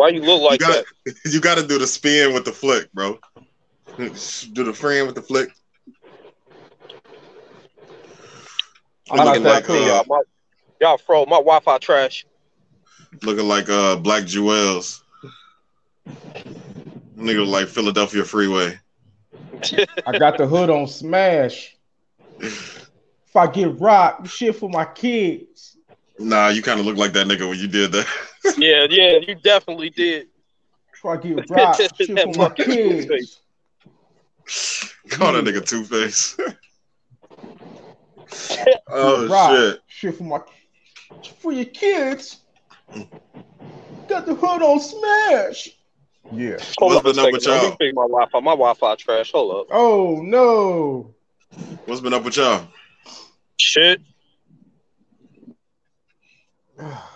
Why you look like you got that? you got to do the spin with the flick, bro. do the friend with the flick. I like looking like uh, y'all, my, y'all fro my Wi-Fi trash. looking like uh Black Jewels. Nigga like Philadelphia Freeway. I got the hood on smash. If I get rocked, shit for my kids. Nah, you kind of look like that nigga when you did that. yeah, yeah, you definitely did. If I get rocked, shit That for my fucking kids. Two-Face. Call that nigga Two Face. oh Rock, shit! Shit for my for your kids. Got the hood on smash. Yeah. Hold What's up a been up with second, man. Let y'all? me my Wi-Fi. My Wi-Fi trash. Hold up. Oh no. What's been up with y'all? Shit.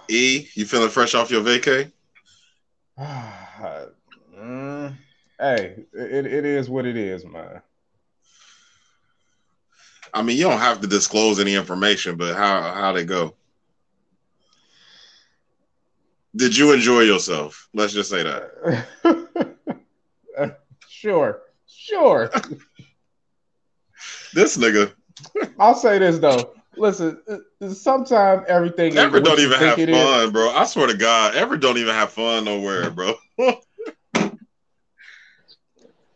E, you feeling fresh off your vacay? Mm, hey, it, it is what it is, man. I mean, you don't have to disclose any information, but how how'd it go? Did you enjoy yourself? Let's just say that. sure, sure. This nigga I'll say this though. Listen, sometimes everything ever don't even have it is. fun, bro. I swear to God, ever don't even have fun nowhere, bro.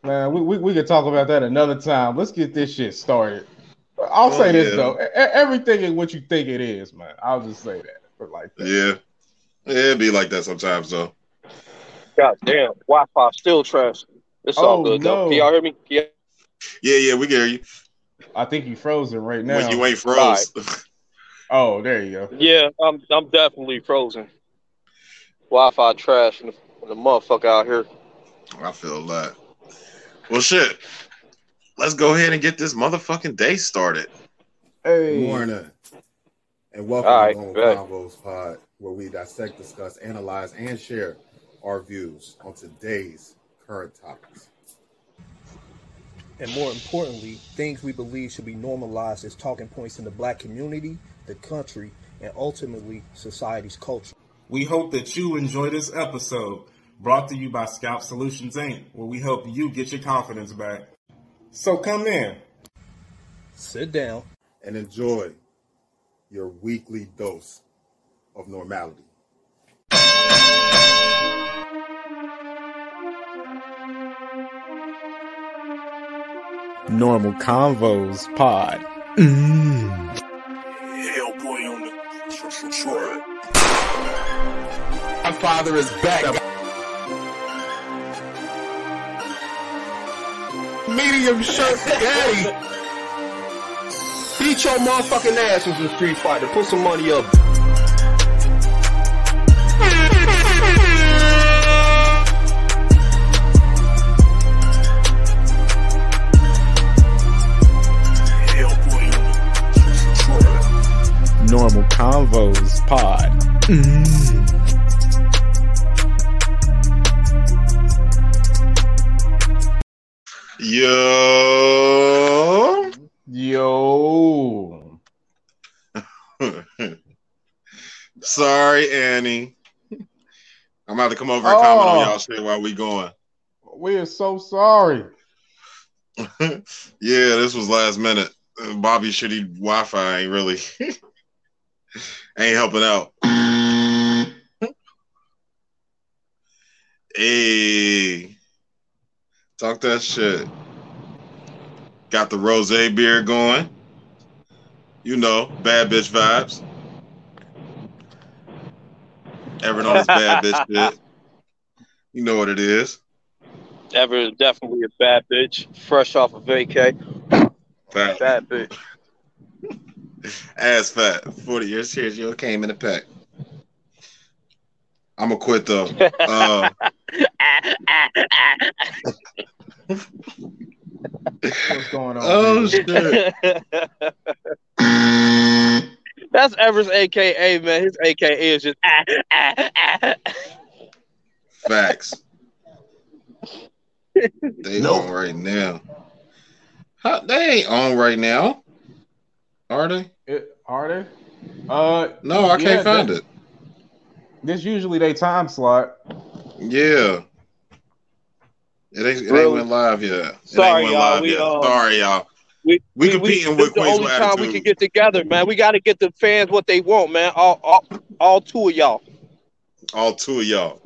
Man, we, we, we could talk about that another time. Let's get this shit started. I'll Oh, say this yeah. though. E- everything is what you think it is, man. I'll just say that. But like that. yeah, yeah, it be like that sometimes, though. God damn. Wi-Fi still trash. It's all Oh, good though. no. Can y'all hear me? Yeah. Yeah, yeah, we hear you I think you frozen right now. when you ain't froze. Oh, there you go. Yeah, I'm I'm definitely frozen. Wi-Fi trash and the, the motherfucker out here. I feel that. Well, shit. Let's go ahead and get this motherfucking day started. Hey, morning, and welcome All right, to Long good. Convos Pod, where we dissect, discuss, analyze, and share our views on today's current topics. And more importantly, things we believe should be normalized as talking points in the black community, the country, and ultimately society's culture. We hope that you enjoy this episode brought to you by Scalp Solutions Inc., where we help you get your confidence back. So come in. Sit down. And enjoy your weekly dose of normality. Normal Convos Pod. My father is back. Medium shirt daddy. Beat your motherfucking ass with some Street Fighter. Put some money up. Convos Pod. Yo. yo. Sorry, Annie. I'm about to come over and comment on Oh. y'all shit while we going. We are so sorry. yeah, this was last minute. Bobby shitty Wi-Fi ain't really ain't helping out. hey, talk that shit. Got the rose beer going. You know, bad bitch vibes. Ever known as bad bitch shit. You know what it is. Ever definitely a bad bitch. Fresh off of vacay. Fat. Bad bitch. Ass fat. 40 years here. You came in a pack. I'm gonna quit though. Uh, What's going on? oh shit. That's Ever's AKA, man. His AKA is just ah, ah, ah. Facts. They on right now. How, they ain't on right now. Are they? It- are they? Uh, No, I Yeah, can't find it. this usually they time slot. Yeah. It ain't, it ain't went live yet. Sorry, y'all. live We, yet. uh, Sorry, y'all. We We competing this with the Queens only with time we can get together, man. We got to get the fans what they want, man. All, all, all two of y'all. All two of y'all.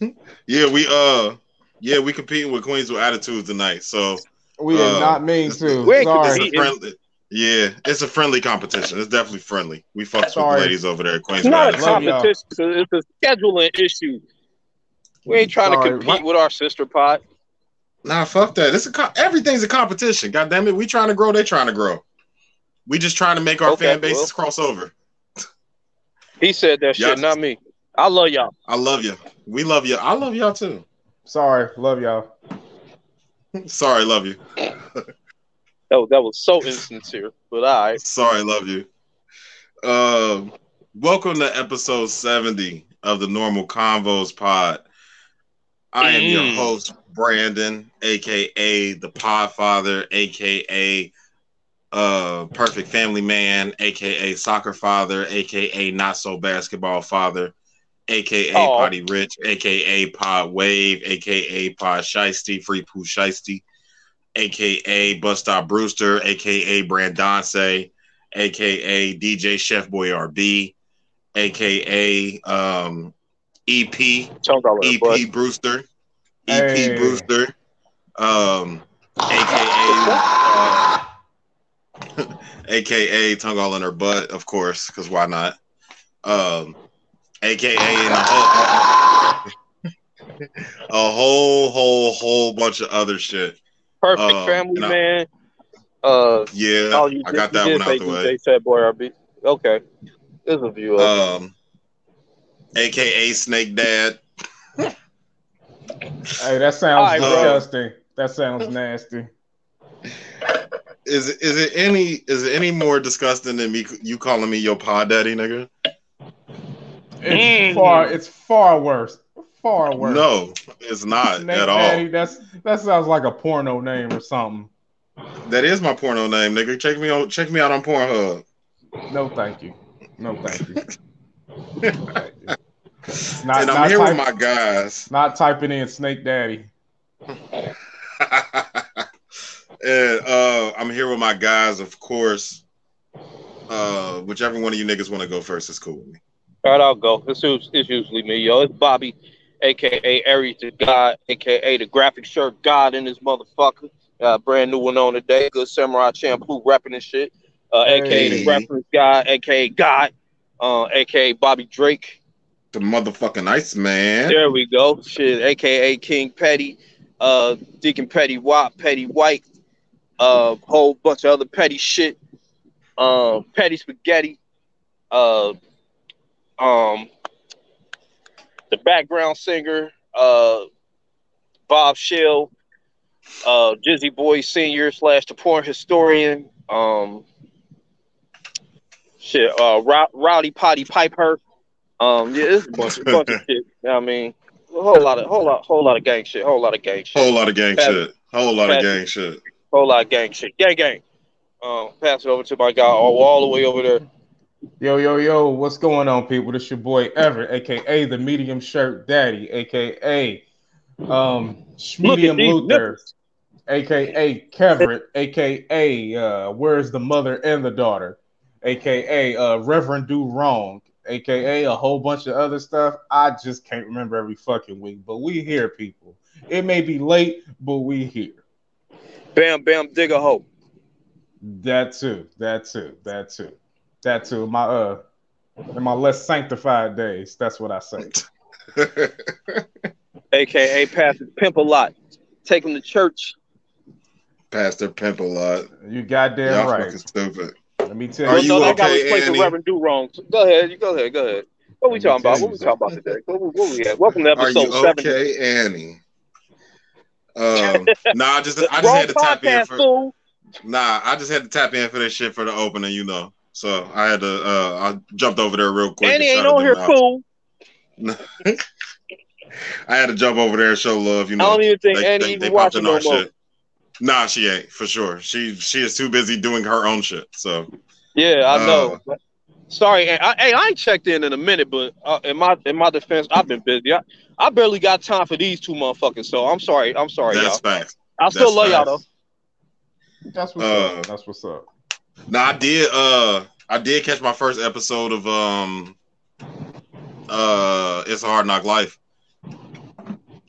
yeah, we uh yeah, we competing with Queens with attitude tonight. So We did Uh, not mean to. We ain't Sorry. it's a friendly yeah, it's a friendly competition. It's definitely friendly. We fucks with the ladies over there at Queens It's with not a attitude. Love y'all. competition. It's a scheduling issue. We ain't trying Sorry. to compete What? with our sister pot. Nah, fuck that. It's a co- everything's a competition. God damn it. We trying to grow, they trying to grow. We just trying to make our Okay, fan bases cross over. He said that Y'all shit, not me. I love y'all. I love you. We love you. I love y'all too. Sorry. Love y'all. Sorry, love you. That was, that was so insincere, but all right. Sorry, love you. Um, welcome to episode 70 of the Normal Convos Pod. I am your Mm. host, Brandon, aka the Podfather, aka uh Perfect Family Man, aka Soccer Father, aka Not So Basketball Father, aka Aw. Potty Rich, aka Pod Wave, aka Pod Shiesty, Free Pooh Shiesty, aka Bus Stop Brewster, aka Brandonce, aka DJ Chef Boy RB, aka um, EP Tongue all in the butt. EP Brewster, EP Hey. Brewster, um, aka uh, aka tongue all in her butt, of course, because why not? Um, aka and a whole, a whole, whole, whole bunch of other shit. Perfect Um, family I- man. Uh, Yeah, oh, you I got you that did one say out the way. DJ said boy RB. Okay, there's a view of. Um, aka Snake Dad. Hey, that sounds All right, bro. disgusting. That sounds nasty. Is it is it any is it any more disgusting than me you calling me your pod daddy, nigga? It's Mm. far. It's far worse. Far worse. No, it's not Snake at all. Daddy, that's that sounds like a porno name or something. That is my porno name, nigga. Check me out. Check me out on Pornhub. No, thank you. No, thank you. No, thank you. Not, and I'm not, here type- with my guys. not typing in Snake Daddy. and uh, I'm here with my guys, of course. Uh, whichever one of you niggas want to go first is cool with me. All right, I'll go. It's, it's usually me, yo. It's Bobby, aka Aries the God, aka the graphic shirt God in this motherfucker. Uh, brand new one on today. Good Samurai shampoo rapping and shit. Uh, aka the Hey. reference guy, aka God, uh, aka Bobby Drake. The motherfucking Ice Man. There we go. Shit, aka King Petty, uh, Deacon Petty Wop, Petty White, uh, whole bunch of other petty shit. Um, Petty Spaghetti, uh, um, the background singer, uh, Bob Shell, uh, Jizzy Boy Senior slash the porn historian, um, shit, uh, Row- Rowdy Potty Piper. Um, yeah, it's a bunch, a bunch of shit. You know what I mean, a whole lot of, whole lot, whole lot of gang shit, whole lot of gang shit, Whole lot of gang shit. Whole lot of gang shit. whole lot of gang shit, gang gang. Um, pass it over to my guy, all, all the way over there. Yo, yo, yo, what's going on, people? This your boy Everett, aka the medium shirt daddy, aka um Look at medium these Luther, aka Keverett, aka uh where's the mother and the daughter, aka uh Reverend Do Wrong, aka a whole bunch of other stuff. I just can't remember every fucking week, but we here, people. It may be late, but we here. Bam, bam, dig a hole. That too, that too, that too, that too. My uh, in my less sanctified days, that's what I say. AKA Pastor Pimp a lot. Take him to church. Pastor Pimp a lot. You goddamn Y'all right. fucking stupid. Let me tell Are you. you no, that guy okay, was playing Annie? the Reverend Do Wrong. So go ahead, you go ahead, go ahead. What we talking about? tell What we talking about today? What, we- what we at? Welcome to Are episode you seven. okay, Annie? Um, nah, I just I just Wrong had to tap in for fool. nah, I just had to tap in for this shit for the opening, you know. So I had to uh I jumped over there real quick. Annie and ain't on here, out. fool. I had to jump over there and show love, you know, I don't even think They, Annie they, even they watching in no our more. shit. Nah, she ain't for sure. She she is too busy doing her own shit. So Yeah, I Uh, know. Sorry, I, hey, I ain't checked in in a minute, but uh, in my in my defense, I've been busy. I, I barely got time for these two motherfuckers. So I'm sorry. I'm sorry, That's y'all. facts. I still that's love y'all though. That's what's Uh, up. That's what's up. Now I did uh I did catch my first episode of um uh It's a Hard Knock Life.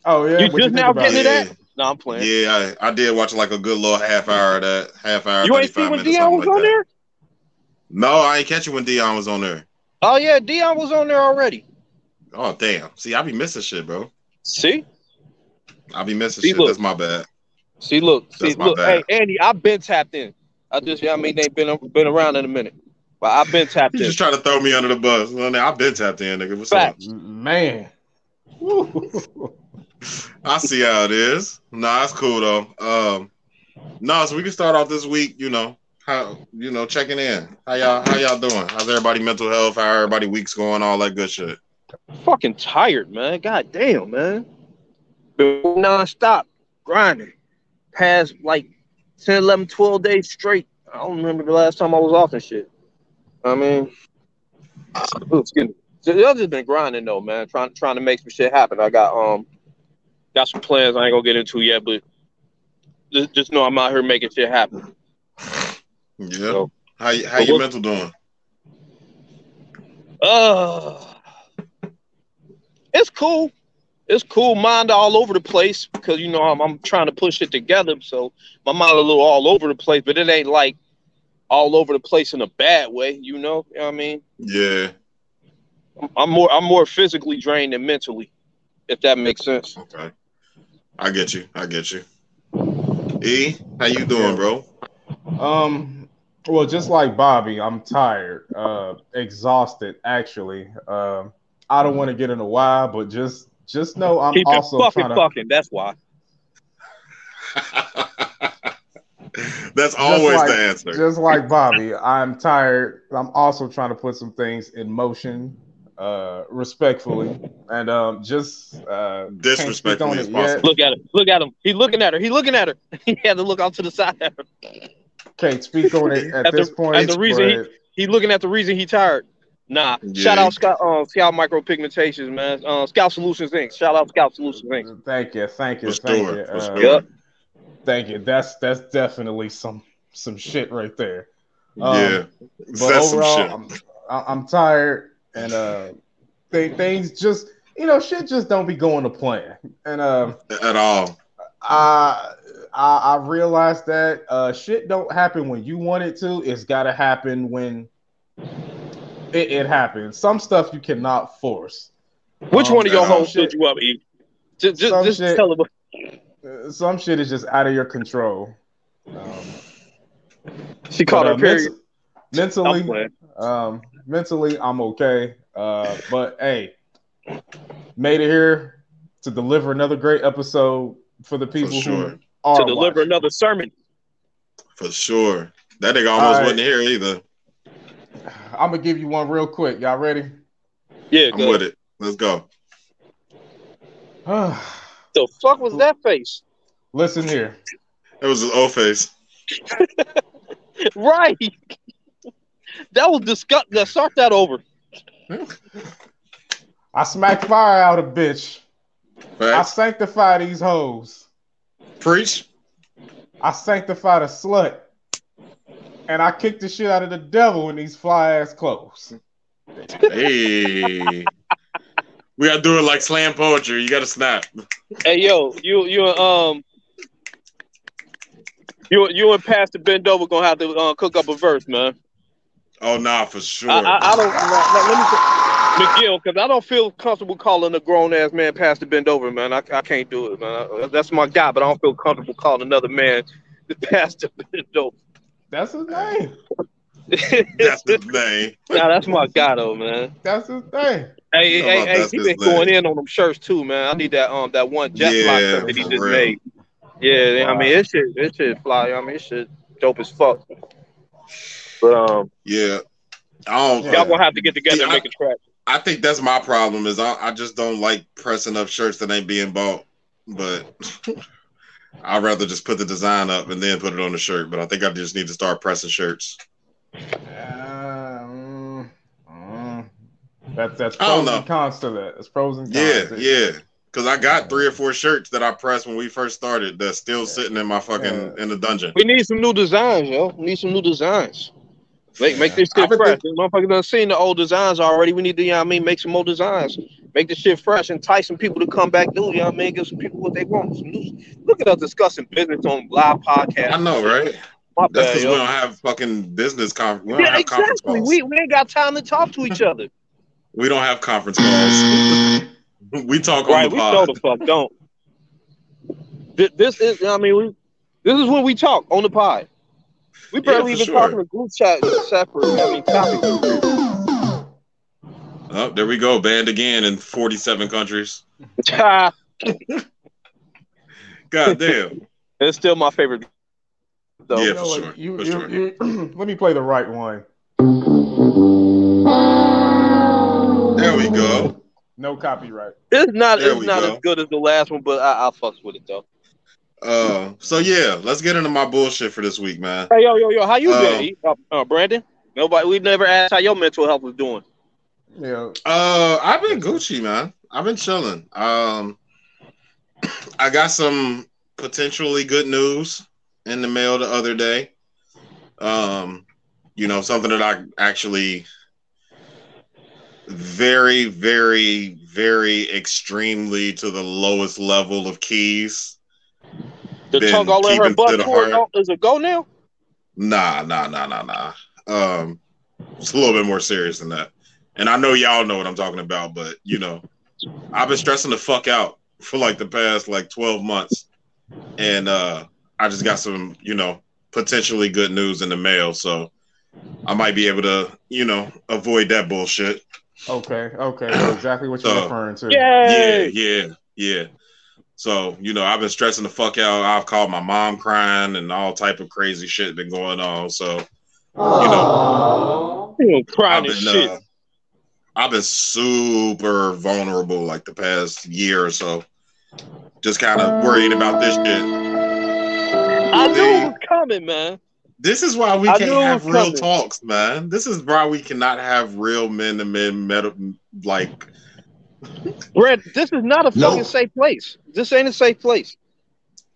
Oh yeah, You what just think now getting it? to that? No, I'm playing. Yeah, I, I did watch like a good little half hour of that half hour. you ain't 35 see when Dion was like on that. there? No, I ain't catch you when Dion was on there. Oh yeah, Dion was on there already. Oh damn. See, I be missing shit, bro. See, I be missing See, shit. look. That's my bad. see, look, see, That's my look. Hey. Andy, I've been tapped in. I just, yeah, I mean, they been been around in a minute, but I've been tapped You in. just trying to throw me under the bus. Well, now, I've been tapped in, nigga. What's Facts. Man. I see how it is. Nah, it's cool though. Um, no, so we can start off this week. You know how you know checking in. How y'all how y'all doing? How's everybody mental health? How everybody weeks going? All that good shit. Fucking tired, man. God damn, man. Been nonstop grinding. Past like 10, 11, 12 days straight. I don't remember the last time I was off and shit. I mean, excuse me. So, I've just been grinding though, man. Trying trying to make some shit happen. I got um got some plans I ain't gonna get into yet, but just, just know I'm out here making shit happen. Yeah. So- how you- how your mental doing? Uh it's cool. It's cool. Mind all over the place because you know I'm, I'm trying to push it together. So my mind a little all over the place, but it ain't like all over the place in a bad way. You know, You know what I mean, Yeah. I'm- I'm more I'm more physically drained than mentally, if that makes sense. Okay. I get you. I get you. E, how you doing, bro? Um, well, just like Bobby, I'm tired, uh, exhausted. Actually, um, I don't want to get into why, but just just know I'm Keep also fucking trying to. fucking. That's why. That's always like- the answer. Just like Bobby, I'm tired. I'm also trying to put some things in motion, uh, respectfully, and um, just uh, can't Disrespectfully on as it yet. Look at him. Look at him. He looking at her. He looking at her. He had to look out to the side. At her. Can't speak on it at, At the- this point. at the reason he- He looking at the reason he tired. Nah. Yeah. Shout out Scout um Scalp Micropigmentations, man. Uh, Scalp Solutions Inc. Shout out Scalp Solutions Inc. Thank you, thank you, For thank you. Uh. Yep. Thank you. That's that's definitely some some shit right there. Um, yeah. But That's some overall, shit. I'm, I- I'm tired, and uh, th- things just you know shit just don't be going to plan. And uh, At all. I I, I realized that uh, shit don't happen when you want it to. It's got to happen when it, it happens. Some stuff you cannot force. Which Um, one of your uh, hoes stood you up, E? Just, just, Some just shit- tell him. Uh, Some shit is just out of your control. Um, She called but, her uh, period. ment- mentally, um, mentally, I'm okay. Uh, but hey, made it here to deliver another great episode for the people sure. who are To deliver watching. another sermon. For sure. That nigga almost All right. wasn't here either. I'm gonna give you one real quick. Y'all ready? Yeah, I'm good. with it. Let's go. Ah. The fuck was that face? Listen here. It was his old face. Right. That was disgusting. Start that over. I smacked fire out of bitch. I sanctify these hoes. Preach. I sanctify the slut. And I kicked the shit out of the devil in these fly ass clothes. Hey. we gotta do it like slam poetry. You gotta snap. Hey yo, you you um you you and Pastor Bendover gonna have to uh, cook up a verse, man. Oh nah, for sure. I, I, I don't let, let me McGill because I don't feel comfortable calling a grown ass man Pastor Bendover, man. I, I can't do it, man. I- that's my guy, but I don't feel comfortable calling another man Pastor Bendover. That's his name. That's his name. Nah, that's my guy though, man. That's his name. Hey, How hey, hey, that's he his been going name? in on them shirts too, man. I need that um that one jet Yeah, fly that he just real. made. Yeah, I mean it should it should fly. I mean it should dope as fuck. But um, Yeah. I don't y'all gonna have to get together See, and make a track. I think that's my problem is I, I just don't like pressing up shirts that ain't being bought. But I'd rather just put the design up and then put it on the shirt. But I think I just need to start pressing shirts. Um, That's that's I don't know. and cons to that. It's pros and cons. Yeah, yeah. Because I got three or four shirts that I pressed when we first started that's still sitting in my fucking Yeah. in the dungeon. We need some new designs, yo. We need some new designs. Make make this shit I've been fresh. Motherfucker done seen the old designs already. We need to, you know what I mean, make some more designs. Make the shit fresh, entice some people to come back new, you know what I mean? Give some people what they want. Some new look at us discussing business on live podcast. I know, right? My That's because we don't have fucking business conference. We Yeah, exactly. We, we ain't got time to talk to each other. We don't have conference calls. we talk right, on the we pod. the fuck don't. Thi- This is, I mean, we, this is when we talk on the pod. We Yeah, barely for even sure. talking to group chat separate. I mean, topics. Oh, there we go. Banned again in 47 countries. God damn. it's still my favorite. Though. Yeah, You for know sure. You, for sure. you- let me play the right one. There we go. No copyright. It's not. There it's not go. as good as the last one, but I, I'll fucks with it though. Uh, so yeah, let's get into my bullshit for this week, man. Hey, yo, yo, yo, how you Um, been? Uh, uh, Brandon? Nobody. We never asked how your mental health was doing. Yeah. Uh, I've been Gucci, man. I've been chilling. Um, I got some potentially good news in the mail the other day. Um, you know, something that I actually very, very, very extremely to the lowest level of keys. The Been tongue all in her butt. the tour. Is it go now? Nah, nah, nah, nah, nah. Um, it's a little bit more serious than that. And I know y'all know what I'm talking about, but you know, I've been stressing the fuck out for like the past like 12 months. And uh I just got some, you know, potentially good news in the mail. So I might be able to, you know, avoid that bullshit. Okay. Okay. I know exactly what you're So- referring to. Yay! Yeah, yeah, yeah. So, you know, I've been stressing the fuck out. I've called my mom crying and all type of crazy shit been going on. So, you know, You know, crying I've and been, shit. uh, I've been super vulnerable like the past year or so. Just kind of worried about this shit. I knew they- it was coming, man. This is why we I can't have real coming. talks, man. This is why we cannot have real men to men meta like Brad, this is not a No. fucking safe place. This ain't a safe place.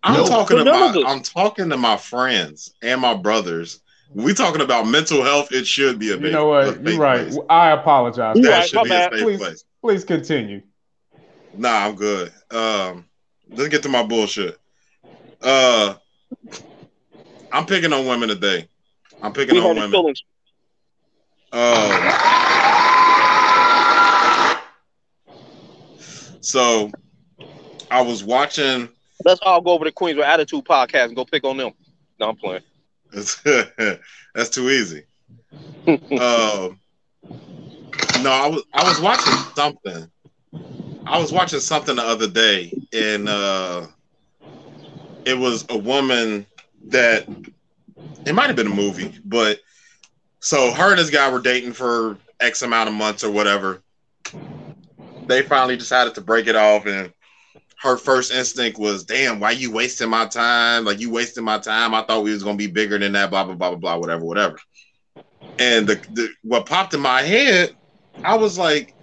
I'm No. talking For to my. I'm talking to my friends and my brothers. When we talking about mental health, it should be a You big, know a what? You're right. place. I apologize. That right, should be bad. a safe Please. place. Please continue. Nah, I'm good. Um, let's get to my bullshit. Uh, I'm picking on women today. I'm picking We on women. feelings. Um, so I was watching. Let's all go over to Queens with Attitude Podcast and go pick on them. No, I'm playing. That's that's too easy. um, no, I was I was watching something. I was watching something the other day, and uh, it was a woman that it might have been a movie, but so her and this guy were dating for X amount of months or whatever. They finally decided to break it off, and her first instinct was, "Damn, why you wasting my time? Like you wasting my time. I thought we was gonna be bigger than that. Blah blah blah blah blah. Whatever, whatever." And the, the what popped in my head, I was like,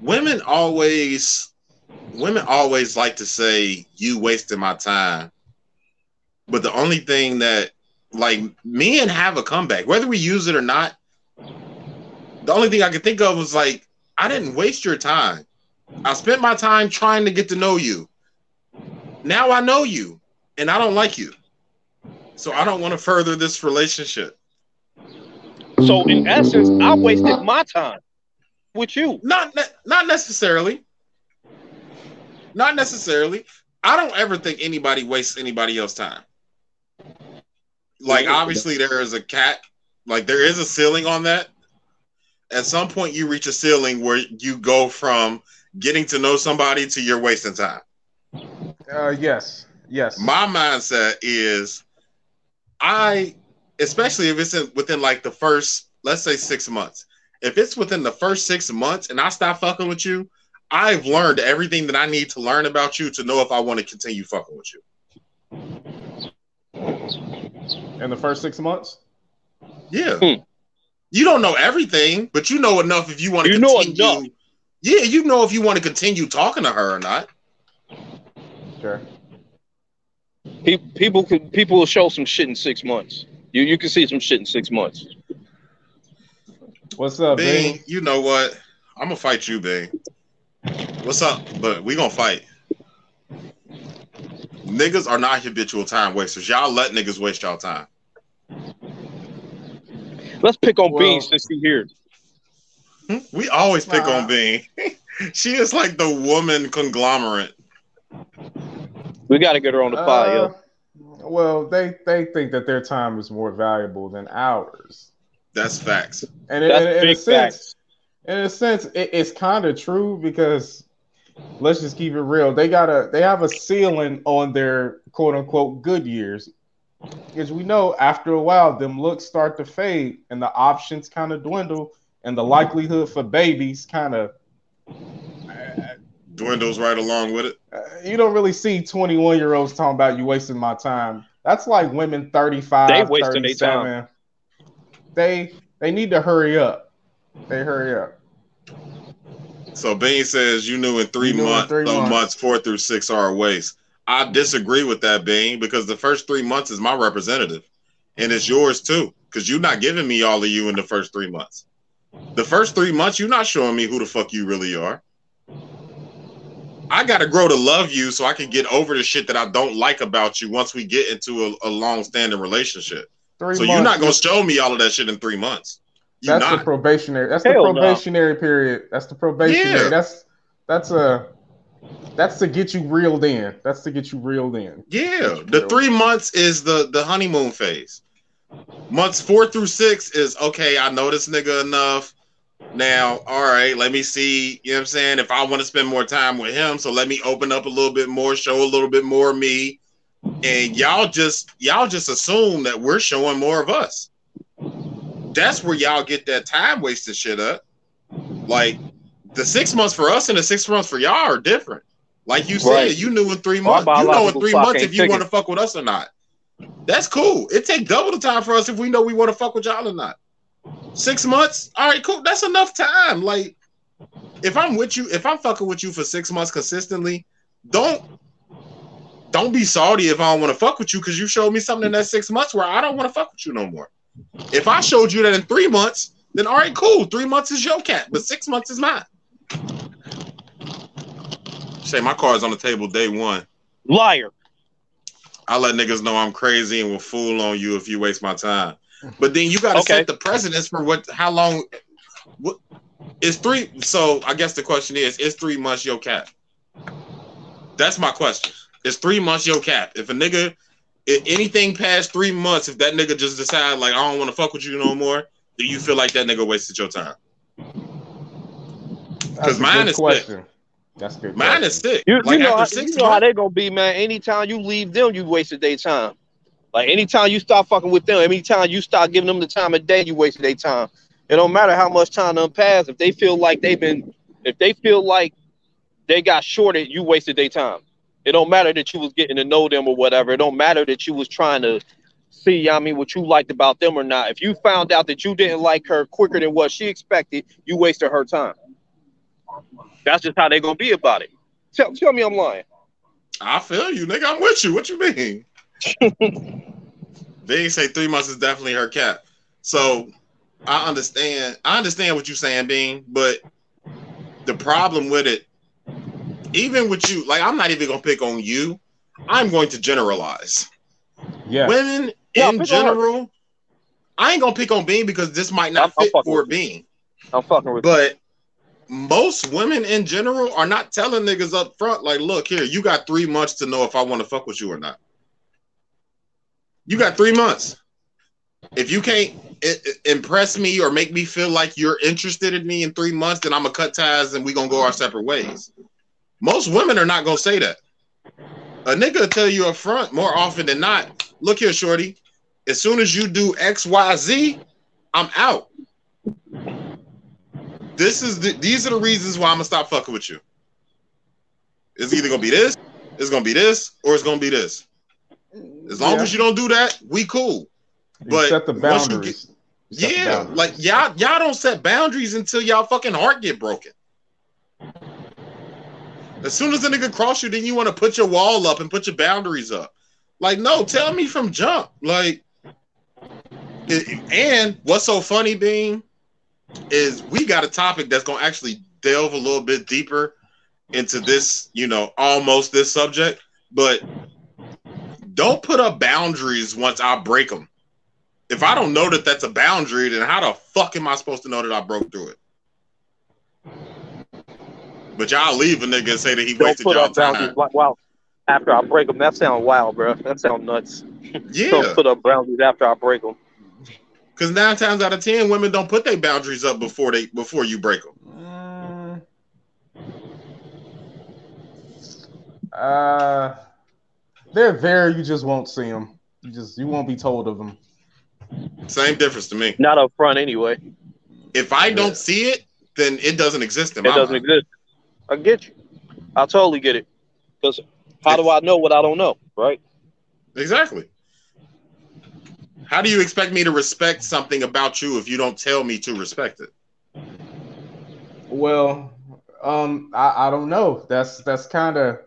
"Women always, women always like to say you wasting my time." But the only thing that, like, men have a comeback, whether we use it or not. The only thing I could think of was like, I didn't waste your time. I spent my time trying to get to know you. Now I know you, and I don't like you. So I don't want to further this relationship. So in essence, I wasted my time with you. Not ne- not necessarily. Not necessarily. I don't ever think anybody wastes anybody else's time. Like obviously there is a cat, like there is a ceiling on that. At some point you reach a ceiling where you go from getting to know somebody to you're wasting time. Uh, yes. Yes. my mindset is I especially if it's in, within like the first let's say 6 months. If it's within the first 6 months and I stop fucking with you, I've learned everything that I need to learn about you to know if I want to continue fucking with you. In the first six months. Yeah. Hmm. You don't know everything, but you know enough if you want to You know enough. Yeah, you know if you want to continue talking to her or not. Sure. Pe- People could people will show some shit in six months. You you can see some shit in six months. What's up, Bing, Bing? you know what? I'm gonna fight you, Bing. What's up? But we gonna fight. Niggas are not habitual time wasters. Y'all let niggas waste y'all time. Let's pick on Well- Beans since he here. Hmm? We always pick Nah. on Bing. she is like the woman conglomerate. We got to get her on the pod, Uh, yo. well, they they think that their time is more valuable than ours, That's facts. and in, That's in, in a sense, facts. in a sense, it, it's kind of true because let's just keep it real. They got a they have a ceiling on their quote unquote good years, because we know after a while them looks start to fade and the options kind of dwindle, and the likelihood for babies kind of. Dwindles right along with it. Uh, you don't really see 21 year olds talking about you wasting my time. That's like women 35, They wasting their 37. They they need to hurry up. They hurry up. So Bing says you knew in three You knew in months, three so months. months four through six are a waste. I disagree with that, Bing, because the first three months is my representative, and it's yours too, because you're not giving me all of you in the first three months. The first three months, you're not showing me who the fuck you really are. I gotta grow to love you so I can get over the shit that I don't like about you once we get into a, a long-standing relationship. Three so months. you're not gonna show me all of that shit in three months. You're that's the not. probationary. That's Hell the no. probationary period. That's the probationary. Yeah. That's that's a that's to get you reeled in. That's to get you reeled in. Yeah, the three months is the the honeymoon phase. Months four through six is okay. I know this nigga enough. Now, all right, let me see. You know what I'm saying? If I want to spend more time with him, so let me open up a little bit more, show a little bit more of me. And y'all just y'all just assume that we're showing more of us. That's where y'all get that time wasted shit up. Like the six months for us and the six months for y'all are different. Like you said, Right. you knew in three months. You know in three months if you want to fuck with us or not. That's cool. It take double the time for us if we know we want to fuck with y'all or not. Six months, all right, cool. That's enough time. Like, if I'm with you, if I'm fucking with you for six months consistently, don't don't be salty if I don't want to fuck with you because you showed me something in that six months where I don't want to fuck with you no more. If I showed you that in three months, then all right, cool. Three months is your cat, but six months is mine. Say my card's on the table day one. Liar. I let niggas know I'm crazy and will fool on you if you waste my time. But then you got to Okay. set the precedence for what, how long, what is three? So I guess the question is, is three months your cap? That's my question. Is three months your cap? If a nigga, if anything past three months, if that nigga just decide like I don't want to fuck with you no more, do you feel like that nigga wasted your time? Because mine good is sick. question. That's good. Mine question. is sick. You, like you know, how, six you know how they gonna be, man. Anytime you leave them, you wasted their time. Like anytime you start fucking with them, anytime you start giving them the time of day, you wasted their time. It don't matter how much time done passed. If they feel like they've been, if they feel like they got shorted, you wasted their time. It don't matter that you was getting to know them or whatever. It don't matter that you was trying to see, I mean, what you liked about them or not. If you found out that you didn't like her quicker than what she expected, you wasted her time. That's just how they gonna be about it. Tell, tell me I'm lying. I feel you, nigga. I'm with you. What you mean? They say three months is definitely her cap. So I understand. I understand what you're saying, Bean, but the problem with it, even with you, like I'm not even gonna pick on you. I'm going to generalize. Yeah. Women Yeah, in pick on her. general, I ain't gonna pick on Bean because this might not I'm- I'm fit for with. Bean. I'm fucking with But most women in general are not telling niggas up front, like, look here, you got three months to know if I want to fuck with you or not. You got three months. If you can't impress me or make me feel like you're interested in me in three months, then I'm gonna cut ties and we gonna go our separate ways. Most women are not gonna say that. A nigga will tell you up front more often than not. Look here, shorty. As soon as you do X, Y, Z, I'm out. This is the these are the reasons why I'm gonna stop fucking with you. It's either gonna be this, it's gonna be this, or it's gonna be this. As long Yeah. as you don't do that, we cool. You but set the boundaries. The Yeah, boundaries. like y'all y'all don't set boundaries until y'all fucking heart get broken. As soon as the nigga cross you, then you want to put your wall up and put your boundaries up. Like, no, tell me from jump. Like, it- and what's so funny, Bean, is we got a topic that's gonna actually delve a little bit deeper into this, you know, almost this subject, but don't put up boundaries once I break them. If I don't know that that's a boundary, then how the fuck am I supposed to know that I broke through it? But y'all leave a nigga and say that he Don't wasted y'all time. Like, wow. After I break them, that sounds wild, bro. That sounds nuts. Yeah, Don't put up boundaries after I break them. because nine times out of ten, women don't put their boundaries up before they before you break them. Mm. Uh, they're there. You just won't see them. You just you won't be told of them. Same difference to me. Not up front anyway. If I don't see it, then it doesn't exist in It my doesn't mind. exist. I get you. I totally get it. Because how do I know what I don't know, right? Exactly. How do you expect me to respect something about you if you don't tell me to respect it? Well, um, I, I don't know. That's that's kind of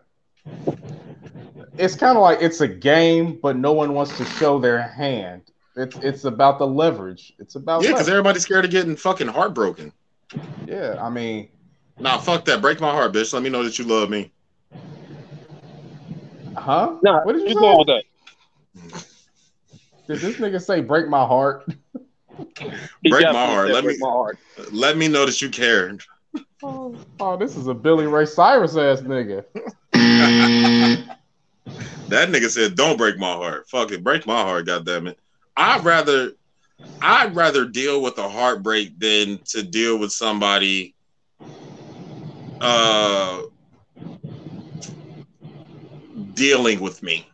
it's kind of like it's a game, but no one wants to show their hand. It's it's about the leverage. It's about Yeah, because everybody's scared of getting fucking heartbroken. yeah. I mean, Nah, fuck that. Break my heart, bitch. Let me know that you love me. huh? Nah, What did you you say? going with that? Did this nigga say break my heart? Break my heart. Let break me- my heart. Let me know that you care. Oh, oh, this is a Billy Ray Cyrus ass nigga. That nigga said, "Don't break my heart. Fuck it, break my heart. goddamn it. I'd rather, I'd rather deal with a heartbreak than to deal with somebody, uh, dealing with me.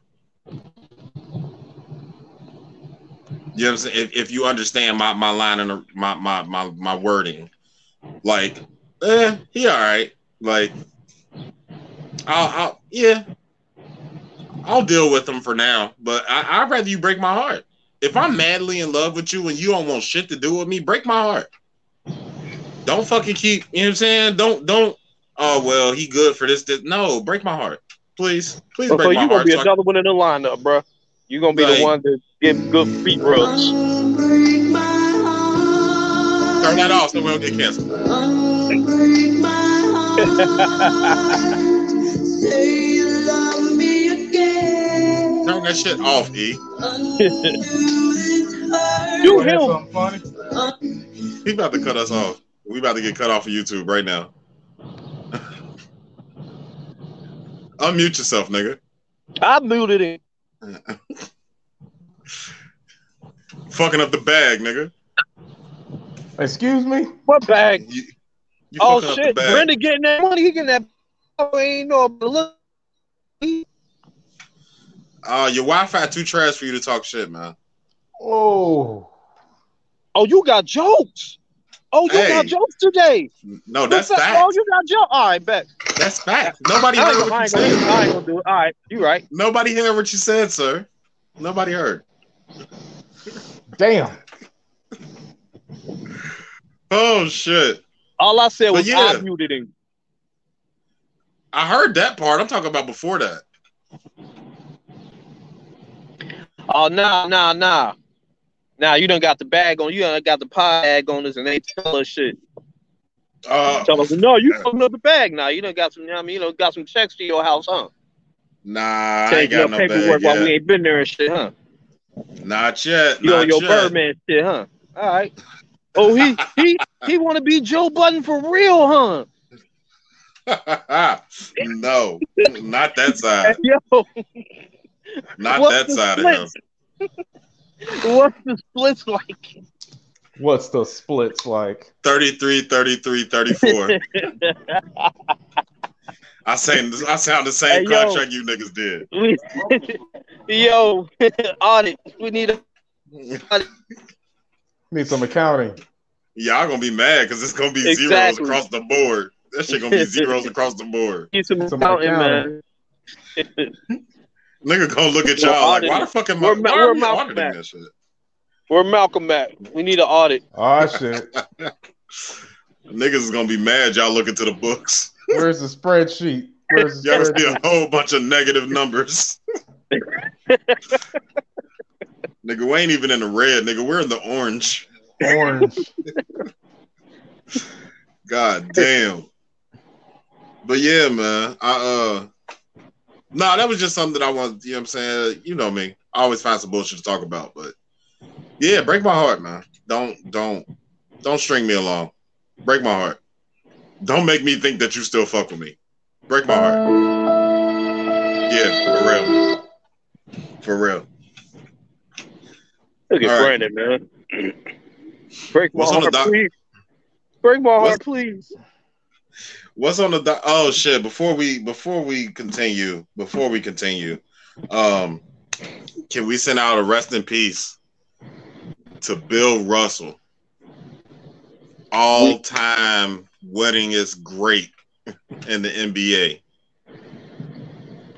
You know what I'm saying? If, if you understand my my line and my my my my wording, like, eh, he all right. Like, I'll, I'll yeah, I'll deal with them for now, but I, I'd rather you break my heart. If I'm mm-hmm. madly in love with you and you don't want shit to do with me, break my heart. Don't fucking keep, you know what I'm saying? Don't, don't, oh, well, he good for this. this. No, break my heart. Please, please So, break so my you gonna be so I- another one in the lineup, bro. You're gonna be Like- the one to get good feet rubs. turn that off so we don't get canceled. Turn that shit off, E. Do him. something funny? He about to cut us off. We about to get cut off of YouTube right now. Unmute yourself, nigga. I muted it. Fucking up the bag, nigga. Excuse me. What bag? You, you Oh fucking up the shit! Brenda getting that money. He getting that. Oh, ain't no look. Uh, your Wi-Fi too trash for you to talk shit, man. Oh, Oh, you got jokes. Oh, you Hey. got jokes today. No, that's What's up? fact. Oh, you got jokes. All right, bet. That's fact. Nobody I heard what you ain't gonna, I ain't said. gonna do it. All right, you right. Nobody heard what you said, sir. Nobody heard. damn. Oh shit! All I said But was yeah. I muted him. I heard that part. I'm talking about before that. Oh, nah, nah, nah. Nah, you done got the bag on. You done got the pie bag on us, and they tell us shit. Uh, Tell us, no, you fucking up the bag now. You done got some. You know what I mean, you done got some checks to your house, huh? nah, I ain't got no paperwork bag while we ain't been there and shit, huh? Not yet. You know your yet. Birdman shit, huh? All right. Oh, he he he want to be Joe Budden for real, huh? no, not that side. Yo, Not What's that the side of him. what's the splits like? What's the splits like? 33, 33, 34. I sound, I sound the same Hey, yo. contract you niggas did. We- Yo, audit. We need a Need some accounting. Y'all gonna be mad because it's gonna be zeros across the board. That shit gonna be zeros across the board. get some Some accounting, accounting. man. Nigga gonna look at y'all like, why the fuck am I, We're why Ma- we're we Malcolm auditing X. that shit? Where Malcolm at? We need an audit. Oh shit. Niggas is gonna be mad y'all look into the books. Where's the spreadsheet? Where's, Y'all where's see a whole bunch of negative numbers. nigga, we ain't even in the red, nigga. We're in the orange. orange? God damn. But yeah, man. I uh no, that was just something that I want, you know what I'm saying? You know me. I always find some bullshit to talk about, but yeah, break my heart, man. Don't don't don't string me along. Break my heart. Don't make me think that you still fuck with me. Break my heart. Yeah, for real. For real. Look at All right. Brandon, man. Break my What's heart, please. Break my What's- heart, please. What's on the do- oh shit? Before we before we continue, before we continue, um, can we send out a rest in peace to Bill Russell, all time wedding is great in the NBA?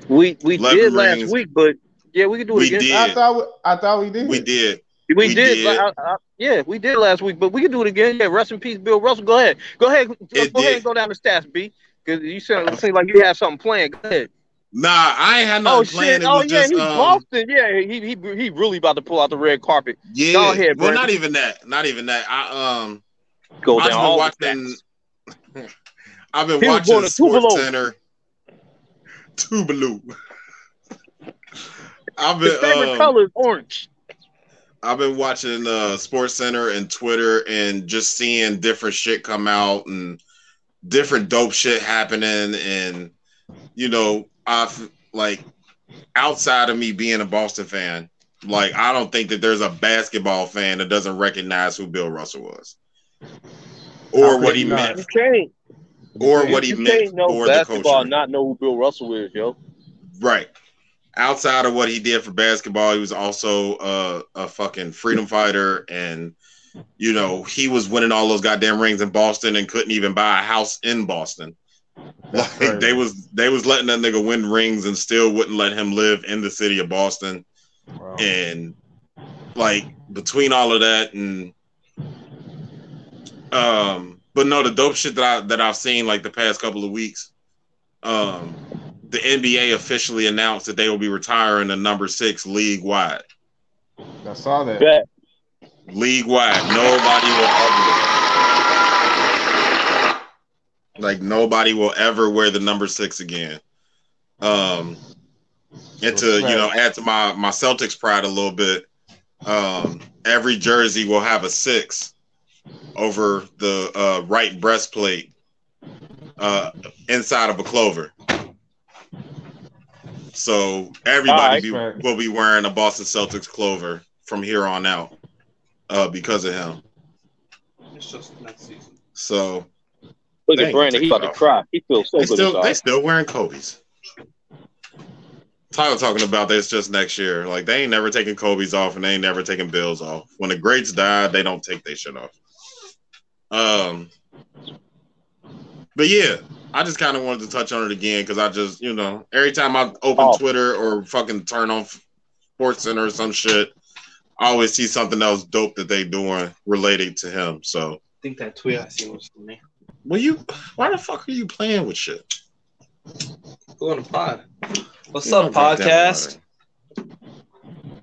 We we Eleven did last week, but yeah, we can do it We again. did. I thought we, I thought we did. We did. We, did. did. I- I- yeah, we did last week, but we can do it again. Yeah, rest in peace, Bill Russell. Go ahead. Go ahead. Go, It ahead and go down the stats, B. Because you sound it seemed like you had something planned. Go ahead. Nah, I ain't had Oh nothing planned. shit! Oh yeah, just he's um, Boston. Yeah, he he he really about to pull out the red carpet. yeah. Go ahead, well, not even that. Not even that. I um. Go I've down all the been watching. I've been He watching Sports Tuvalu. Center. Tuvalu. I've been. His favorite um, color is orange. I've been watching uh, Sports Center and Twitter and just seeing different shit come out and different dope shit happening and you know I've like outside of me being a Boston fan, like I don't think that there's a basketball fan that doesn't recognize who Bill Russell was or what he not? meant You can't. or what he you meant can't know for the basketball culture. not know who Bill Russell is, yo. Right. Outside of what he did for basketball, he was also uh, a fucking freedom fighter, and you know he was winning all those goddamn rings in Boston and couldn't even buy a house in Boston. That's Like they was they was letting that nigga win rings and still wouldn't let him live in the city of Boston. Wow. And like between all of that and um, but no, the dope shit that I that I've seen like the past couple of weeks, um, the NBA officially announced that they will be retiring the number six league wide. I saw that. Bet. League wide, nobody will ever like nobody will ever wear the number six again. Um, and to you know add to my my Celtics pride a little bit, um, every jersey will have a six over the uh, right breastplate uh, inside of a clover. So everybody Alright. be, will be wearing a Boston Celtics clover from here on out uh, because of him. It's just next season. So Look at Brandon. he's take about it to cry. He feels so they good still they inside. still wearing Kobe's. Tyler talking about this just next year. Like they ain't never taking Kobe's off and they ain't never taking Bills off. When the greats die, they don't take their shit off. Um, but yeah, I just kind of wanted to touch on it again because I just you know every time I open Oh. Twitter or fucking turn on Sports Center or some shit, I always see something else dope that they doing related to him. So, I think that tweet I seen was from me. well, you why the fuck are you playing with shit? Who on the pod? What's You up, podcast?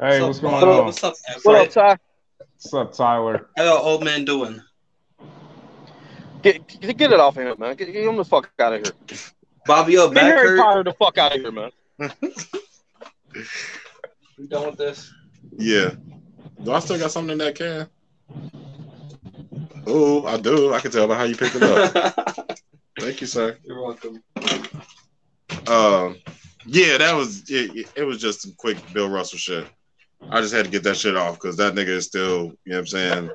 Hey, what's going What up, on? What's up, What up, Ty? What's up, Tyler? How y'all old man doing? Get, get get it off of him, man. Get, get him the fuck out of here. Bobby, yo, Get back Harry hurt. Potter the fuck out of here, man. You done with this? Yeah. Do I still got something in that can? Oh, I do. I can tell by how you picked it up. Thank you, sir. You're welcome. Um, yeah, that was it, it. was just some quick Bill Russell shit. I just had to get that shit off because that nigga is still, you know what I'm saying.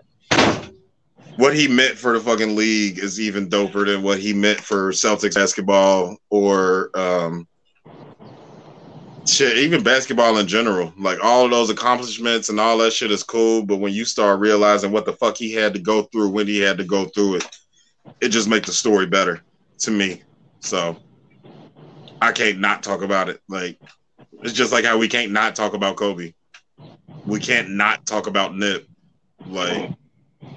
What he meant for the fucking league is even doper than what he meant for Celtics basketball or um, shit, even basketball in general. Like all of those accomplishments and all that shit is cool, but when you start realizing what the fuck he had to go through when he had to go through it, it just makes the story better to me. So I can't not talk about it. Like it's just like how we can't not talk about Kobe. We can't not talk about Nip. Like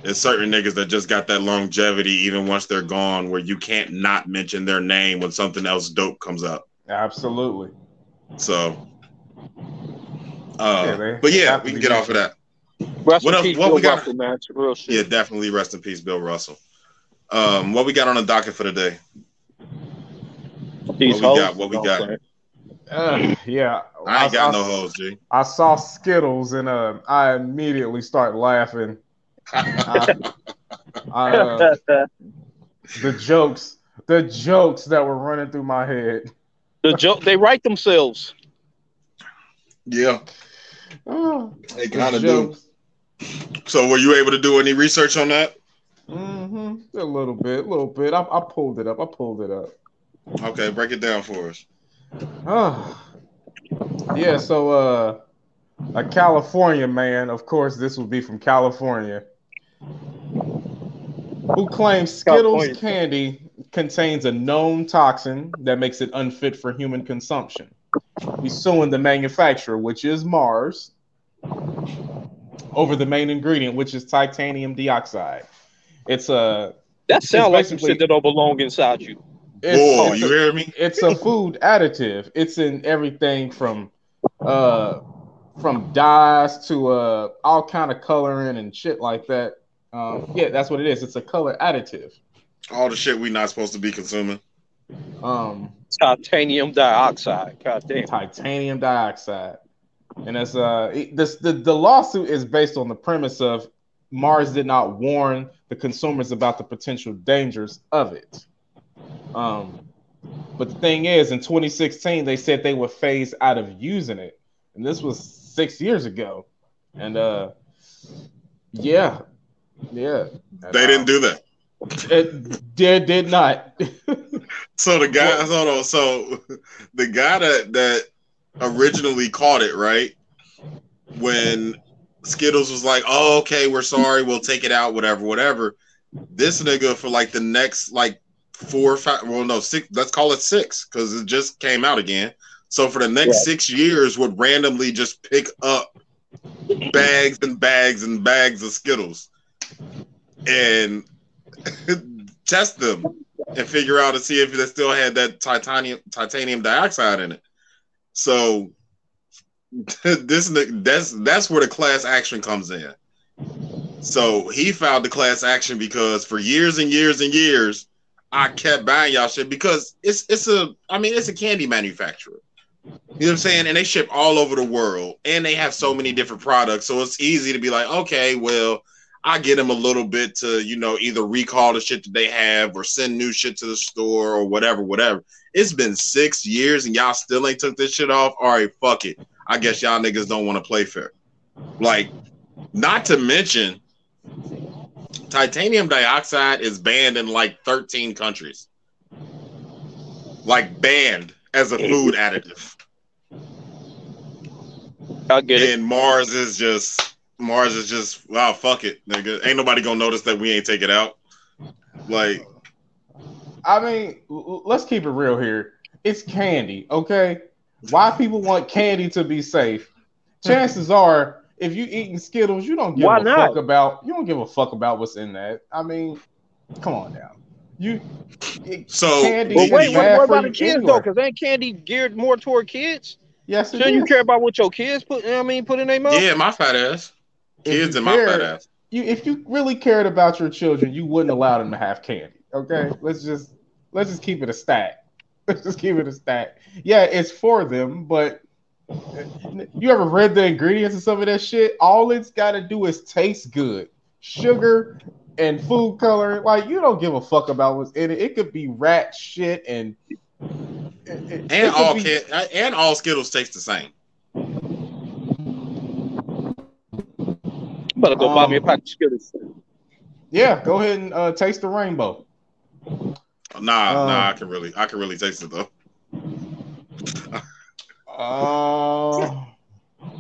There's certain niggas that just got that longevity even once they're gone, where you can't not mention their name when something else dope comes up. Absolutely. So, uh, Yeah, but yeah, we can get off of that. Rest What in else- peace, what Bill we got? Russell, man. Real shit. Yeah, definitely rest in peace, Bill Russell. Um, what we got on the docket for today? These what we got? What we got? Uh, yeah. I ain't got I- no hoes, G. I saw Skittles and uh, I immediately start laughing. I, I, uh, the jokes, the jokes that were running through my head. The joke they write themselves. yeah, Oh, they kind of do. So, were you able to do any research on that? hmm A little bit, a little bit. I, I pulled it up. I pulled it up. Okay, break it down for us. Oh, yeah. So, uh, a California man, of course, this will be from California, who claims Skittles candy contains a known toxin that makes it unfit for human consumption. He's suing the manufacturer, which is Mars, over the main ingredient, which is titanium dioxide. It's a That sounds like some shit that don't belong inside you. it's, Whoa, it's you a- hear me? it's a food additive. It's in everything from uh from dyes to uh all kind of coloring and shit like that. Um, yeah, that's what it is. It's a color additive. All the shit we not supposed to be consuming. Um, Titanium dioxide. God damn. titanium dioxide, and it's uh it- this the the lawsuit is based on the premise of Mars did not warn the consumers about the potential dangers of it. Um, but the thing is, in 2016, they said they would phase out of using it, and this was six years ago. And uh, yeah, yeah, They didn't do that. Uh, it did did not. So the guy, hold on. So the guy that that originally caught it, right? When Skittles was like, "Oh, okay, we're sorry, we'll take it out, whatever, whatever." This nigga for like the next like four or five, well, no, six. Let's call it six because it just came out again. So for the next six years, would randomly just pick up bags and bags and bags of Skittles and test them and figure out to see if they still had that titanium titanium dioxide in it. So this that's that's where the class action comes in. So he filed the class action because for years and years and years, I kept buying y'all shit because it's it's a I mean it's a candy manufacturer. You know what I'm saying? And they ship all over the world and they have so many different products. So it's easy to be like, okay, well, I get them a little bit to, you know, either recall the shit that they have or send new shit to the store or whatever, whatever. It's been six years and y'all still ain't took this shit off. All right, fuck it. I guess y'all niggas don't want to play fair. Like, not to mention, titanium dioxide is banned in like 13 countries. Like, banned as a food additive. I get it. And Mars is just Mars is just wow, fuck it, nigga. Ain't nobody gonna notice that we ain't take it out. Like, I mean, l- l- let's keep it real here. It's candy, okay? Why people want candy to be safe? Chances are, if you eating Skittles, you don't give Why a not? fuck about you don't give a fuck about what's in that. I mean, come on now. You it- So- candy But wait, what, what about the kids anyway. though? Because ain't candy geared more toward kids? Yes, it Shouldn't you care about what your kids put? I mean, put in their mouth. yeah, my fat ass. Kids and my fat ass. You, if you really cared about your children, you wouldn't allow them to have candy. Okay, mm-hmm. let's just let's just keep it a stat. Let's just keep it a stat. Yeah, it's for them, but you ever read the ingredients of some of that shit? All it's got to do is taste good. Sugar and food coloring, like you don't give a fuck about what's in it. It could be rat shit and it- it- it And could all be- kid and all Skittles taste the same. Better go buy me a Um, pack of Skittles. Yeah, go ahead and uh, taste the rainbow. Nah, Uh, nah, I can really I can really taste it though. Uh,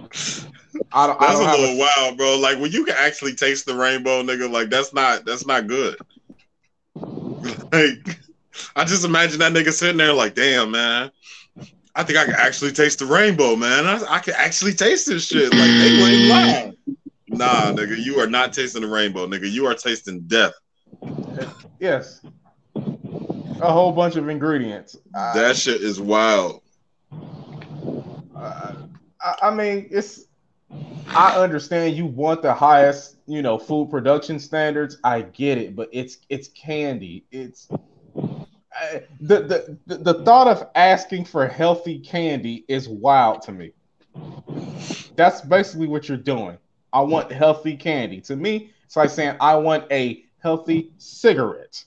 I don't, I That's don't a have little wild, bro. Like when you can actually taste the rainbow, nigga, like that's not that's not good. like I just imagine that nigga sitting there like, damn man. I think I can actually taste the rainbow, man. I, I can actually taste this shit. Like they wouldn't lie. Nah, nigga, you are not tasting the rainbow, nigga. You are tasting death. Yes. A whole bunch of ingredients. That shit is wild. I, I mean, it's. I understand you want the highest, you know, food production standards. I get it, but it's it's candy. It's I- the the, the thought of asking for healthy candy is wild to me. That's basically what you're doing. I want healthy candy. To me, it's like saying I want a healthy cigarette.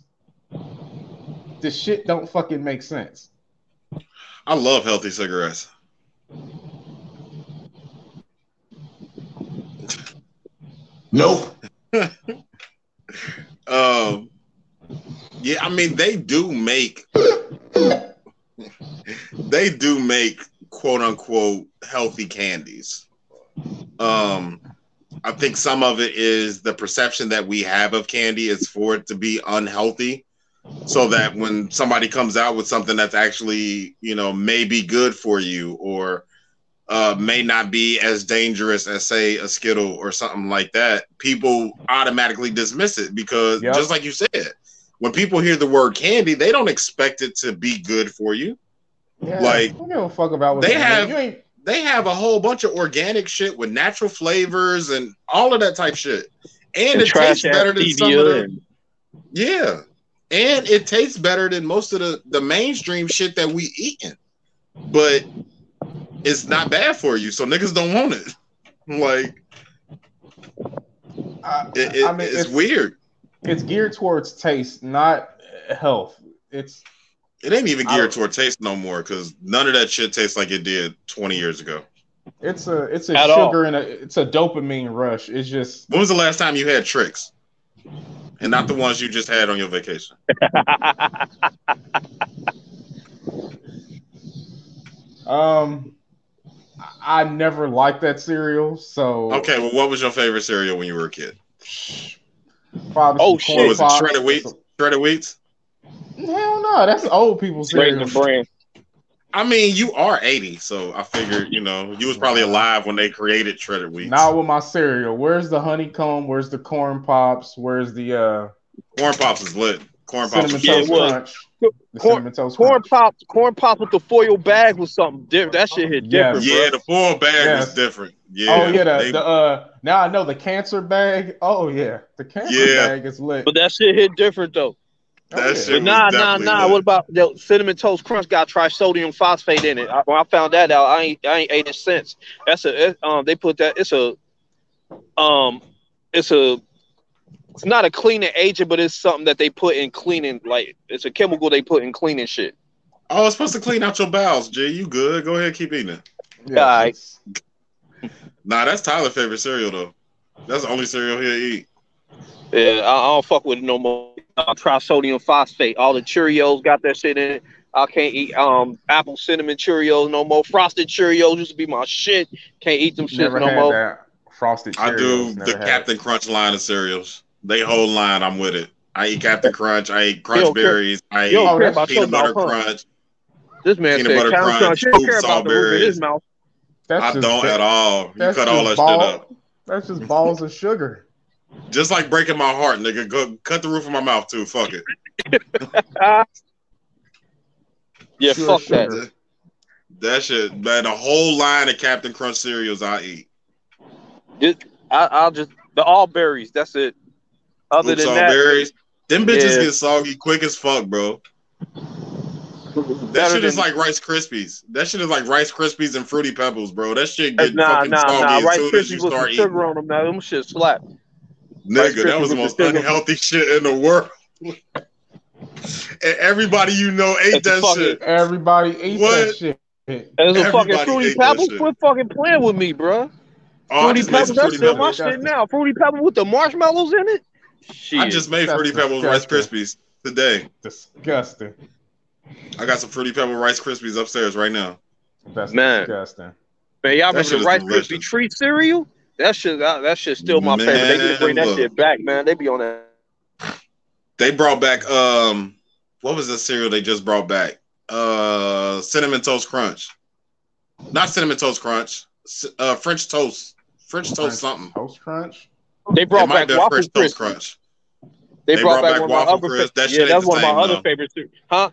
This shit don't fucking make sense. I love healthy cigarettes. Nope. Um, yeah, I mean they do make they do make quote unquote healthy candies. Um, I think some of it is the perception that we have of candy is for it to be unhealthy, so that when somebody comes out with something that's actually you know may be good for you or uh, may not be as dangerous as say a skittle or something like that people automatically dismiss it because Yep. just like you said when people hear the word candy they don't expect it to be good for you Yeah, Like, I don't give a fuck about what they have- You ain't, they have a whole bunch of organic shit with natural flavors and all of that type shit. And it tastes better than some of stevia the and- yeah. And it tastes better than most of the the mainstream shit that we eating. But it's not bad for you so niggas don't want it. Like I, it, it- I mean, it's, it's, weird. it's geared towards taste, not health. It's it ain't even geared don't- toward taste no more because none of that shit tastes like it did 20 years ago it's a it's a At all. sugar and a it's a dopamine rush. It's just when was the last time you had Trix and not the ones you just had on your vacation um I I never liked that cereal, so okay well what was your favorite cereal when you were a kid Probably Oh, some shit. corn What was it, pops. shredded wheat? shredded wheats Hell no, that's old people cereal. Raisin Bran. I mean, you are 80, so I figured, you know, you was probably alive when they created shredded wheat. Not with my cereal. Where's the honeycomb? Where's the corn pops? Where's the uh Corn pops is lit. Corn pops is Yeah, toast crunch? Corn- cinnamon toast Corn pops, corn pops with the foil bag was something different. That shit hit Yes. different, Yeah, the foil bag Yes. was different. Yeah. oh yeah, the, they- the uh now I know the cancer bag. Oh yeah, the cancer Yeah. bag is lit. But that shit hit different though. That yeah. shit But was nah, nah, definitely nah. lit. What about the cinnamon toast crunch? Got trisodium phosphate in it. I, when I found that out, I ain't, I ain't ate it since. That's a, it, um, they put that. It's a, um, it's a, it's not a cleaning agent, but it's something that they put in cleaning. Like it's a chemical they put in cleaning shit. Oh, it's supposed to clean out your bowels, Jay. You good? Go ahead, keep eating it. Yeah, Alright. Nah, that's Tyler's favorite cereal though. That's the only cereal he'll eat. Yeah, I, I don't fuck with it no more. Uh, trisodium phosphate. All the Cheerios got that shit in it. I can't eat um apple cinnamon Cheerios no more. Frosted Cheerios used to be my shit. Can't eat them shit no had more. that frosted. I do Cheerios, the never had Captain Crunch line of cereals. They whole line, I'm with it. I eat Captain Crunch. I eat Crunch don't care- Berries. I eat care peanut your butter mouth, crunch. This man Peanut said butter Captain crunch, Crunch. You don't care about the roof in his mouth. That's I just don't ba- at all. You cut all that just shit up. That's just balls of sugar. Just like breaking my heart, nigga. Go cut the roof of my mouth too. Fuck it. Yeah, Pure fuck that. That shit, man. A whole line of Captain Crunch cereals I eat. I, I'll just the all berries. That's it. Other Oops, than all that, berries. Them bitches Yeah. get soggy quick as fuck, bro. That better shit is like Rice Krispies. That shit is like Rice Krispies and Fruity Pebbles, bro. That shit get nah, fucking nah, soggy nah. as Rice soon as you Krispies with some start sugar eating. on them. Now them shit slap. Rice Nigga, that was the most unhealthy shit in the world. and everybody you know ate That's that fucking- shit. Everybody ate What? that shit. And it's a Everybody fucking fruity ate pebbles. shit. Quit fucking playing with me, bro. Oh, fruity just pebbles. That's still my shit now. Fruity pebbles with the marshmallows in it. Shit. I just made That's Fruity Pebbles Rice. Krispies today. Disgusting. I got some Fruity Pebble Rice Krispies upstairs right now. That's Man. disgusting. Man, y'all That shit remember the Rice delicious. Krispie treat cereal? That shit, that, that shit's still my favorite. They need to bring Man, that look. shit back, man. They be on that. They brought back um, what was the cereal they just brought back? Uh, cinnamon toast crunch. Not cinnamon toast crunch. c- Uh, French toast. French toast something. Toast crunch. They brought back waffle French toast crunch. They, They brought, brought back, back one of my waffle other crisp. fa- That shit Yeah, ain't that's the one of my same, other though. favorites too. Huh?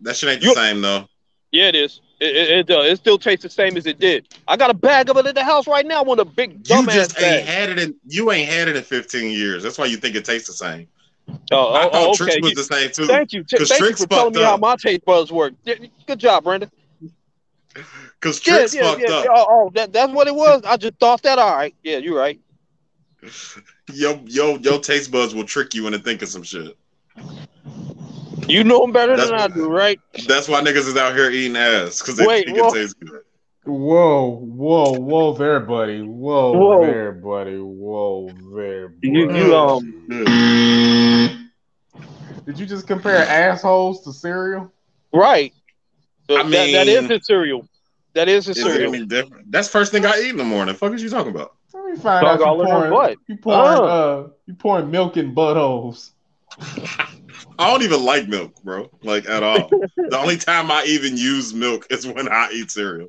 That shit ain't the You- same though. Yeah, it is. It, it, it does. It still tastes the same as it did. I got a bag of it at the house right now. One of the big dumbass. You just ain't bags. had it in you ain't had it in 15 years. That's why you think it tastes the same. Oh, oh I oh, thought oh, Trix was the same too. Thank you. Thank you for telling fucked me how my taste buds work. Good job, Brandon. Because Yeah, Trix yeah, fucked yeah. up. Oh, oh, that, that's what it was. I just thought that. All right. Yeah, you're right. Yo, yo, your taste buds will trick you into thinking some shit. You know them better That's than I do, right? That's why niggas is out here eating ass because they Wait, think it whoa. tastes good. Whoa, whoa, whoa there, buddy. Whoa, Whoa. there, buddy. Whoa, there. Buddy. You, you um, Did you just compare assholes to cereal? right. So I that, that is mean- the cereal. That is the Is it cereal. any different? That's first thing I eat in the morning. Fuck is you talking about? Let me find Dog out all you in pouring, butt. you pouring, Uh. uh, you pouring milk in buttholes. I don't even like milk, bro. Like at all. the only time I even use milk is when I eat cereal.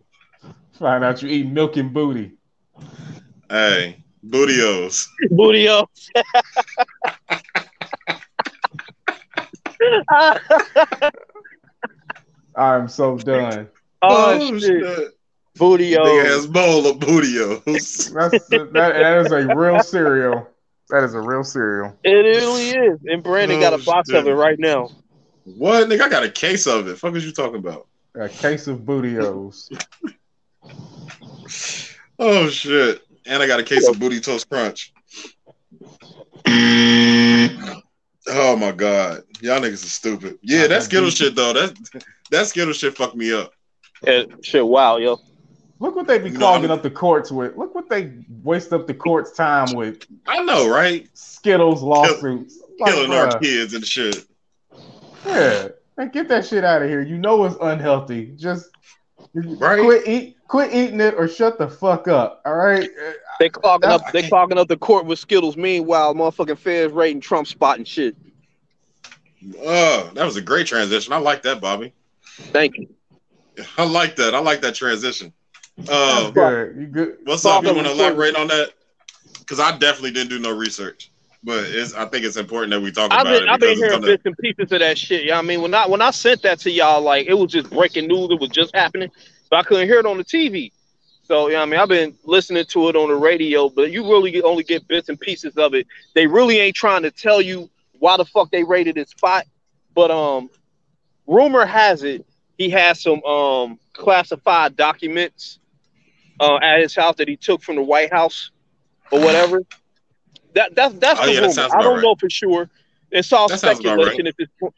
Find out you eat milk and booty. Hey, bootios. Booty up. I'm so done. oh, oh shit. Booty Big up. ass bowl of bootios. That's that, that is a real cereal. That is a real cereal. It really is. And Brandon got a box shit. of it right now. what, nigga? I got a case of it. Fuck is you talking about? A case of bootios. Oh shit! And I got a case of booty toast crunch. Oh my god, y'all niggas are stupid. Yeah, that Skittles shit though. That that Skittles shit fucked me up. Yeah, shit, wow, yo. Look what they be clogging I'm- up the courts with. Look what they waste up the court's time with. I know, right? Skittles lawsuits. Like, Killing our kids and shit. Yeah, man, get that shit out of here. You know it's unhealthy. Just Right? quit eat, quit eating it, or shut the fuck up. All right. They clogging That's- up they clogging up the court with Skittles. Meanwhile, motherfucking feds raiding Trump spot and shit. Uh, that was a great transition. I like that, Bobby. Thank you. I like that. I like that transition. That's Uh, good. You good? what's up? You want to elaborate on that? Because I definitely didn't do no research, but it's, I think it's important that we talk I've about been it. I've been because hearing gonna- bits and pieces of that shit. You know I mean? When I when I sent that to y'all, like it was just breaking news, it was just happening. So I couldn't hear it on the TV. So you know I mean, I've been listening to it on the radio, but you really only get bits and pieces of it. They really ain't trying to tell you why the fuck they raided his spot. But um rumor has it he has some um classified documents uh, at his house that he took from the White House or whatever. That that's that's Oh, the yeah, rumor. sounds I don't right. know for sure. It's all That speculation at this point.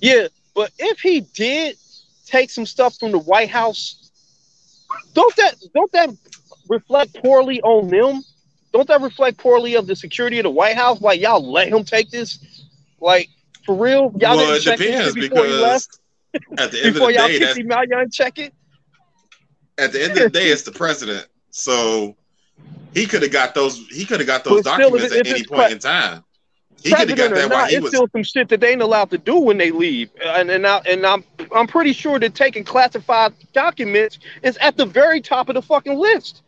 Yeah, but if he did take some stuff from the White House, don't that don't that reflect poorly on them? Don't that reflect poorly of the security of the White House? Like y'all let him take this? Like for real? Y'all well, didn't it check this depends before he left? at the end of Before the y'all day, that's, him out, y'all check it? At the end of the day, it's the president. So he could have got those. He could have got those But still, documents if at any pre- point in time. He could have got that while not, he it's was. still some shit that they ain't allowed to do when they leave. And and, I, and I'm I'm pretty sure that taking classified documents is at the very top of the fucking list.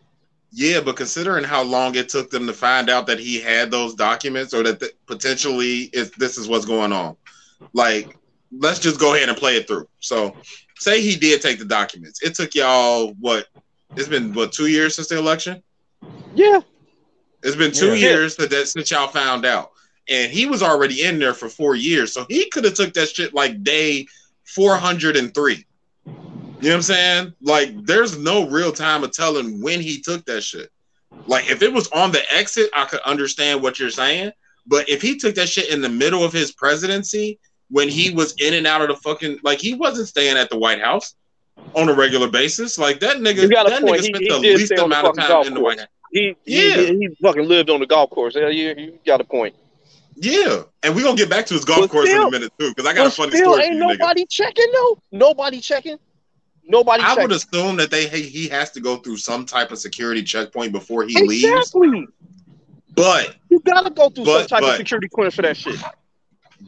Yeah, but considering how long it took them to find out that he had those documents, or that th- potentially is this is what's going on, like let's just go ahead and play it through. So, say he did take the documents. It took y'all what? It's been what two years since the election. Yeah. It's been two Yeah. years that, that since y'all found out, and he was already in there for four years, so he could have took that shit like day four hundred and three. You know what I'm saying? Like, there's no real time of telling when he took that shit. Like, if it was on the exit, I could understand what you're saying. But if he took that shit in the middle of his presidency, when he was in and out of the fucking, like, he wasn't staying at the White House on a regular basis. Like that nigga, You got a that point. nigga spent he the least stay on the amount of time golf in the. White House. He, Yeah. he, he fucking lived on the golf course. Yeah, you, you got a point. Yeah, and we're gonna get back to his golf But course in a minute too, because I got a funny still, story for ain't you, nigga. nobody checking though. Nobody checking. Nobody I checking. would assume that they he, he has to go through some type of security checkpoint before he leaves. exactly. But You gotta go through some But- type of security clearance for that shit.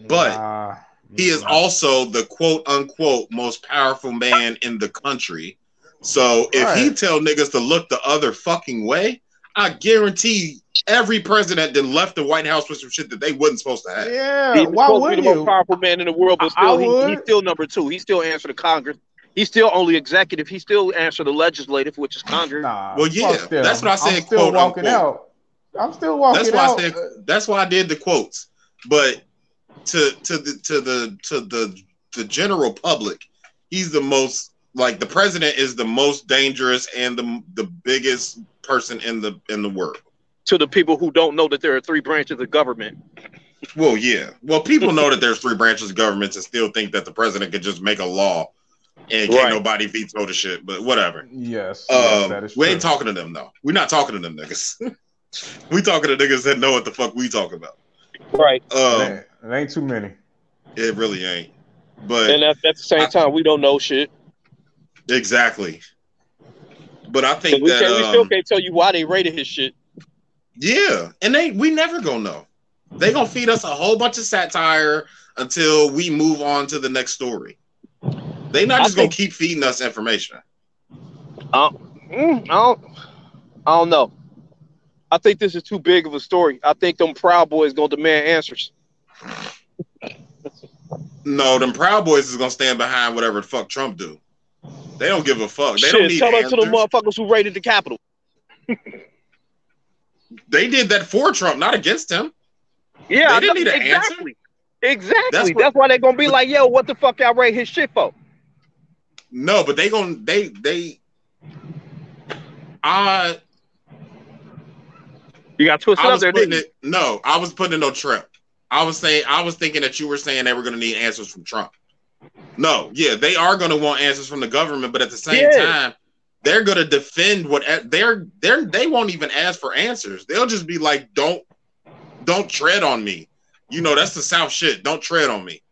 but Nah. He is mm-hmm. also the quote unquote most powerful man in the country. So if he tell niggas to look the other fucking way, I guarantee every president that left the White House with some shit that they wasn't supposed to have. Yeah, He's why supposed to be would the most powerful man in the world, but still, he, he's still number two. He still answer to Congress. He's still only executive. He still answer the legislative, which is Congress. Nah. Well, yeah, fuck that's what I said, I'm still quote, walking unquote. out. I'm still walking That's why out. I said that's why I did the quotes. But to to the to the to the the general public, he's the most like the president is the most dangerous and the the biggest person in the in the world. To the people who don't know that there are three branches of government. Well, yeah. Well, people know that there's three branches of government and still think that the president could just make a law and can't Right. nobody veto the shit. But whatever. yes, yes, Um, that is we true. ain't talking to them though. We're not talking to them niggas. we talking to niggas that know what the fuck we talking about. Right. Um, ain't, it ain't too many. it really ain't. But And at, at the same time, we don't know shit. exactly. But I think we, that can't, we still um, can't tell you why they rated his shit. yeah, and they we never gonna know. They gonna feed us a whole bunch of satire until we move on to the next story. They not I just gonna think- keep feeding us information. Mm, I don't. I don't know. I think this is too big of a story. I think them Proud Boys gonna demand answers. No, them Proud Boys is gonna stand behind whatever the fuck Trump do. They don't give a fuck. They don't Shit, need tell that answers. to the motherfuckers who raided the Capitol. They did that for Trump, not against him. Yeah, They didn't know- need an answer. exactly. Exactly. That's That's, why they're gonna be like, "Yo, what the fuck y'all rate his shit for?" No, but they gonna they they. I You got twisted up there, didn't it. No, I was putting it no trip. I was saying I was thinking that you were saying they were going to need answers from Trump. No, yeah, they are going to want answers from the government, but at the same Yeah. time, they're going to defend what they're they're they won't even ask for answers. They'll just be like, "Don't don't tread on me." You know, that's the South shit. Don't tread on me.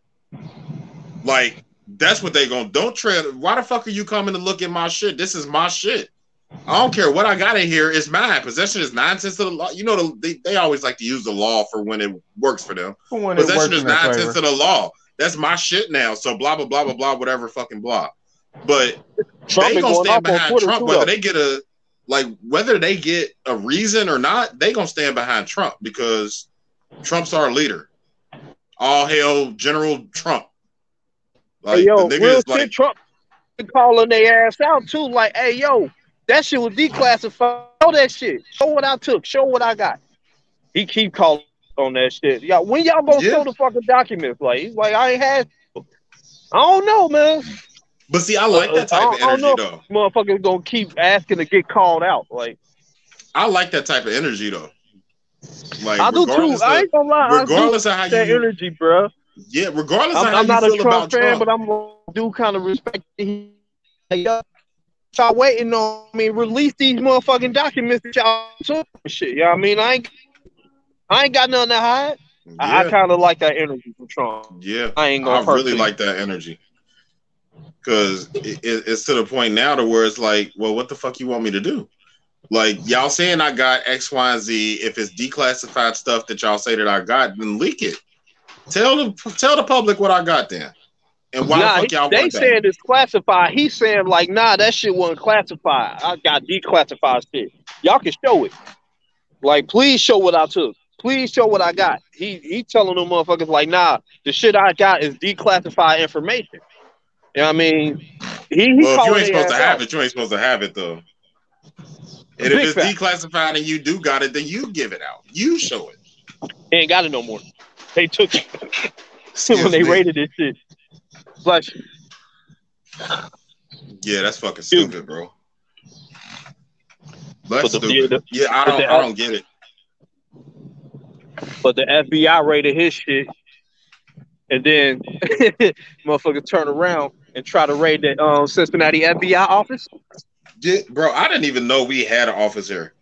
Like that's what they going. to Don't tread. Why the fuck are you coming to look at my shit? This is my shit. I don't care what I got in here. It's mine. Possession is nine tenths of the law. You know, the, they, they always like to use the law for when it works for them. For when Possession is in their nine favor. tenths of the law. That's my shit now. So blah blah blah blah blah whatever fucking blah. But? Trump they gonna stand behind Trump whether though. they get a like whether they get a reason or not. They gonna stand behind Trump because Trump's our leader. All hail General Trump. Like hey, yo, the real shit, like Trump been calling their ass out too. Like, hey, yo, that shit was declassified. Show that shit. Show what I took. Show what I got. He keep calling on that shit. Y'all, when y'all gonna Yeah. show the fucking documents? Like, he's like, I ain't had. I don't know, man. But see, I like that Uh, type don't- of energy though. Motherfuckers gonna keep asking to get called out. Like, I like that type of energy though. Like I do too. regardless I of, ain't gonna lie. regardless I of how you energy, bro. yeah, regardless I'm, of how I'm you not feel a Trump about fan, Trump, but I'm gonna do kind of respect. He, y'all, waiting on me release these motherfucking documents that y'all took shit. You know what I mean? I ain't, I ain't got nothing to hide. I, I kind of like that energy from Trump. yeah, I ain't gonna. I really like that energy because it, it- it's to the point now to where it's like, well, what the fuck you want me to do? Like y'all saying I got X, Y, and Z. If it's declassified stuff that y'all say that I got, then leak it. Tell the tell the public what I got then, and why Nah, the fuck y'all they want that? saying it's classified. He's saying like, nah, that shit wasn't classified. I got declassified shit. Y'all can show it. Like, please show what I took. Please show what I got. He he telling them motherfuckers like, nah, the shit I got is declassified information. You know what I mean? He, he Well, if you ain't supposed to ass have it, you ain't supposed to have it though. And if it's fact. declassified and you do got it, then you give it out. You show it. He ain't got it no more. They took it when they me. raided this shit. Yeah, that's fucking stupid, bro. That's But the- stupid. the- yeah, I don't. the- I don't get it. but the FBI raided his shit, and then motherfucker turn around and try to raid the um, Cincinnati FBI office. Yeah, bro, I didn't even know we had an office here.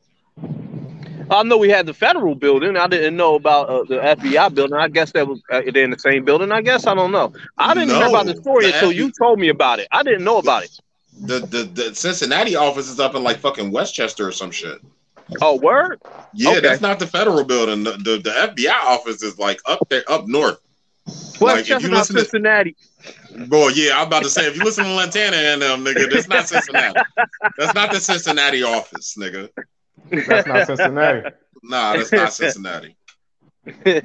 I know we had the federal building. I didn't know about uh, the FBI building. I guess that was uh, they're in the same building. I guess I don't know. I didn't hear about the story the until FBI you told me about it. I didn't know about it. The, the the Cincinnati office is up in like fucking Westchester or some shit. Oh, word? Yeah, Okay. that's not the federal building. The, the the FBI office is like up there, up north. West Like, Chestnut, listen to- Cincinnati. Boy, yeah, I'm about to say if you listen to Lantana and them, nigga, that's not Cincinnati. That's not the Cincinnati office, nigga. That's not Cincinnati. Nah, that's not Cincinnati.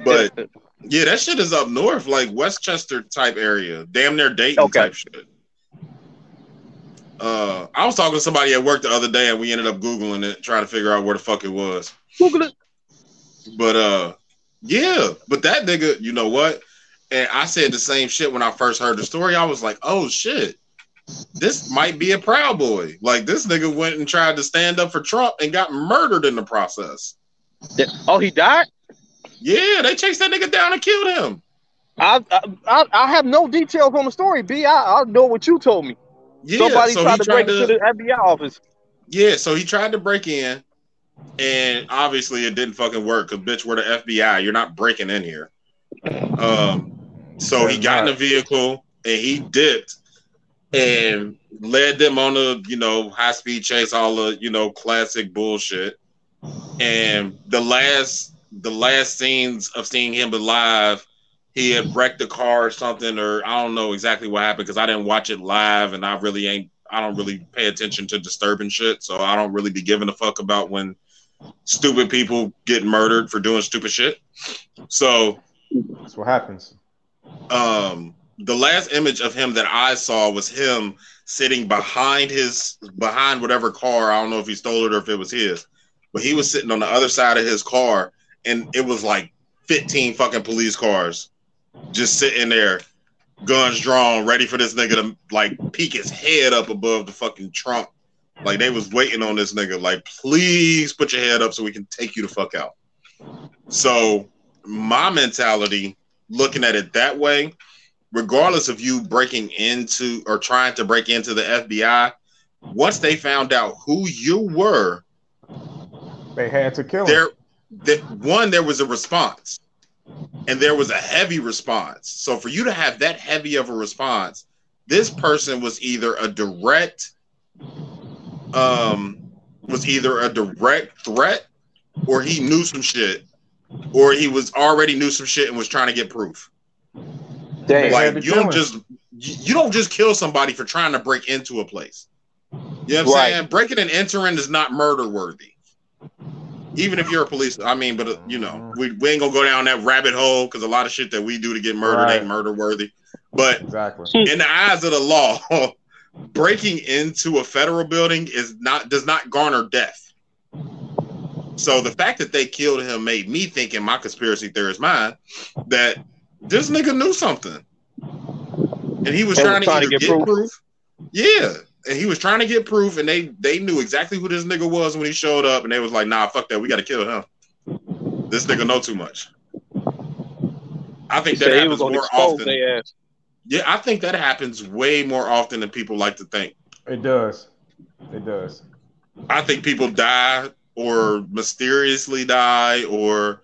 But yeah, that shit is up north, like Westchester type area, damn near Dayton Okay. type shit. Uh, I was talking to somebody at work the other day, and we ended up googling it, trying to figure out where the fuck it was. Google it. But uh, yeah, but that nigga, you know what? And I said the same shit when I first heard the story. I was like, oh shit, this might be a proud boy. Like this nigga went and tried to stand up for Trump and got murdered in the process. Oh, he died. Yeah, they chased that nigga down and killed him. I, I I have no details on the story. B, I I know what you told me. Yeah, Somebody so tried he to tried break into to, the FBI office. yeah, so he tried to break in, and obviously it didn't fucking work. Cause bitch, we're the FBI. You're not breaking in here. Um, so he got in the vehicle and he dipped and led them on a you know high speed chase, all the you know classic bullshit. And the last the last scenes of seeing him alive, he had wrecked the car or something, or I don't know exactly what happened because I didn't watch it live and I really ain't I don't really pay attention to disturbing shit, so I don't really be giving a fuck about when stupid people get murdered for doing stupid shit. So That's what happens. um the last image of him that I saw was him sitting behind his behind whatever car. I don't know if he stole it or if it was his, but he was sitting on the other side of his car, and it was like 15 fucking police cars just sitting there, guns drawn, ready for this nigga to like peek his head up above the fucking trunk. Like they was waiting on this nigga, like, please put your head up so we can take you the fuck out. So my mentality, looking at it that way, regardless of you breaking into or trying to break into the FBI, once they found out who you were, They had to kill him. there one there was a response and there was a heavy response so for you to have that heavy of a response this person was either a direct um was either a direct threat or he knew some shit or he was already knew some shit and was trying to get proof They had like you don't just you you don't just kill somebody for trying to break into a place. You know what i'm Right. saying? Breaking and entering is not murder worthy. Even if you're a police i mean but uh, you know we, we ain't gonna go down that rabbit hole because a lot of shit that we do to get murdered Right. ain't murder worthy. But Exactly. in the eyes of the law breaking into a federal building is not does not garner death. So the fact that they killed him made me think in my conspiracy theorist mind that this nigga knew something and he was And trying, was trying to, to either get get, proof. proof. yeah and he was trying to get proof and they they knew exactly who this nigga was when he showed up and they was like nah fuck that we gotta kill him this nigga know too much i think that Said he happens was more often their yeah, I think that happens way more often than people like to think. It does. It does. I think people die or mysteriously die or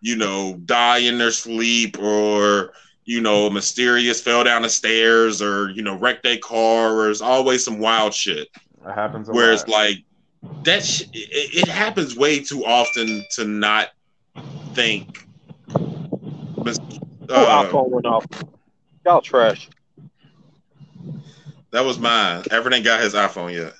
you know, die in their sleep or you know, mysterious fell down the stairs or you know, wrecked their car or there's always some wild shit. It happens a Where it's like that sh- it, it happens way too often to not think Mis- Oh, uh, iPhone went off. Y'all trash. That was mine. Everett ain't got his iPhone yet.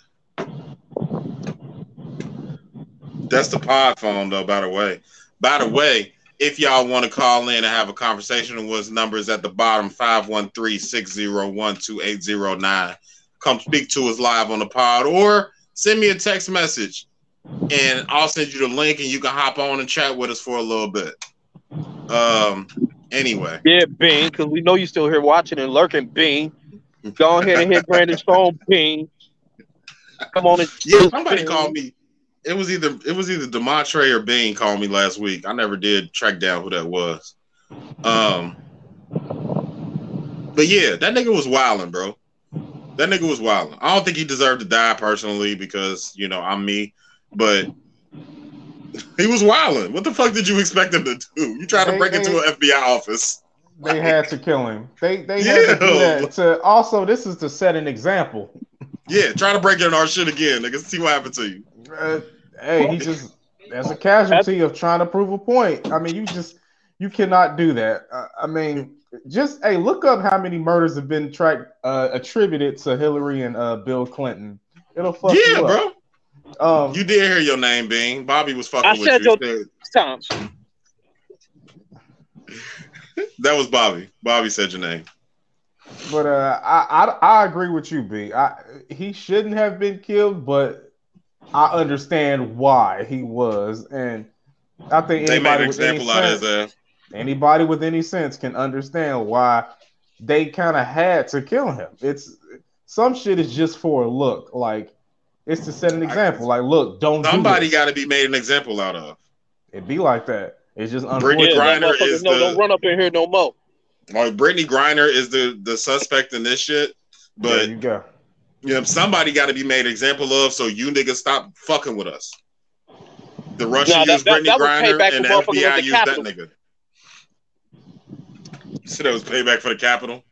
That's the pod phone, though, by the way. By the way, if y'all want to call in and have a conversation with us, numbers at the bottom 513 601 2809. Come speak to us live on the pod or send me a text message and I'll send you the link and you can hop on and chat with us for a little bit. Um, anyway. Yeah, Bing, because we know you're still here watching and lurking, Bing. Go ahead and hit Brandon's phone, Bing. Come on and Yeah, somebody called me. It was either it was either Demontre or Bean called me last week. I never did track down who that was. Um, but yeah, that nigga was wilding, bro. That nigga was wilding. I don't think he deserved to die personally because you know I'm me, but he was wilding. What the fuck did you expect him to do? You tried to They- break into an FBI office. They had to kill him. They they had to do that to also this is to set an example. Yeah, try to break in our shit again, nigga. See what happened to you. Uh, hey, he just as a casualty of trying to prove a point. I mean, you just you cannot do that. Uh, I mean, just hey, look up how many murders have been tracked uh, attributed to Hillary and uh, Bill Clinton. It'll fuck yeah, you up. bro. Um, You did hear your name, Bing. Bobby was fucking I with said you. your He times. said- that was Bobby. Bobby said your name. But uh, I, I I agree with you, B. I, he shouldn't have been killed, but I understand why he was, and I think They made anybody an with any example out of sense, his ass. anybody with any sense can understand why they kind of had to kill him. It's some shit is just for a look, like it's to set an example. Like, look, don't Somebody do got to be made an example out of. it. Be like that. It's just Brittany unfortunate. Griner is know, the- don't run up in here no more. Like Brittany Griner is the the suspect in this shit, there but you go. You know somebody got to be made example of, so you niggas stop fucking with us. The Russian Nah, used Brittany Griner, and the FBI the used that nigga. So that was payback for the Capitol.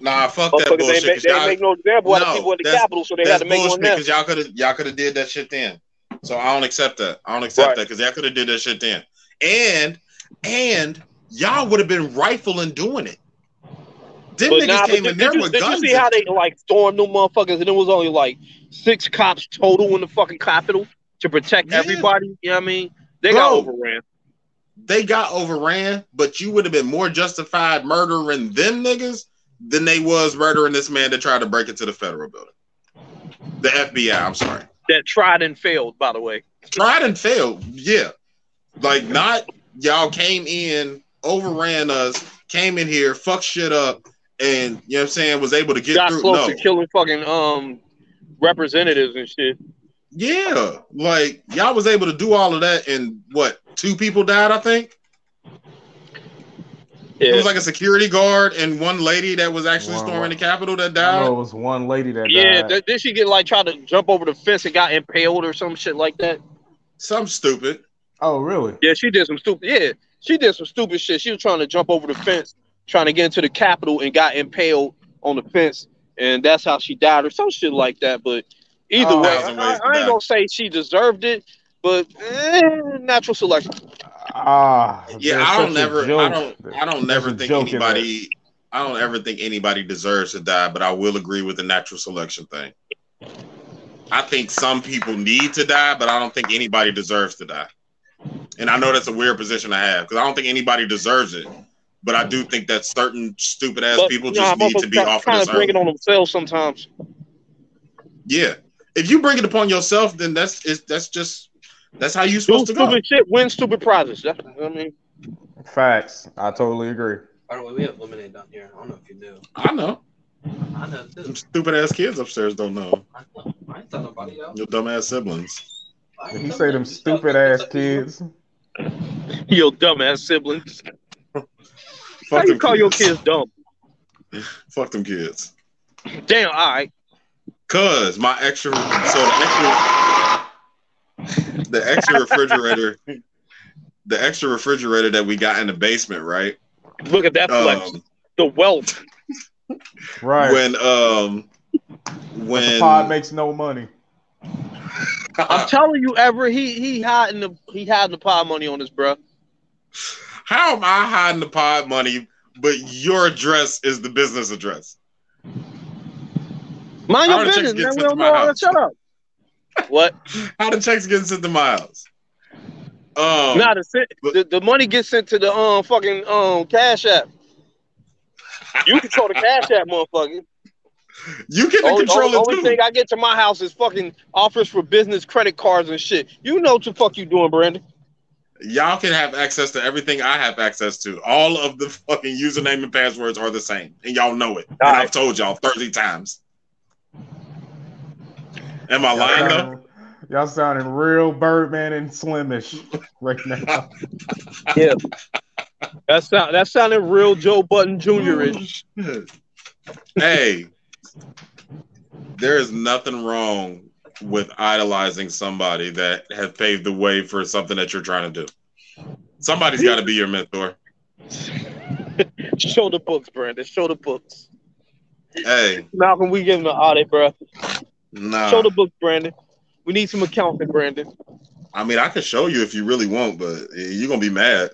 Nah, fuck that bullshit. ain't make, 'cause they ain't y'all- make no example out of people at the Capitol, so they had to make one because y'all could have y'all could have did that shit then. So I don't accept that. I don't accept Right. that because y'all could have did that shit then. And and y'all would have been rightful in doing it. Them But niggas nah, came did, in there did you, with did you see how they like stormed them motherfuckers and it was only like six cops total in the fucking Capitol to protect Yeah. everybody? You know what I mean? They got overran. they got overran, but you would have been more justified murdering them niggas than they was murdering this man that tried to break into the federal building. The FBI, I'm sorry. That tried and failed, by the way. Tried and failed. Yeah. Like not y'all came in, overran us, came in here, fucked shit up, and you know what I'm saying, was able to get got through. close No. to killing fucking um representatives and shit. Yeah. Like y'all was able to do all of that and what, two people died, I think? It was like a security guard and one lady that was actually Wow. storming the Capitol that died. know it was one lady that yeah. died. th- Did she get like try to jump over the fence and got impaled or some shit like that? Some stupid. oh, really? Yeah, she did some stupid. Yeah, she did some stupid shit. She was trying to jump over the fence, trying to get into the Capitol, and got impaled on the fence, and that's how she died, or some shit like that. But either Oh. way, I, Thousand ways to I ain't gonna say she deserved it, but eh, natural selection. Ah, Yeah, I don't never, I don't, I don't There's never think joke in that. anybody, I don't ever think anybody deserves to die. But I will agree with the natural selection thing. I think some people need to die, but I don't think anybody deserves to die. And I know that's a weird position to have because I don't think anybody deserves it. But I do think that certain stupid ass But people nah, just need to be motherfuckers offered kind this of bring early. it on themselves sometimes. Yeah, if you bring it upon yourself, then that's it's, that's just that's how you Do supposed to go. stupid shit, win stupid prizes. That's, I mean, Facts. I totally agree. By the way, we have lemonade down here. I don't know if you knew. I know. I know too. Them stupid ass kids upstairs don't know. I, know. I ain't tell nobody though. Your dumb ass siblings. I Did he say them stupid ass kids? your dumbass siblings. How Fuck you them call your kids dumb? Fuck them kids. Damn, all right. Cause my extra, so the extra, the extra refrigerator, the extra refrigerator that we got in the basement, right? Look at that flex. Um, the wealth. Right. when um when the when pod makes no money. I'm telling you, ever he he hiding the he hiding the pot money on this, bro. How am I hiding the pod money, but your address is the business address? Mind How your the business, man. We don't know how to shut up. What? How the checks getting sent to my house? Um, nah, the, sent- the the money gets sent to the um fucking um cash app. You control the cash app, motherfucker. you get to Only, control only, it only too. thing I get to my house is fucking offers for business credit cards and shit. You know what the fuck you doing, Brandon? Y'all can have access to everything I have access to. All of the fucking username and passwords are the same, and y'all know it. And All right. I've told y'all thirty times. Am I lying though? y'all sounding real Birdman and Slimish right now. Yeah. That sound that sounded real Joe Budden Jr. ish. hey, there is nothing wrong with idolizing somebody that has paved the way for something that you're trying to do. Somebody's got to be your mentor. Show the books, Brandon. Show the books. Hey, Malcolm, we give him the audit, bro. nah. Show the books, Brandon. We need some accounting, Brandon. I mean, I could show you if you really want, but you're gonna be mad.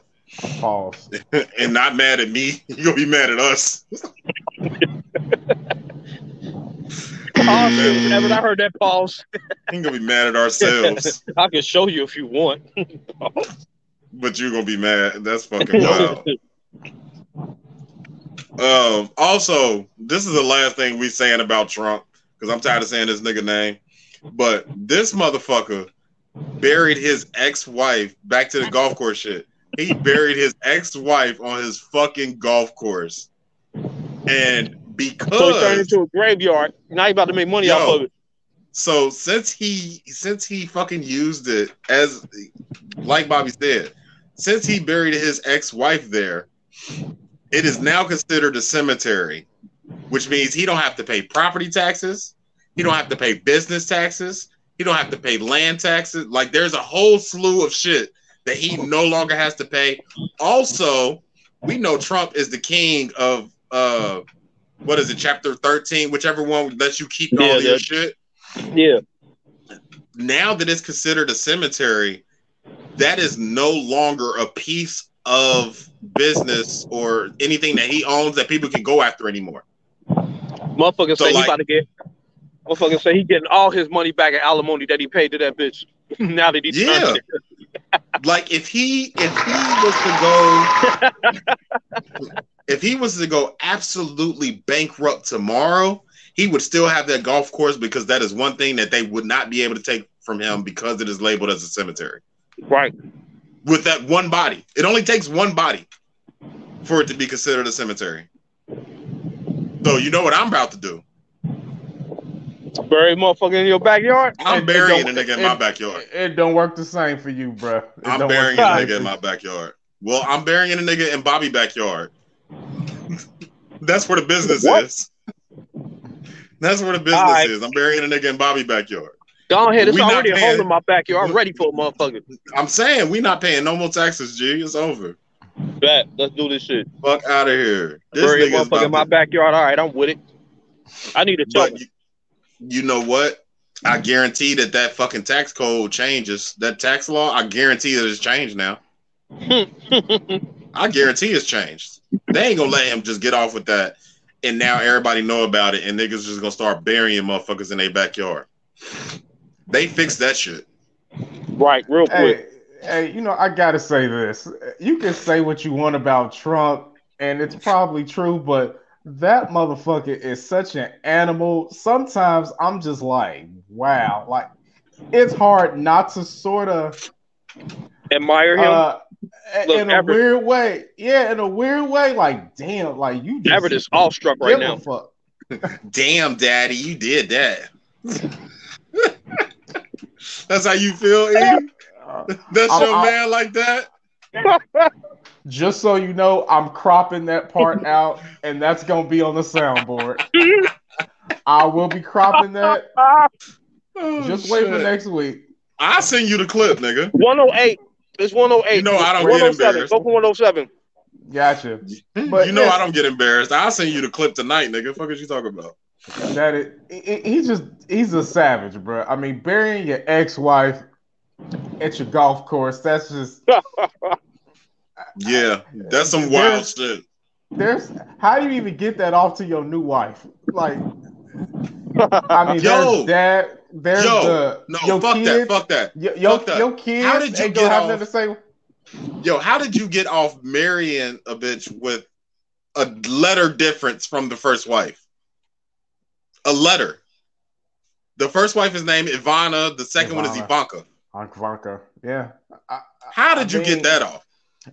Pause. and not mad at me. You're gonna be mad at us. Pause. Whenever I heard that pause, You gonna be mad at ourselves, I can show you if you want. but you're gonna be mad. That's fucking wild. Um, also, this is the last thing we saying about Trump because I'm tired of saying this nigga name. But this motherfucker buried his ex-wife back to the golf course shit. He buried his ex-wife on his fucking golf course, and because So he turned into a graveyard. Now he about to make money Yo. off of it. So since he since he fucking used it as like Bobby said, since he buried his ex-wife there, it is now considered a cemetery, which means he don't have to pay property taxes, he don't have to pay business taxes, he don't have to pay land taxes. Like there's a whole slew of shit that he no longer has to pay. Also, we know Trump is the king of uh what is it, chapter 13, whichever one lets you keep all Yeah, your shit Yeah. now that it's considered a cemetery, that is no longer a piece of business or anything that he owns that people can go after anymore. Motherfucker So, say like- he about to get. Motherfucker say he getting all his money back at alimony that he paid to that bitch. now that he's Yeah. Like if he if he was to go if he was to go absolutely bankrupt tomorrow, he would still have that golf course because that is one thing that they would not be able to take from him because it is labeled as a cemetery. Right. With that one body. It only takes one body for it to be considered a cemetery. So you know what I'm about to do? Bury a motherfucker in your backyard. I'm It- it burying a nigga in it- my backyard. It, it don't work the same for you, bro. I'm burying a nigga in my backyard. Well, I'm burying a nigga in Bobby backyard. That's where the business What? is. That's where the business right. is. I'm burying a nigga in Bobby backyard. Go ahead. It's We already a paying- hole in my backyard. I'm ready for a motherfucker. I'm saying we not paying no more taxes, G. It's over. Bet. Let's do this shit. Fuck out of here. This Bury a motherfucker in my backyard. All right, I'm with it. I need a choke. you, you know what? I guarantee that that fucking tax code changes. That tax law, I guarantee that it's changed now. I guarantee it's changed. They ain't gonna let him just get off with that, and now everybody know about it, and niggas just gonna start burying motherfuckers in their backyard. They fixed that shit. right, real quick. Hey, hey, you know, I gotta say this. You can say what you want about Trump, and it's probably true, but that motherfucker is such an animal. Sometimes I'm just like, wow, like it's hard not to sort of Admire him. uh Look, in a Everett- weird way. Yeah, in a weird way, like damn, like you just Everett is awestruck right now. fuck. Damn, daddy, you did that. That's how you feel, E? Uh, that's I'm- your I'm- man like that? Just so you know, I'm cropping that part out, and that's gonna be on the soundboard. I will be cropping that. Oh, Just wait for next week. I'll send you the clip, nigga. 108. It's 108. You know I don't get 107. embarrassed. Go for 107. Gotcha. But you know yeah. I don't get embarrassed. I'll send you the clip tonight, nigga. Fuck is you talking about? That it, he- he's just he's a savage, bro. I mean, burying your ex-wife at your golf course, that's just Yeah, that's some wild shit. there's how do you even get that off to your new wife? Like I mean, Yo. there's that, there's Yo, the no, your fuck kids, that, fuck that. Your, your, fuck that. your kids How did you get off- to say. Yo, how did you get off marrying a bitch with a letter difference from the first wife? A letter. The first wife is named Ivana. The second one is Ivanka. Ivanka. Yeah. I, How did I you get that off?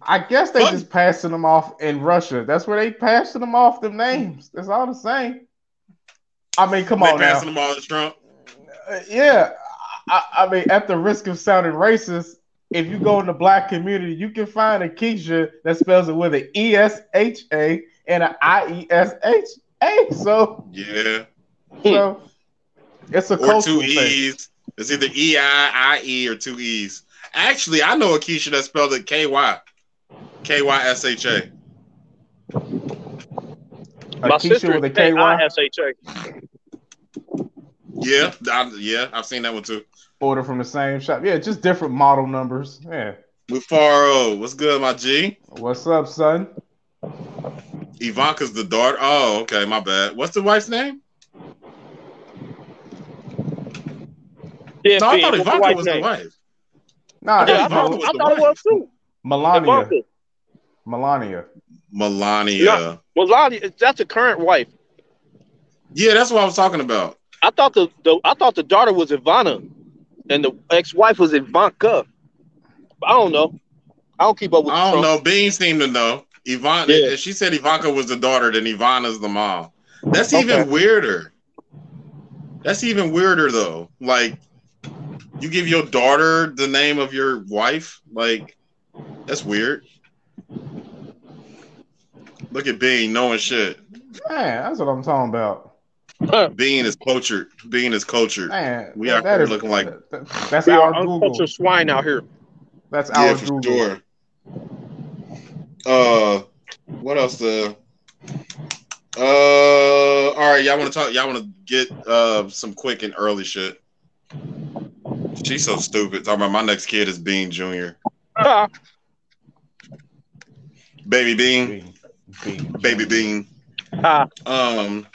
I guess they just passing them off in Russia. That's where they passing them off them names. That's all the same. I mean, come They on now. passing them all to Trump. Uh, yeah, I, I mean, at the risk of sounding racist, if you go in the black community, you can find a Keisha that spells it with an E S H A and an I E S H A. So, Yeah. so it's a Or cultural two thing. E's. It's either E I I E or two E's. Actually, I know a Keisha that spelled it K Y. K Y S H A. A My Keisha sister with a is K Y K-I-S-H-A. Yeah, I, yeah, I've seen that one too. order from the same shop. Yeah, just different model numbers. Yeah. Mufaro, what's good, my G? What's up, son? Ivanka's the daughter. Oh, okay, my bad. What's the wife's name? Yeah, No, I thought what's the Ivanka wife's was the wife. Nah, I Yeah, I thought it's thought, Ivanka was I the thought it was too. Melania. Ivanka. Melania. Melania. Yeah. Melania, that's the current wife. Yeah, that's what I was talking about. I thought the, the I thought the daughter was Ivana, and the ex-wife was Ivanka. I don't know. I don't keep up with. I don't Trump. know. Bean seemed to know. Ivan, Yeah. she said Ivanka was the daughter, then Ivana's the mom. That's even Okay. weirder. That's even weirder though. Like, you give your daughter the name of your wife. Like, that's weird. Look at Bean knowing shit. Man, that's what I'm talking about. Bean is cultured. Bean is cultured. Man, We that- out that looking like that's We our Google. uncultured swine out here. That's yeah, our for Google. sure. Uh, what else? The uh, all right. Y'all want to talk? Y'all want to get uh some quick and early shit? She's so stupid. Talking about my next kid is Bean Junior. Baby Bean, Bean. Bean. baby Bean. Ah, Um,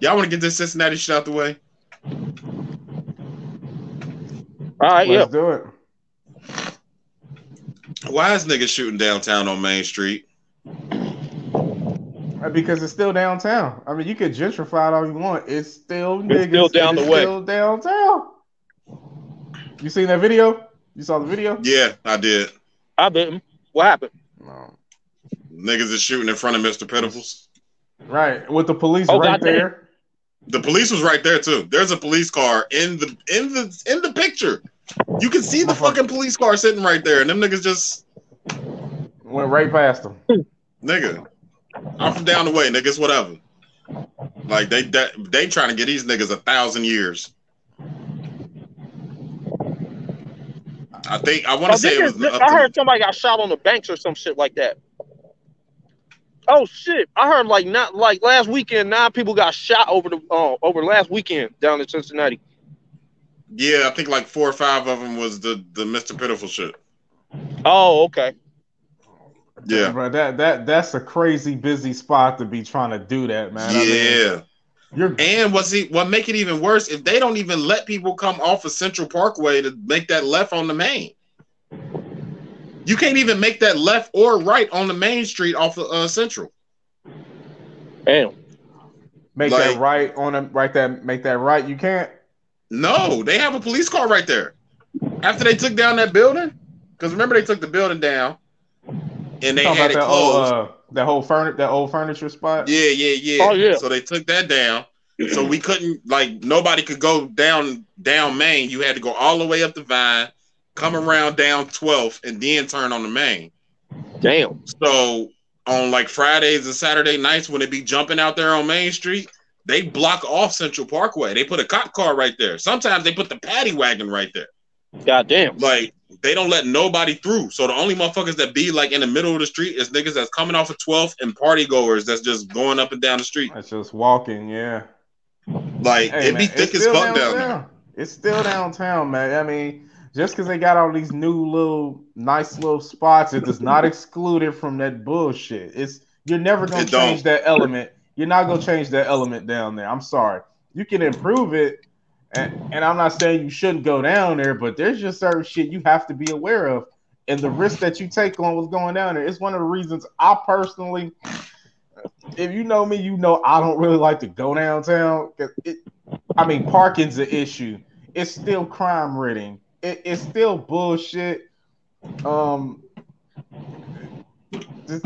y'all want to get this Cincinnati shit out the way? all right, yeah. Let's do it. Why is niggas shooting downtown on Main Street? Uh, Because it's still downtown. I mean, you could gentrify it all you want. It's still niggas. still down and the it's way. Still downtown. You seen that video? You saw the video? Yeah, I did. I bet. What happened? No. Niggas is shooting in front of Mr. Pitiful's. Right, with the police Oh, right goddamn. there. The police was right there too. There's a police car in the in the in the picture. You can see the uh-huh. fucking police car sitting right there, and them niggas just Went right past them. nigga. I'm from down the way, niggas. Whatever. Like they they, they trying to get these niggas a thousand years. I think I want Oh, to say it was. niggas- I heard somebody got shot on the banks or some shit like that. Oh shit! I heard like not like last weekend. Nine people got shot over the uh, over last weekend down in Cincinnati. Yeah, I think like four or five of them was the the Mr. Pitiful shit. Oh, okay. Yeah, Bro, that that that's a crazy busy spot to be trying to do that, man. I mean, yeah. you're And what's he, what make it even worse if they don't even let people come off of Central Parkway to make that left on the main. You can't even make that left or right on the main street off of uh, Central. Damn. make like- that right on them, right that make that right. You can't. No, they have a police car right there. After they took down that building, because remember they took the building down, and they Talking had about it that old closed. uh, that whole furniture that old furniture spot. Yeah, yeah, yeah. Oh, yeah. So they took that down. So we couldn't like nobody could go down down Main. You had to go all the way up the Vine, come around down 12th, and then turn on the main. Damn. So on like Fridays and Saturday nights when they be jumping out there on Main Street, they block off Central Parkway. They put a cop car right there. Sometimes they put the paddy wagon right there. Goddamn. Like they don't let nobody through. So the only motherfuckers that be like in the middle of the street is niggas that's coming off of 12th and party goers that's just going up and down the street. That's just walking. Yeah. Like Hey, it be man, thick as still fuck down there. It's still downtown, man. I mean, just because they got all these new little nice little spots, it does not exclude it from that bullshit. It's you're never gonna It don't. change that element. You're not gonna change that element down there. I'm sorry. You can improve it, and, and I'm not saying you shouldn't go down there, but there's just certain shit you have to be aware of. And the risk that you take on what's going down there is one of the reasons I personally, if you know me, you know I don't really like to go downtown. It, I mean, parking's an issue. It's still crime ridden. It, it's still bullshit. Um, this-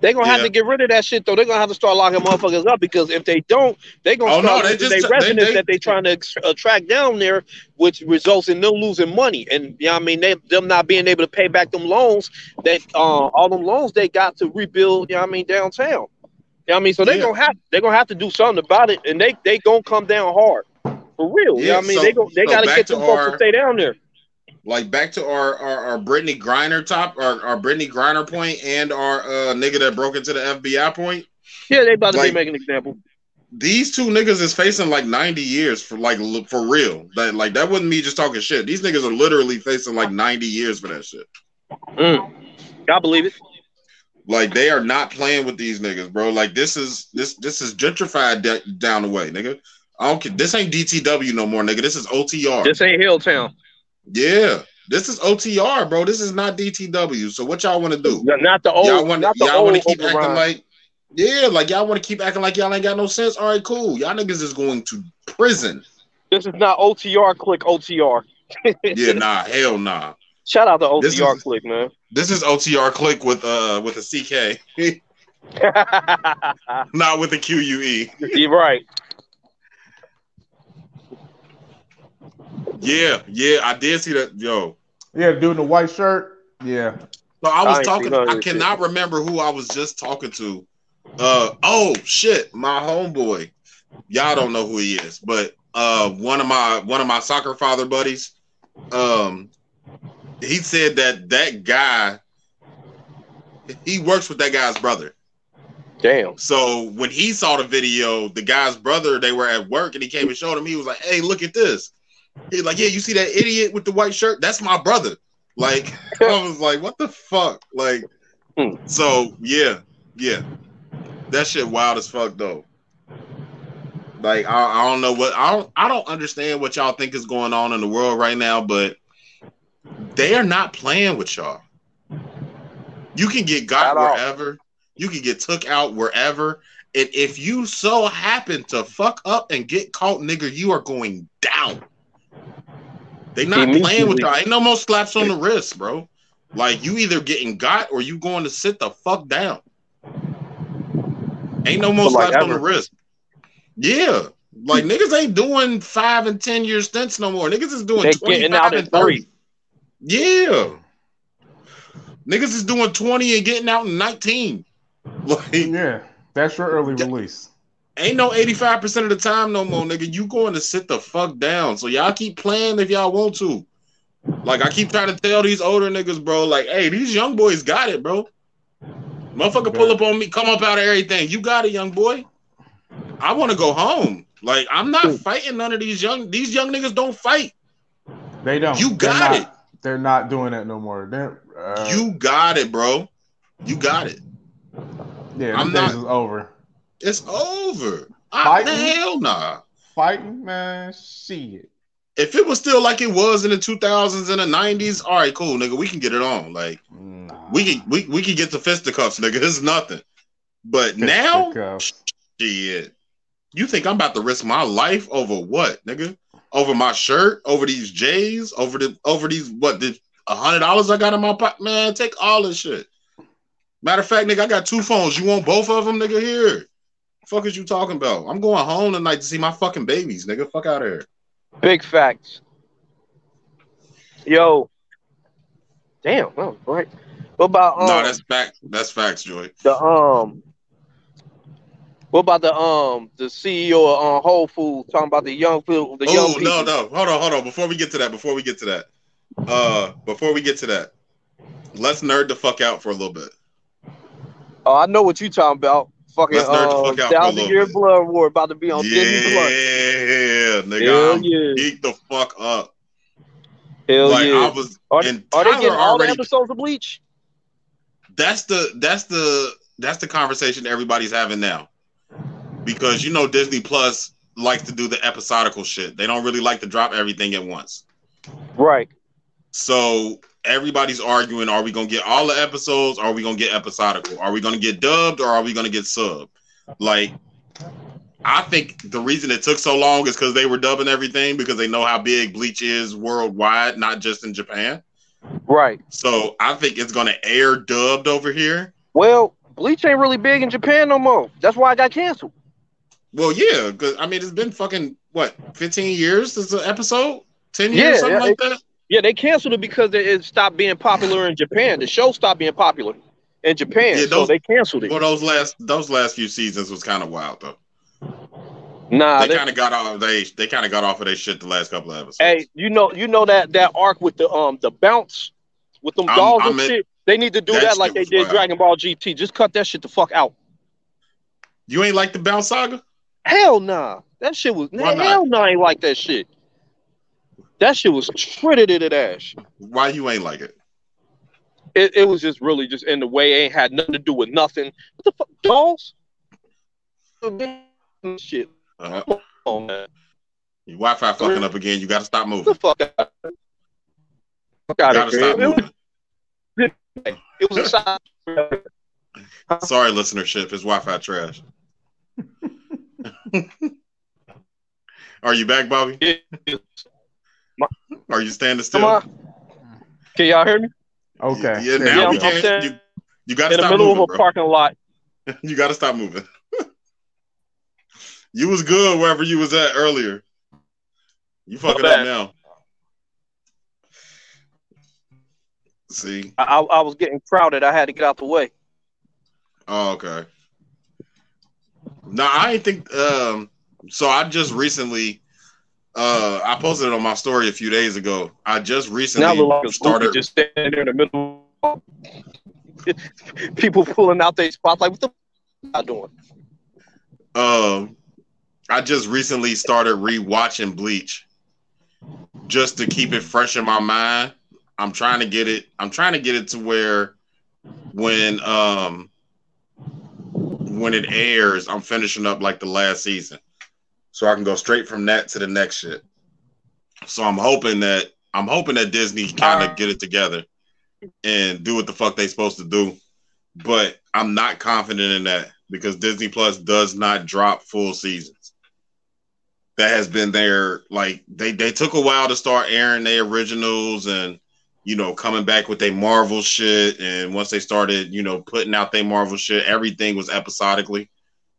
They gonna have Yeah. to get rid of that shit though. They're gonna have to start locking motherfuckers up because if they don't, they're gonna Oh, no, start they losing just- their they- residents they- that they trying to ex- attract down there, which results in them losing money. And you know I mean, they them not being able to pay back them loans that uh all them loans they got to rebuild, you know I mean, downtown. You know I mean? So they Yeah. gonna have they gonna have to do something about it and they they gonna come down hard. For real. you know Yeah, what I mean? so- they go they so gotta get to them folks our- to stay down there. Like back to our our, our Brittany Griner top, our, our Brittany Griner point, and our uh, nigga that broke into the FBI point. Yeah, they about to Like- be making an example. these two niggas is facing like 90 years for like for real. That like that wasn't me just talking shit. These niggas are literally facing like 90 years for that shit. Mm. I believe it. Like they are not playing with these niggas, bro. Like this is this this is gentrified de- down the way, nigga. I don't care. This ain't DTW no more, nigga. This is OTR. This ain't Hilltown. yeah, this is OTR, bro. This is not DTW. So what y'all want to do? Not- Not the old. y'all want not y'all want to keep acting like yeah, like y'all want to keep acting like y'all ain't got no sense. All right, cool. Y'all niggas is going to prison. This is not OTR. Click OTR. Yeah, nah, hell nah. Shout out to This OTR. is- Click, man. This is OTR click with uh with a CK, not with a QUE. You're right. Yeah, yeah, I did see that. Yo, Yeah, dude in the white shirt. Yeah. So I I was ain't talking. seen none of I this cannot remember who I was just talking to. Uh oh shit, my homeboy. Y'all don't know who he is, but uh one of my one of my soccer father buddies. Um, he said that that guy. He works with that guy's brother. Damn. So when he saw the video, the guy's brother, they were at work and he came and showed him. He was like, "Hey, look at this." He's like, "Yeah, you see that idiot with the white shirt? That's my brother." Like, I was like, "What the fuck?" Like, Hmm. so yeah, yeah, that shit wild as fuck though. Like, I, I don't know what I don't I don't understand what y'all think is going on in the world right now, but they are not playing with y'all. You can get got all. wherever. You can get took out wherever. And if you so happen to fuck up and get caught, nigga, you are going down. They not playing with Immediately. y'all. Ain't no more slaps on the wrist, bro. Like you either getting got or you going to sit the fuck down. Ain't no more But, like, slaps on the wrist. Yeah. Like niggas ain't doing five and ten year stints no more. Niggas is doing They 25 getting out and in three. 30. Yeah. Niggas is doing 20 and getting out in 19. Like Yeah. That's your early Yeah. release. Ain't no 85% of the time no more, nigga. You going to sit the fuck down. So y'all keep playing if y'all want to. Like I keep trying to tell these older niggas, bro, like, hey, these young boys got it, bro. Motherfucker pull up on me, come up out of everything. You got it, young boy. I want to go home. Like, I'm not fighting none of these young these young niggas don't fight. They don't. You They're got not- it. They're not doing that no more. They're uh, You got it, bro. You got it. yeah, I'm not- is over. It's over. I, Fighting? hell nah. Fighting, man, shit. If it was still like it was in the 2000s and the 90s, all right, cool, nigga. We can get it on. Like Nah. we can we, we can get the fisticuffs, nigga. It's nothing. But now, shit. You think I'm about to risk my life over what, nigga? Over my shirt, over these J's, over the over these what the a hundred dollars I got in my pocket? Man, take all this shit. Matter of fact, nigga, I got two phones. You want both of them, nigga? Here. Fuck is you talking about? I'm going home tonight to see my fucking babies, nigga. Fuck out of here. Big facts. Yo. Damn. Oh, right. What about um, no, that's fact. That's facts, Joy. the um? What about the um the CEO of um, Whole Foods talking about the young people? The Oh no, no, hold on, hold on. Before we get to that, before we get to that, uh, before we get to that, let's nerd the fuck out for a little bit. Oh, I know what you talking about. Fucking Let's nerd the uh, fuck out for a thousand year bit. blood war about to be on Disney Plus. Yeah, nigga, I'm yeah. geek the fuck up. Hell like yeah. I was, are, are they getting all the episodes of Bleach? That's the that's the that's the conversation everybody's having now, because you know Disney Plus likes to do the episodical shit. They don't really like to drop everything at once. Right. So everybody's arguing: Are we gonna get all the episodes? Or are we gonna get episodical? Are we gonna get dubbed or are we gonna get sub? Like, I think the reason it took so long is because they were dubbing everything because they know how big Bleach is worldwide, not just in Japan. Right. So I think it's gonna air dubbed over here. Well, Bleach ain't really big in Japan no more. That's why I got canceled. Well, yeah, because I mean it's been fucking what, 15 years since the episode? 10 years, Yeah, something yeah, like that. Yeah, they canceled it because it- stopped being popular in Japan. The show stopped being popular in Japan, Yeah, so they canceled it. Well, those last those last few seasons was kind of wild though. Nah, they kind of got off they they kind of got off of their shit the last couple of episodes. hey, you know, you know that that arc with the um the Bounts with them I'm- dolls I'm and in- shit. They need to do that that, like they did wild. Dragon Ball GT. Just cut that shit the fuck out. You ain't like the Bount Saga? Hell nah. That shit was Why not? hell nah. I ain't like that shit. That shit was shredded in that ass. Why you ain't like it? It, it was just really just in the way. It ain't had nothing to do with nothing. What the fuck, dolls? Shit. Uh, Come on, man. your Wi-Fi fucking up again. You got to stop Get the moving. fuck out. Fuck You out got of to here. stop It, moving. was- it was a side. Sorry, listenership. It's Wi-Fi trash. Are you back, Bobby? Are you standing still? Come on. Can y'all hear me? Okay. Yeah, There now Yeah, we I'm- I'm can. saying- You, you got to In the middle moving, of a bro. parking lot. You got to stop moving. you was good wherever you was at earlier. You fucking up now. See? I, I I was getting crowded. I had to get out the way. Oh, okay. No, I ain't think. Um, so I just recently, uh, I posted it on my story a few days ago. I just recently look like started. just standing there in the middle. People pulling out their spots like, what the y'all doing? Um, I just recently started rewatching Bleach, just to keep it fresh in my mind. I'm trying to get it. I'm trying to get it to where when um when it airs, I'm finishing up like the last season, so I can go straight from that to the next shit. So I'm hoping that I'm hoping that Disney kind of uh, get it together and do what the fuck they supposed to do, but I'm not confident in that because Disney Plus does not drop full seasons. That has been their like they they took a while to start airing their originals and you know coming back with their Marvel shit and once they started you know putting out their Marvel shit everything was episodically.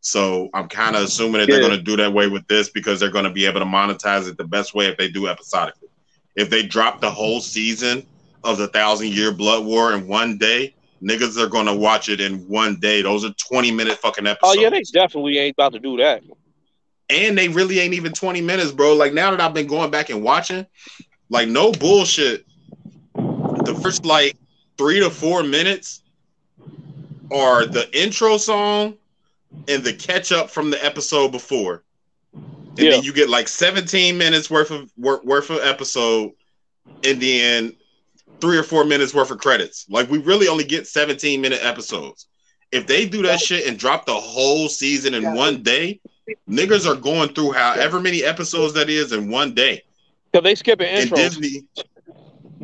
So I'm kind of assuming that they're Yeah. going to do that way with this because they're going to be able to monetize it the best way if they do episodically. If they drop the whole season of the Thousand Year Blood War in one day, niggas are going to watch it in one day. Those are 20 minute fucking episodes. Oh yeah, they definitely ain't about to do that. and they really ain't even 20 minutes, bro. Like now that I've been going back and watching, like no bullshit. The first like three to four minutes are the intro song and the catch up from the episode before. And Yeah. then you get like 17 minutes worth of worth, worth of episode and then three or four minutes worth of credits. Like we really only get 17 minute episodes. If they do that shit and drop the whole season in one day, niggas are going through however many episodes that is in one day. Cause they skipping And intros. Disney,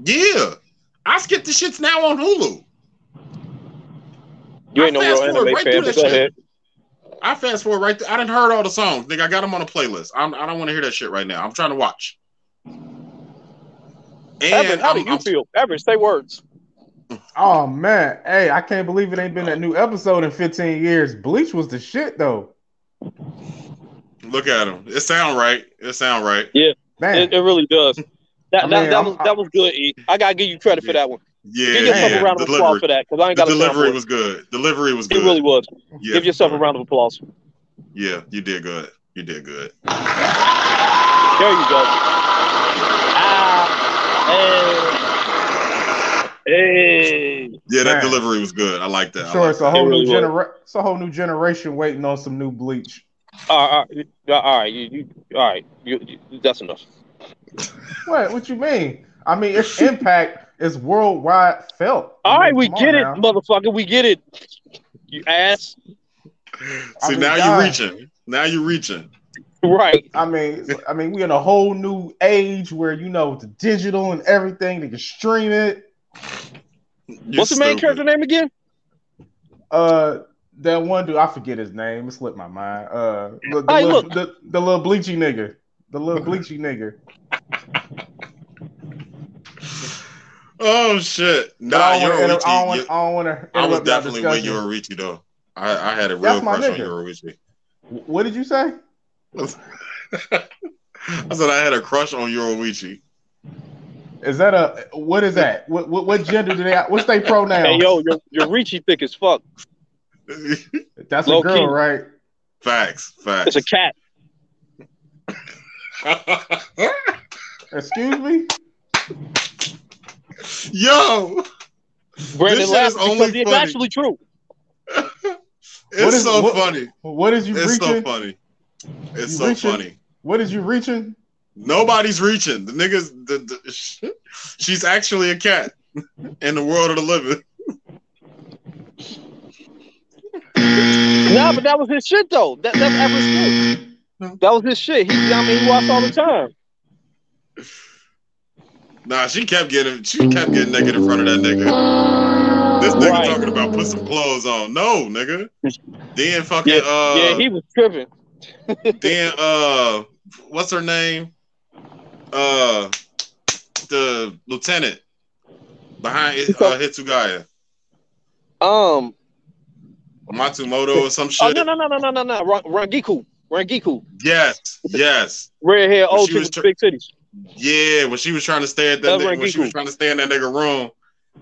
yeah, I skip the shits now on Hulu. You I ain't no fast real forward anime right fan. through But go shit. Ahead. I fast forward right. Th- I didn't heard all the songs. Nigga, I got them on a playlist. I'm, I don't want to hear that shit right now. I'm trying to watch. And Evan, how do I'm- you I'm- feel? Evan, say words. Oh man, hey, I can't believe it ain't been a new episode in 15 years. Bleach was the shit though. look at him. It sound right. It sound right. Yeah, man, It, it really does. That, I that, mean, that I'm- was that was good. E. I gotta give you credit for that one. Yeah, Give yourself yeah. a round of applause for that because I ain't the got a delivery was good. Delivery was good. It really was. Yeah, Give yourself for a round of applause. Yeah, you did good. You did good. There you go. Ah, hey, hey. Yeah, that Man. delivery was good. I like that. Sure, like it's a whole It really new was. genera- it's a whole new generation waiting on some new Bleach. All right, all right, all right, you, you, all right. You, you, that's enough. What? What you mean? I mean, its impact is worldwide felt. I All right, mean, we get it, now. motherfucker. We get it. You ass. I See, mean, now God. you're reaching. Now you're reaching. Right. I mean, I mean, we're in a whole new age where you know the digital and everything. They can stream it. You're What's the main stupid. character name again? Uh, that one dude, I forget his name. It slipped my mind. Uh, the, the, Hey, little, look. the, the little bleachy nigga, the little bleachy nigga. Oh shit! But Nah, I you're don't wanna inter- I don't want. You- I don't want to. I was definitely with Yoruichi though. I, I had a real That's my crush on nigga. Yoruichi. What did you say? I said I had a crush on Yoruichi. Is that a what is that? What what, what gender do they? What's their pronoun? Hey, yo, your, your Richie thick as fuck. That's a low girl, key. right? facts, facts. It's a cat. Excuse me. Yo, Brandon This shit is only because it's funny. actually true. it's What is- so what- funny. What is you It's so funny. It's You so reaching? funny. What is you reaching? Nobody's reaching. The niggas. The, the, she's actually a cat in the world of the living. Nah, but that was his shit though. That that's Everett's shit. Hmm. That was his shit. He, I mean, he watched all the time. Nah, she kept getting. She kept getting naked in front of that nigga. This nigga Right. talking about put some clothes on. No, nigga. Then fucking. Yeah, uh, yeah, he was tripping. then uh, what's her name? Uh, the lieutenant behind uh, Hitsugaya, Um, Matsumoto or some oh shit. no no no no no no no, Ran- Rangiku, Rangiku, Yes, yes, red hair, old chick with tr- big titties. Yeah. When she was trying to stay at that, nigga, when she was trying to stay in that nigga room,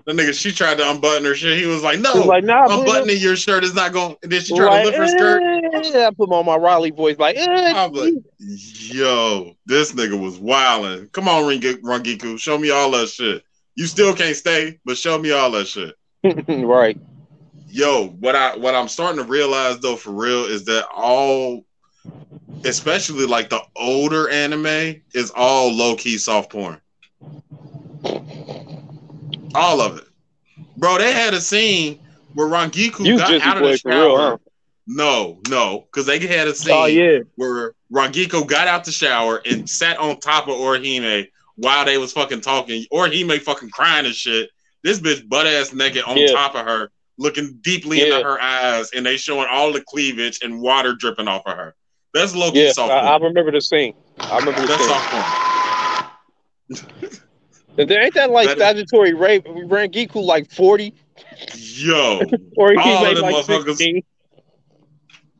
the nigga she tried to unbutton her shit. He was like, "No, was like, nah, unbuttoning your shirt is not going." And then she tried Like, to lift her skirt. eh, I put on my Riley voice, like, eh, I'm like, yo, this nigga was wilding. Come on, Rangiku, show me all that shit. You still can't stay, but show me all that shit. right. Yo, what I what I'm starting to realize though, for real, is that all, especially like the older anime, is all low key soft porn. All of it, bro. They had a scene where Rangiku You got out of the shower. real, huh? No, no, because they had a scene Oh yeah, where Rangiku got out the shower and sat on top of Orihime while they was fucking talking. Orihime fucking crying and shit. This bitch butt ass naked on Yeah. top of her, looking deeply Yeah. into her eyes, and they showing all the cleavage and water dripping off of her. That's low key yeah. soft I, I remember the scene. I remember the That's scene. soft porn. And there ain't that like That is- statutory rape. We ran Rangiku like forty, Yo, or he All made them like motherfuckers- sixteen.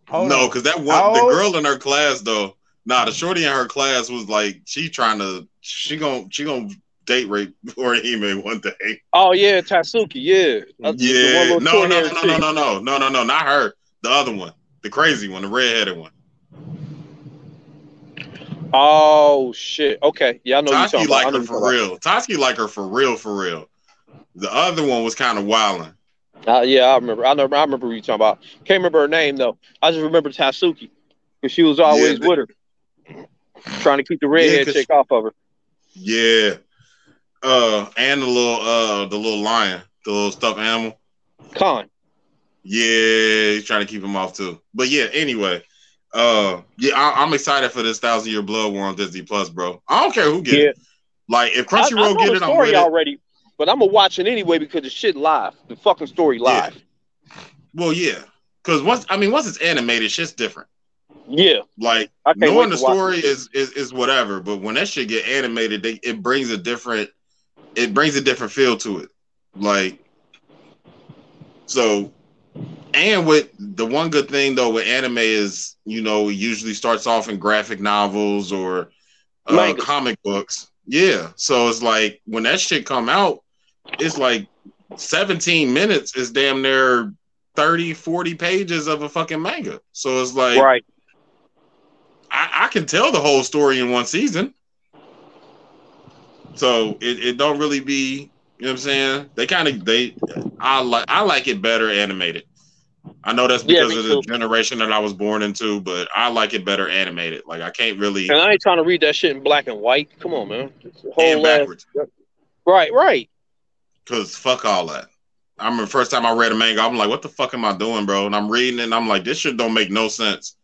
Hold no, because that How one, the girl in her class though, nah, the shorty in her class was like, she trying to, she gon' she gonna date rape Orihime one day. Oh yeah, Tatsuki. Yeah, Uh, Yeah, one no, no, no, no, no, no, no, no, no, not her. The other one, the crazy one, the redheaded one. Oh shit. Okay. Yeah, I know you Toski talking about. I like her for real. Toski like her for real, for real. The other one was kind of wilding. Uh, yeah, I remember. I know. I remember you talking about. Can't remember her name though. I just remember Tatsuki because she was always Yeah, with her, trying to keep the redhead 'cause- chick off of her. Yeah. Uh, and the little uh, the little lion, the little stuffed animal. Kon. Yeah, he's trying to keep him off too. But yeah, anyway. Uh, yeah, I, I'm excited for this Thousand Year Blood War on Disney Plus, bro. I don't care who get Yeah. it. Like if I, I Crunchyroll get it, I'm it. already, but I'm gonna watch it anyway because the shit live. The fucking story live. Well, yeah, because once I mean once it's animated, shit's different. Yeah. Like knowing the story is, is is whatever, but when that shit get animated, they, it brings a different it brings a different feel to it. Like so, and with the one good thing though with anime is you know it usually starts off in graphic novels or uh, comic books. Yeah, so it's like when that shit come out, it's like 17 minutes is damn near 30, 40 pages of a fucking manga. So it's like Right. I, I can tell the whole story in one season. So it, it don't really be, you know what I'm saying? They kind of they I like I like it better animated. I know that's because me of the too. generation that I was born into, but I like it better animated. Like I can't really And I ain't trying to read that shit in black and white. Come on, man. And ass- backwards Right. Right. because fuck all that. I remember the first time I read a manga, I'm like, what the fuck am I doing, bro? And I'm reading it and I'm like, this shit don't make no sense.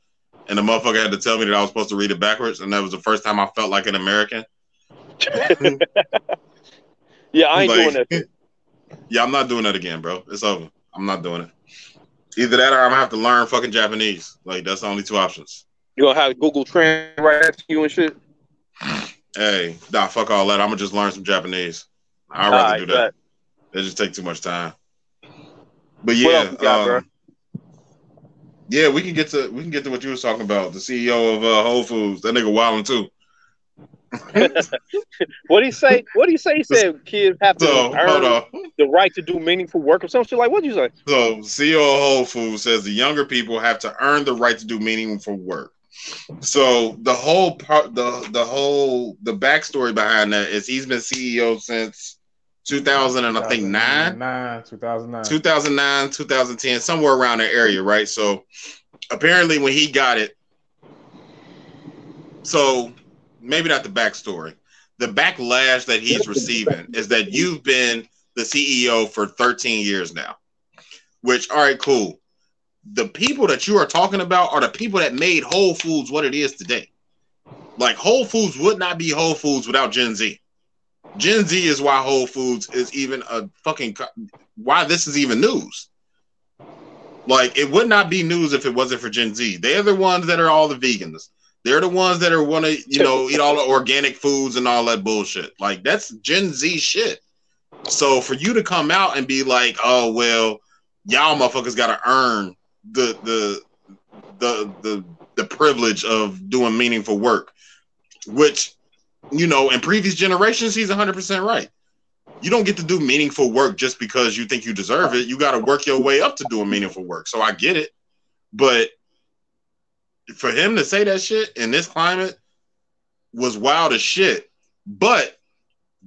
And the motherfucker had to tell me that I was supposed to read it backwards, and that was the first time I felt like an American. Yeah, I ain't Like- doing that. Yeah, I'm not doing that again, bro. It's over. I'm not doing it. Either that or I'm gonna have to learn fucking Japanese. Like that's the only two options. You gonna have Google Translate right after you and shit. Hey, nah, fuck all that. I'm gonna just learn some Japanese. I'd rather Alright, do that. It just take too much time. But yeah, got, bro? um, yeah, we can get to we can get to what you was talking about. The CEO of uh, Whole Foods, that nigga wilding too. What do you say? What do you say? He said kids have to So hold earn on. the right to do meaningful work or something like. What do you say? So CEO of Whole Foods says the younger people have to earn the right to do meaningful work. So the whole part, the the whole the backstory behind that is he's been CEO since 2000 and I think nine. 2009, 2009. 2009, 2010, somewhere around that area, right? So apparently, when he got it, So maybe not the backstory. The backlash that he's receiving is that you've been the CEO for 13 years now. Which, all right, cool. The people that you are talking about are the people that made Whole Foods what it is today. Like Whole Foods would not be Whole Foods without Gen Z. Gen Z is why Whole Foods is even a fucking why this is even news. Like it would not be news if it wasn't for Gen Z. They're the ones that are all the vegans. They're the ones that are want to, you know, eat all the organic foods and all that bullshit. Like that's Gen Z shit. So for you to come out and be like, "Oh well, y'all motherfuckers got to earn the the the the the privilege of doing meaningful work," which you know, in previous generations, he's 100% right. You don't get to do meaningful work just because you think you deserve it. You got to work your way up to doing meaningful work. So I get it. But for him to say that shit in this climate was wild as shit. But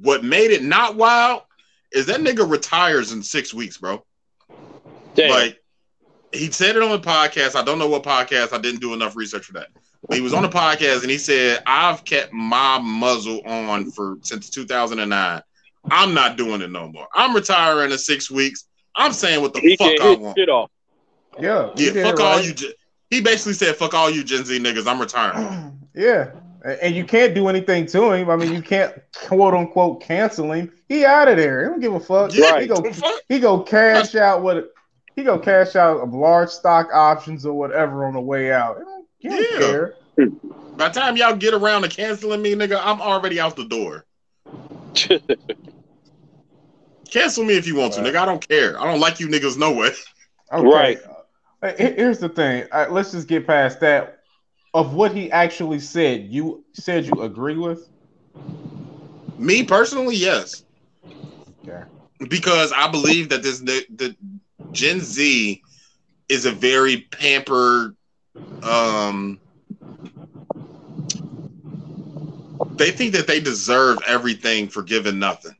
what made it not wild is that nigga retires in six weeks, bro. Damn. Like he said it on the podcast. I don't know what podcast. I didn't do enough research for that. But he was on the podcast and he said, "I've kept my muzzle on for since 2009. I'm not doing it no more. I'm retiring in six weeks. I'm saying what the he fuck I want. shit off. Yeah, he Yeah, fuck it all right. you. Gen- He basically said, "Fuck all you Gen Z niggas. I'm retiring." Yeah, and you can't do anything to him. I mean, you can't quote unquote cancel him. He out of there. He don't give a fuck. Yeah, He go fuck? he go cash out what he go cash out of large stock options or whatever on the way out. He don't, he don't Yeah. care. By the time y'all get around to canceling me, nigga, I'm already out the door. Cancel me if you want to, Right. nigga. I don't care. I don't like you niggas no way. Okay. Right. He- Here's the thing. Right, let's just get past that. Of what he actually said, you said you agree with. Me personally, yes. Yeah. Because I believe that this the, the Gen Z is a very pampered um they think that they deserve everything for giving nothing.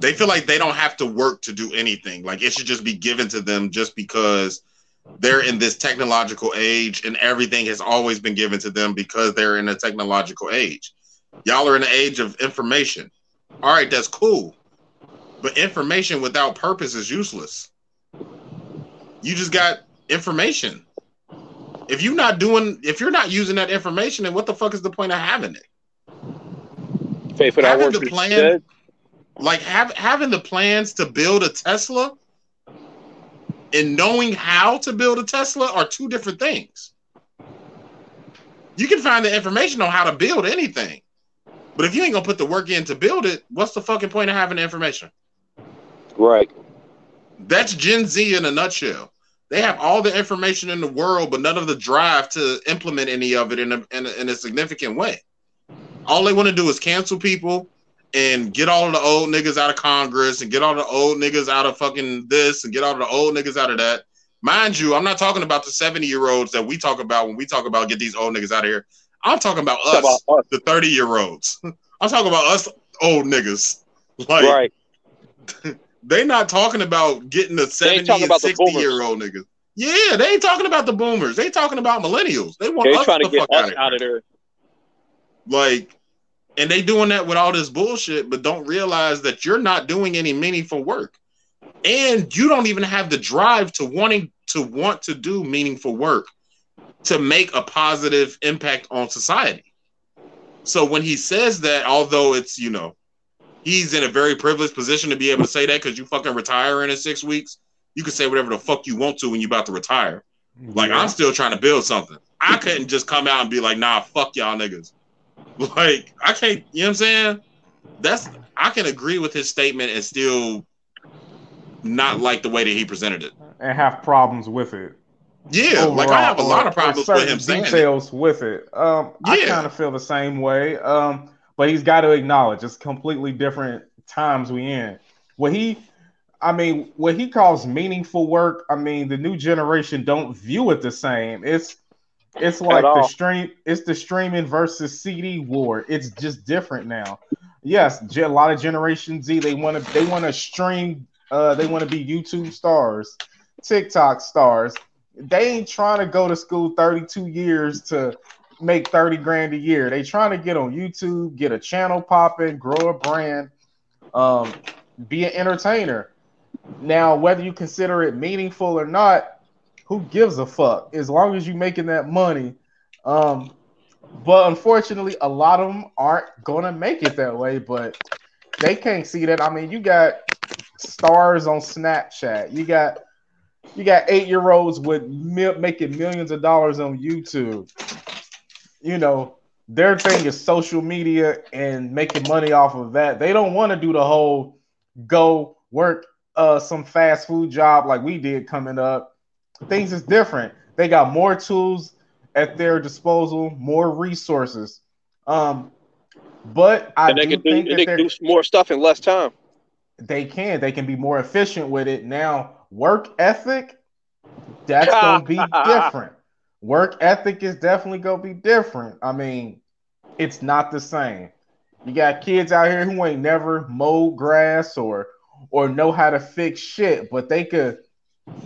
They feel like they don't have to work to do anything. Like it should just be given to them just because they're in this technological age and everything has always been given to them because they're in a technological age. Y'all are in the age of information. All right, that's cool. But information without purpose is useless. You just got information. If you're not doing, if you're not using that information, then what the fuck is the point of having it? Having work. the plan- said. Like have, having the plans to build a Tesla and knowing how to build a Tesla are two different things. You can find the information on how to build anything. But if you ain't gonna put the work in to build it, what's the fucking point of having the information? Right. That's Gen Z in a nutshell. They have all the information in the world, but none of the drive to implement any of it in a, in a, in a significant way. All they want to do is cancel people and get all of the old niggas out of Congress and get all the old niggas out of fucking this and get all of the old niggas out of that. Mind you, I'm not talking about the 70 year olds that we talk about when we talk about get these old niggas out of here. I'm talking about us, about us. the 30 year olds. I'm talking about us old niggas. Like, right. they not talking about getting the 70 and 60 year old niggas. Yeah, they ain't talking about the boomers. They talking about millennials. They want They us trying to get fuck us out of out here. of there. Like, and they doing that with all this bullshit, but don't realize that you're not doing any meaningful work. And you don't even have the drive to wanting to want to do meaningful work to make a positive impact on society. So when he says that, although it's, you know, he's in a very privileged position to be able to say that because you fucking retiring in six weeks, you can say whatever the fuck you want to when you're about to retire. Like, I'm still trying to build something. I couldn't just come out and be like, nah, fuck y'all niggas. Like, I can't, you know what I'm saying? That's, I can agree with his statement and still not like the way that he presented it. and have problems with it. Yeah, like I have a lot of problems with him saying it. details with it. Um, I kind of feel the same way. Um, but he's got to acknowledge it's completely different times we in. What he, I mean, what he calls meaningful work. I mean, the new generation don't view it the same. It's it's like the stream. It's the streaming versus CD war. It's just different now. Yes, a lot of Generation Z they want to they want to stream. Uh, they want to be YouTube stars, TikTok stars they ain't trying to go to school 32 years to make 30 grand a year. They trying to get on YouTube, get a channel popping, grow a brand, um, be an entertainer. Now, whether you consider it meaningful or not, who gives a fuck? As long as you're making that money. Um, but unfortunately, a lot of them aren't gonna make it that way. But they can't see that. I mean, you got stars on Snapchat. You got you got eight year olds with mil- making millions of dollars on YouTube. You know, their thing is social media and making money off of that. They don't want to do the whole go work uh some fast food job like we did coming up. Things is different. They got more tools at their disposal, more resources. Um, but I and they do can do, think that they can do more stuff in less time. they can they can be more efficient with it now work ethic that's gonna be different work ethic is definitely gonna be different i mean it's not the same you got kids out here who ain't never mowed grass or or know how to fix shit but they could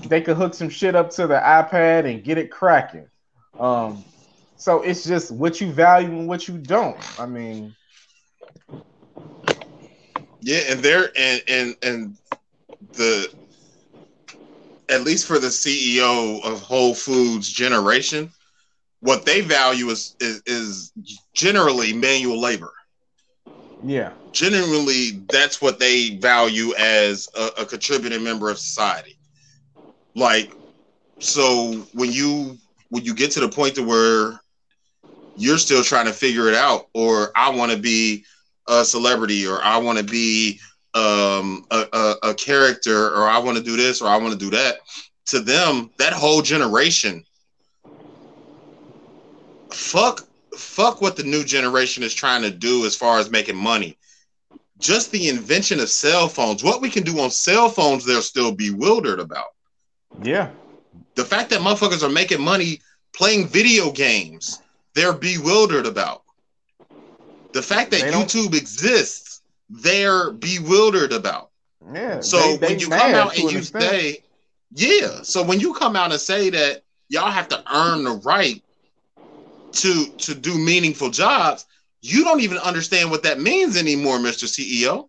they could hook some shit up to the ipad and get it cracking um so it's just what you value and what you don't i mean Yeah, and they're and and and the at least for the CEO of Whole Foods generation, what they value is is, is generally manual labor. yeah Generally, that's what they value as a, a contributing member of society. Like, so when you when you get to the point to where you're still trying to figure it out, or I want to be a celebrity, or I want to be um, a, a, a character, or I want to do this, or I want to do that. To them, that whole generation, fuck, fuck what the new generation is trying to do as far as making money. Just the invention of cell phones, what we can do on cell phones, they're still bewildered about. Yeah The fact that motherfuckers are making money playing video games, they're bewildered about. The fact that YouTube exists, they're bewildered about. yeah So they- they when you come out and you extent. say, yeah, so when you come out and say that y'all have to earn the right to to do meaningful jobs, you don't even understand what that means anymore, Mr. CEO.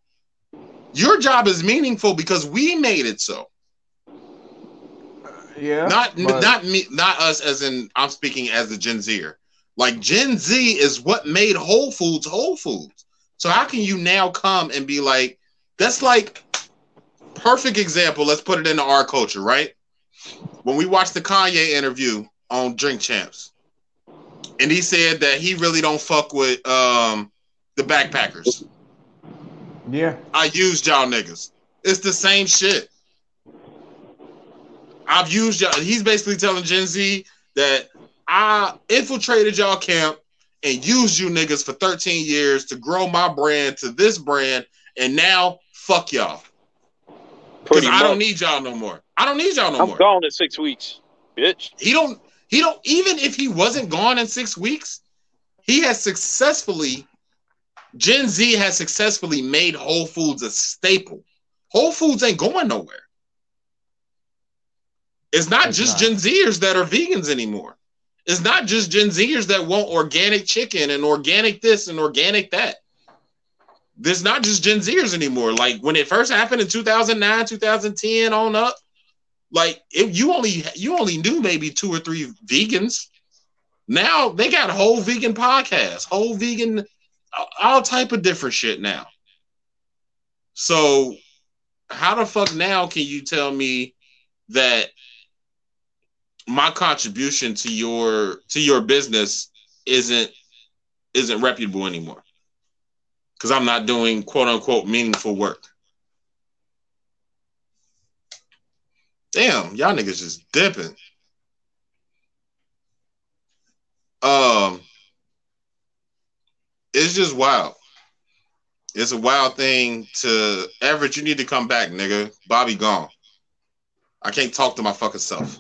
Your job is meaningful because we made it so. Yeah, not but- not me, not us. As in, I'm speaking as a Gen Zer. Like Gen Z is what made Whole Foods Whole Foods. So how can you now come and be like, that's like perfect example. Let's put it into our culture, right? When we watched the Kanye interview on Drink Champs, and he said that he really don't fuck with um the backpackers. Yeah. I used y'all niggas. It's the same shit. I've used y'all. He's basically telling Gen Z that I infiltrated y'all camp and used you niggas for 13 years to grow my brand to this brand, and now fuck y'all. Because I don't need y'all no more. I don't need y'all no I'm more. gone in six weeks, bitch. He don't. He don't. Even if he wasn't gone in six weeks, he has successfully. Gen Z has successfully made Whole Foods a staple. Whole Foods ain't going nowhere. It's not It's just not. Gen Zers that are vegans anymore. It's not just Gen Zers that want organic chicken and organic this and organic that. There's not just Gen Zers anymore. Like when it first happened in 2009, 2010 on up, like if you only you only knew maybe two or three vegans. Now they got whole vegan podcasts, whole vegan, all type of different shit now. So how the fuck now can you tell me that my contribution to your to your business isn't isn't reputable anymore? Because I'm not doing quote unquote meaningful work. Damn, y'all niggas just dipping. Um, it's just wild. It's a wild thing to Everett. You need to come back, nigga. Bobby gone. I can't talk to my fucking self.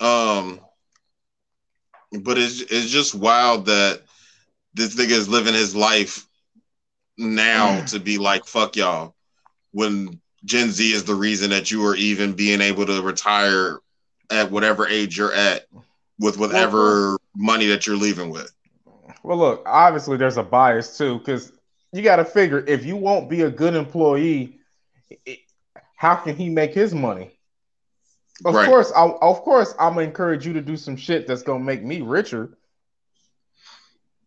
Um, but it's it's just wild that this nigga is living his life now to be like fuck y'all when Gen Z is the reason that you are even being able to retire at whatever age you're at with whatever money that you're leaving with. Well, look, obviously there's a bias too, because you got to figure if you won't be a good employee, how can he make his money? Of Right. course, I, of course, I'm gonna encourage you to do some shit that's gonna make me richer.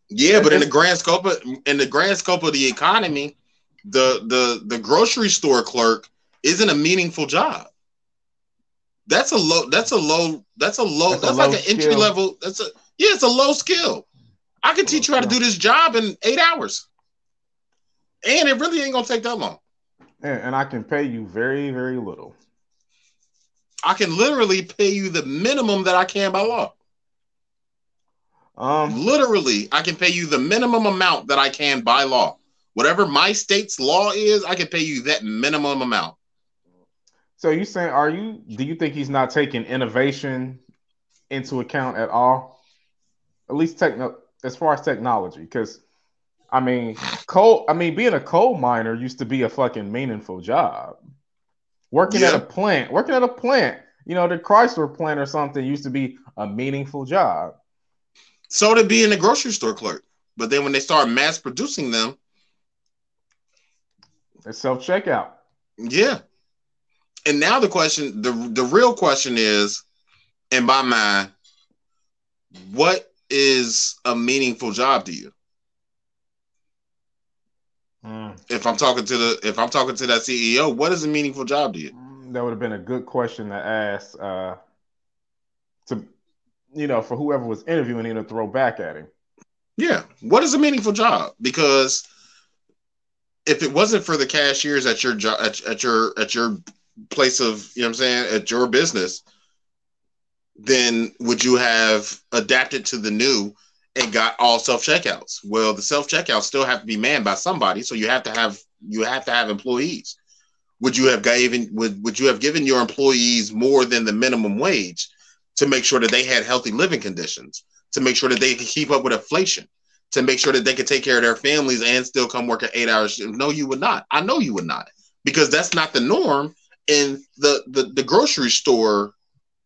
Yeah, but in the grand scope of in the grand scope of the economy, the the the grocery store clerk isn't a meaningful job. That's a low. That's a low. That's a low. That's That's, a like low an entry skill. level. That's a yeah. It's a low skill. I can teach you how to do this job in eight hours, and it really ain't gonna take that long. And, and I can pay you very, very little. I can literally pay you the minimum that I can by law. Um, Literally, I can pay you the minimum amount that I can by law. Whatever my state's law is, I can pay you that minimum amount. so you saying, are you? Do you think he's not taking innovation into account at all? At least techno, as far as technology, because I mean, coal. I mean, being a coal miner used to be a fucking meaningful job. Working at a plant, working at a plant, you know, the Chrysler plant or something used to be a meaningful job. So to being a grocery store clerk. But then when they start mass producing them, It's self checkout. yeah. And now the question, the the real question is, in my mind, what is a meaningful job to you? If I'm talking to the if I'm talking to that CEO, what is a meaningful job to you? That would have been a good question to ask uh, to, you know, for whoever was interviewing him to throw back at him. Yeah. What is a meaningful job? Because if it wasn't for the cashiers at your job at, at your at your place of you know what I'm saying at your business, then would you have adapted to the new and got all self checkouts? Well, the self checkouts still have to be manned by somebody, so you have to have you have to have employees. Would you have given would would you have given your employees more than the minimum wage to make sure that they had healthy living conditions, to make sure that they could keep up with inflation, to make sure that they could take care of their families and still come work at eight hours? No, you would not. I know you would not, because that's not the norm in the the, the grocery store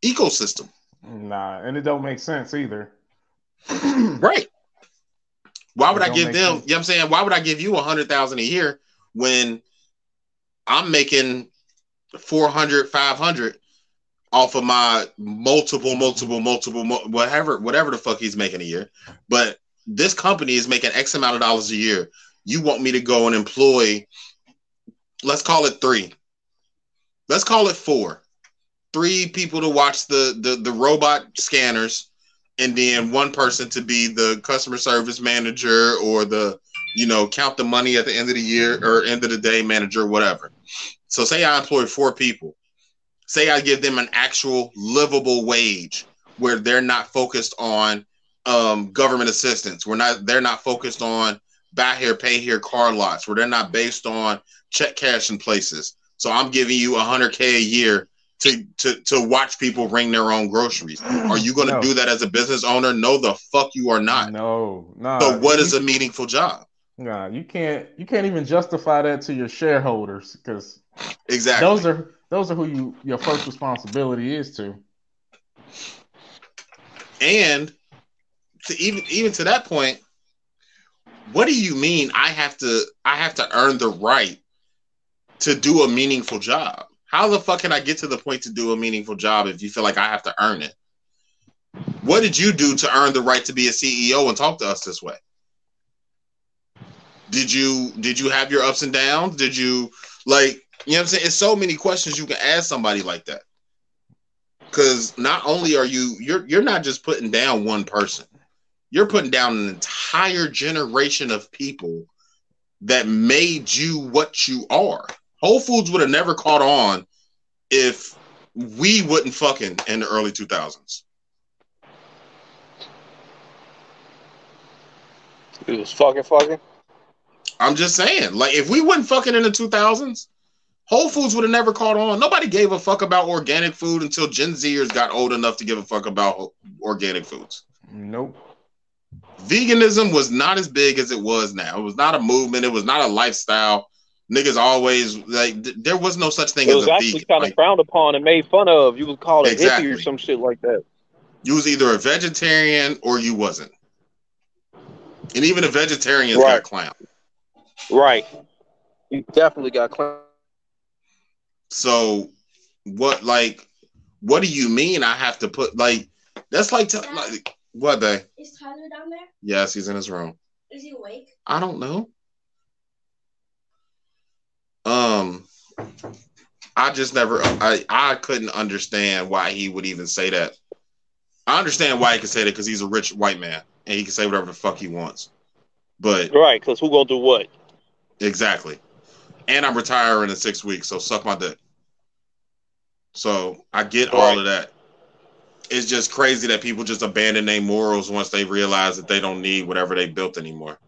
ecosystem. Nah, and it don't make sense either. right. Why would I give them? sense. You know what I'm saying? Why would I give you a hundred thousand a year when I'm making 400, 500 off of my multiple, multiple, multiple, whatever, whatever the fuck he's making a year. But this company is making X amount of dollars a year. You want me to go and employ, let's call it three. Let's call it four. Three people to watch the the, the robot scanners and then one person to be the customer service manager or the you know count the money at the end of the year or end of the day manager whatever. So say i employ four people. Say i give them an actual livable wage where they're not focused on um, government assistance we're not they're not focused on buy here pay here car lots where they're not based on check cash in places. So i'm giving you 100k a year to, to to watch people bring their own groceries mm. are you going to No. do that as a business owner no the fuck you are not No, no. so what is a meaningful job Nah, you can't. You can't even justify that to your shareholders because exactly those are those are who you your first responsibility is to. And to even even to that point, what do you mean I have to I have to earn the right to do a meaningful job? How the fuck can I get to the point to do a meaningful job if you feel like I have to earn it? What did you do to earn the right to be a CEO and talk to us this way? Did you did you have your ups and downs? Did you like you know what I'm saying? It's so many questions you can ask somebody like that. Cause not only are you you're you're not just putting down one person, you're putting down an entire generation of people that made you what you are. Whole Foods would have never caught on if we wouldn't fucking in the early 2000s. It was fucking fucking. I'm just saying, like, if we wouldn't fucking in the 2000s, Whole Foods would have never caught on. Nobody gave a fuck about organic food until Gen Zers got old enough to give a fuck about organic foods. Nope. Veganism was not as big as it was now. It was not a movement. It was not a lifestyle. Niggas always like th- there was no such thing It as was a actually kind of Like, frowned upon and made fun of. You was called a Exactly. hippie or some shit like that. You was either a vegetarian or you wasn't. And even a vegetarian's Right. got clown. Right. You definitely got clown. So what like what do you mean I have to put like that's like, t- like what they Is Tyler down there? yes he's in his room. Is he awake? I don't know. Um, I just never, I, I couldn't understand why he would even say that. I understand why he could say that because he's a rich white man and he can say whatever the fuck he wants. But Right, because who gonna do what? exactly, and I'm retiring in six weeks, so suck my dick. So I get all Right. of that. It's just crazy that people just abandon their morals once they realize that they don't need whatever they built anymore.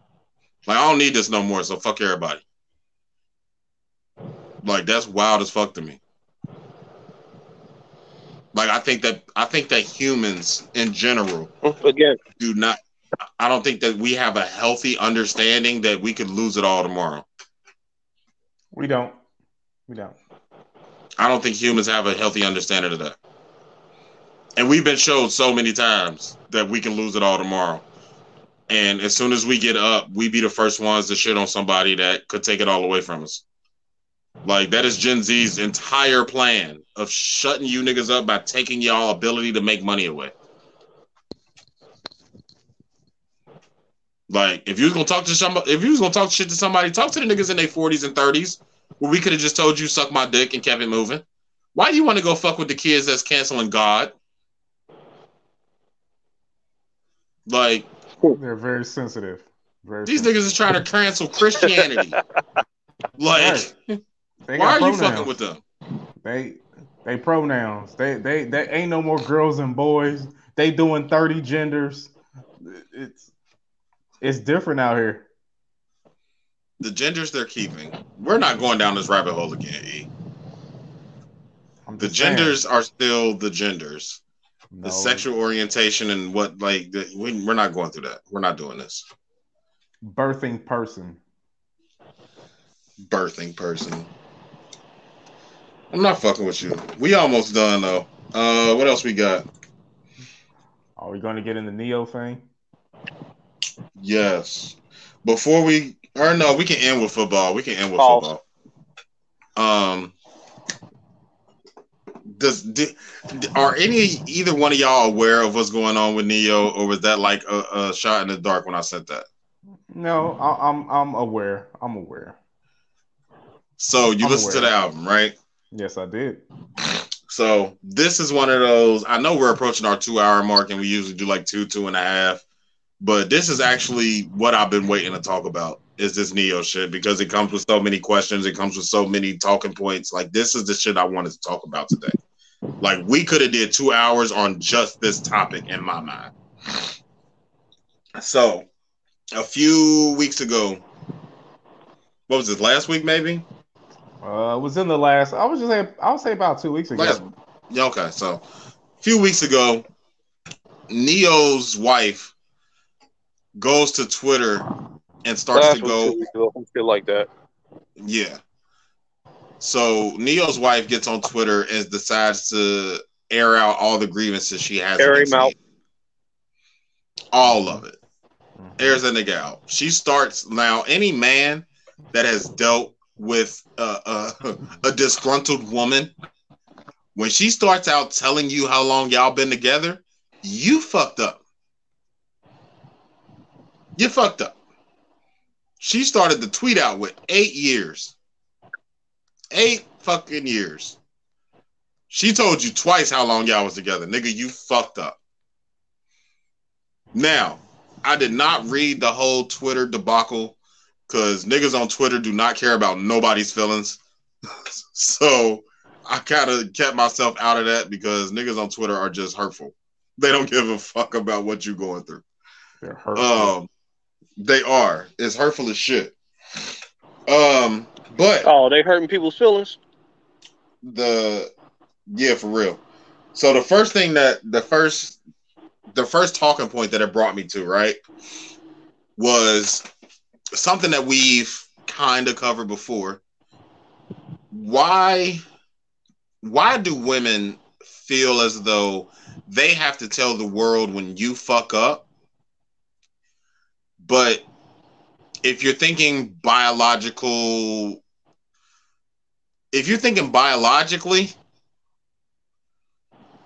Like I don't need this no more, so fuck everybody. Like that's wild as fuck to me. Like I think that I think that humans in general Again, do not I don't think that we have a healthy understanding that we could lose it all tomorrow. We don't. We don't. I don't think humans have a healthy understanding of that. And we've been showed so many times that we can lose it all tomorrow. And as soon as we get up, we be the first ones to shit on somebody that could take it all away from us. Like that is Gen Z's entire plan of shutting you niggas up by taking y'all ability to make money away. Like if you was gonna talk to somebody, if you was gonna talk shit to somebody, talk to the niggas in their forties and thirties, where we could have just told you suck my dick and kept it moving. Why do you want to go fuck with the kids that's canceling God? Like They're very sensitive. Very these sensitive. niggas is trying to cancel Christianity. Like, They why are you pronouns. fucking with them? They they pronouns. They they they ain't no more girls and boys. They doing 30 genders. It's it's different out here. The genders they're keeping. We're not going down this rabbit hole again. E. The saying. genders are still the genders. No, The sexual orientation and what like the, we, we're not going through that. We're not doing this. birthing person. Birthing person. I'm not fucking with you. We almost done though. Uh, what else we got? Are we going to get in the Ne-Yo thing? Yes. Before we, or no, we can end with football. We can end with Pause. football. Um, does di- are any either one of y'all aware of what's going on with Ne-Yo, or was that like a, a shot in the dark when I said that? No, I, I'm I'm aware. I'm aware. So you I'm listened to the album, right? Yes, I did. So this is one of those. I know we're approaching our two hour mark, and we usually do like two, two and a half. But this is actually what I've been waiting to talk about is this Ne-Yo shit because it comes with so many questions. It comes with so many talking points. Like this is the shit I wanted to talk about today. Like we could have did two hours on just this topic in my mind. So a few weeks ago, what was this? Last week, maybe. Uh, was in the last. I was just saying. I would say about two weeks ago. Last- Yeah, okay. So a few weeks ago, Ne-Yo's wife goes to Twitter and starts Last to go, two weeks shit like that. yeah. So Ne-Yo's wife gets on Twitter and decides to air out all the grievances she has. Air him out. All of it. Airs a nigga out. She starts now. Any man that has dealt with uh, uh, a disgruntled woman, when she starts out telling you how long y'all been together, you fucked up. You fucked up. She started the tweet out with eight years. Eight fucking years. She told you twice how long y'all was together. Nigga, you fucked up. Now, I did not read the whole Twitter debacle because niggas on Twitter do not care about nobody's feelings. so I kind of kept myself out of that because niggas on Twitter are just hurtful. They don't give a fuck about what you're going through. They're hurtful. Um, they are. It's hurtful as shit. Um, but Oh, they hurting people's feelings. the yeah, for real. So the first thing that the first the first talking point that it brought me to, right, was something that we've kind of covered before. Why why do women feel as though they have to tell the world when you fuck up. But if you're thinking biological, if you're thinking biologically,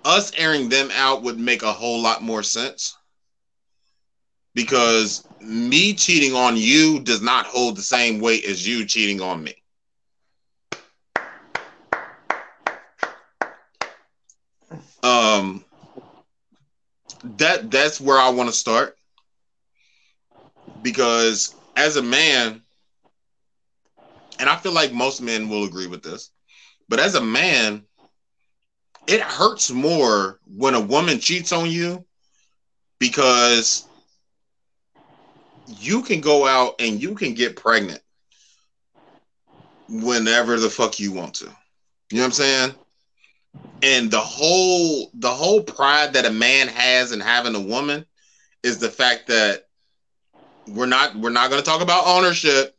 us airing them out would make a whole lot more sense because me cheating on you does not hold the same weight as you cheating on me. Um that that's where I want to start because as a man and I feel like most men will agree with this but as a man it hurts more when a woman cheats on you because you can go out and you can get pregnant whenever the fuck you want to. You know what I'm saying? And the whole the whole pride that a man has in having a woman is the fact that we're not we're not going to talk about ownership.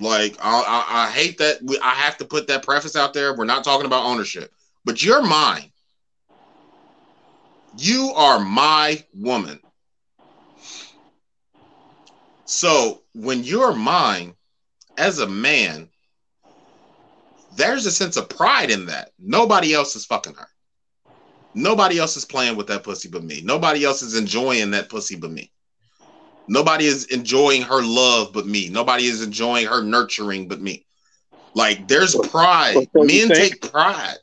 Like I, I, I hate that we, I have to put that preface out there. We're not talking about ownership, but you're mine. You are my woman. So when you're mine as a man, there's a sense of pride in that. Nobody else is fucking her. Nobody else is playing with that pussy but me. Nobody else is enjoying that pussy but me. Nobody is enjoying her love but me. Nobody is enjoying her nurturing but me. Like there's pride. Men take pride.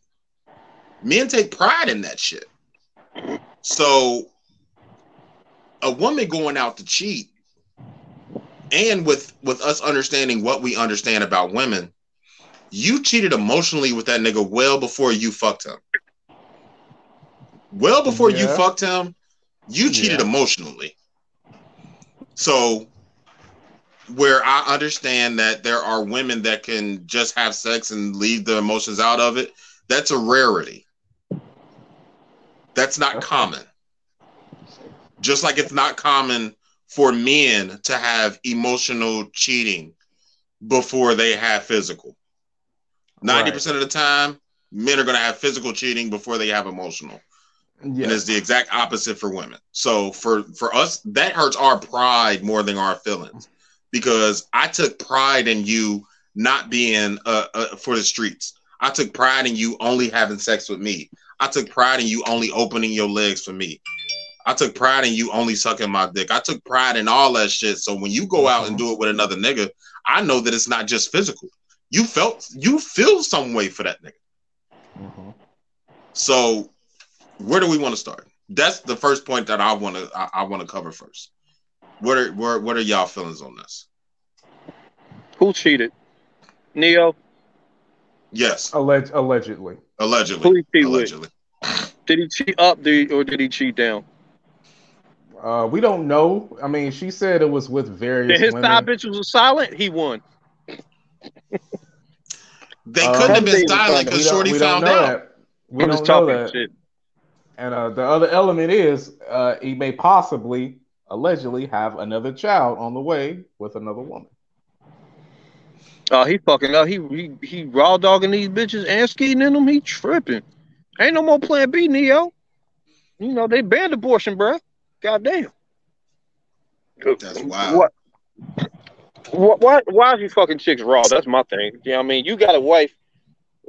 Men take pride in that shit. So a woman going out to cheat and with with us understanding what we understand about women, you cheated emotionally with that nigga well before you fucked him. Well before you fucked him, you cheated Yeah. emotionally. So where I understand that there are women that can just have sex and leave the emotions out of it, that's a rarity. That's not common. Just like it's not common for men to have emotional cheating before they have physical. 90% of the time, men are going to have physical cheating before they have emotional. And it's the exact opposite for women. So for for us, that hurts our pride more than our feelings because I took pride in you not being uh, uh, for the streets. I took pride in you only having sex with me. I took pride in you only opening your legs for me. I took pride in you only sucking my dick. I took pride in all that shit. So when you go out and do it with another nigga, I know that it's not just physical. You felt you feel some way for that nigga. Mhm. So where do we want to start? That's the first point that I want to I, I want to cover first. What are where, what are y'all feelings on this? Who cheated? Ne-Yo. Yes, Alleg- allegedly. Who allegedly. he cheat with? Allegedly. Did he cheat up? Did he, or did he cheat down? Uh, we don't know. I mean, she said it was with various Then his women. side bitches was silent. He won. They Uh, couldn't have been silent because Shorty we found out. that. We I'm don't know talking that. shit. And uh, the other element is uh, he may possibly, allegedly, have another child on the way with another woman. Oh, he fucking up. He he he raw dogging these bitches and skeeting in them. He tripping. Ain't no more Plan B, Ne-Yo. You know they banned abortion, bruh. Goddamn. That's wild. What? What? Why? Why is you fucking chicks raw? That's my thing. You know what I mean? You got a wife.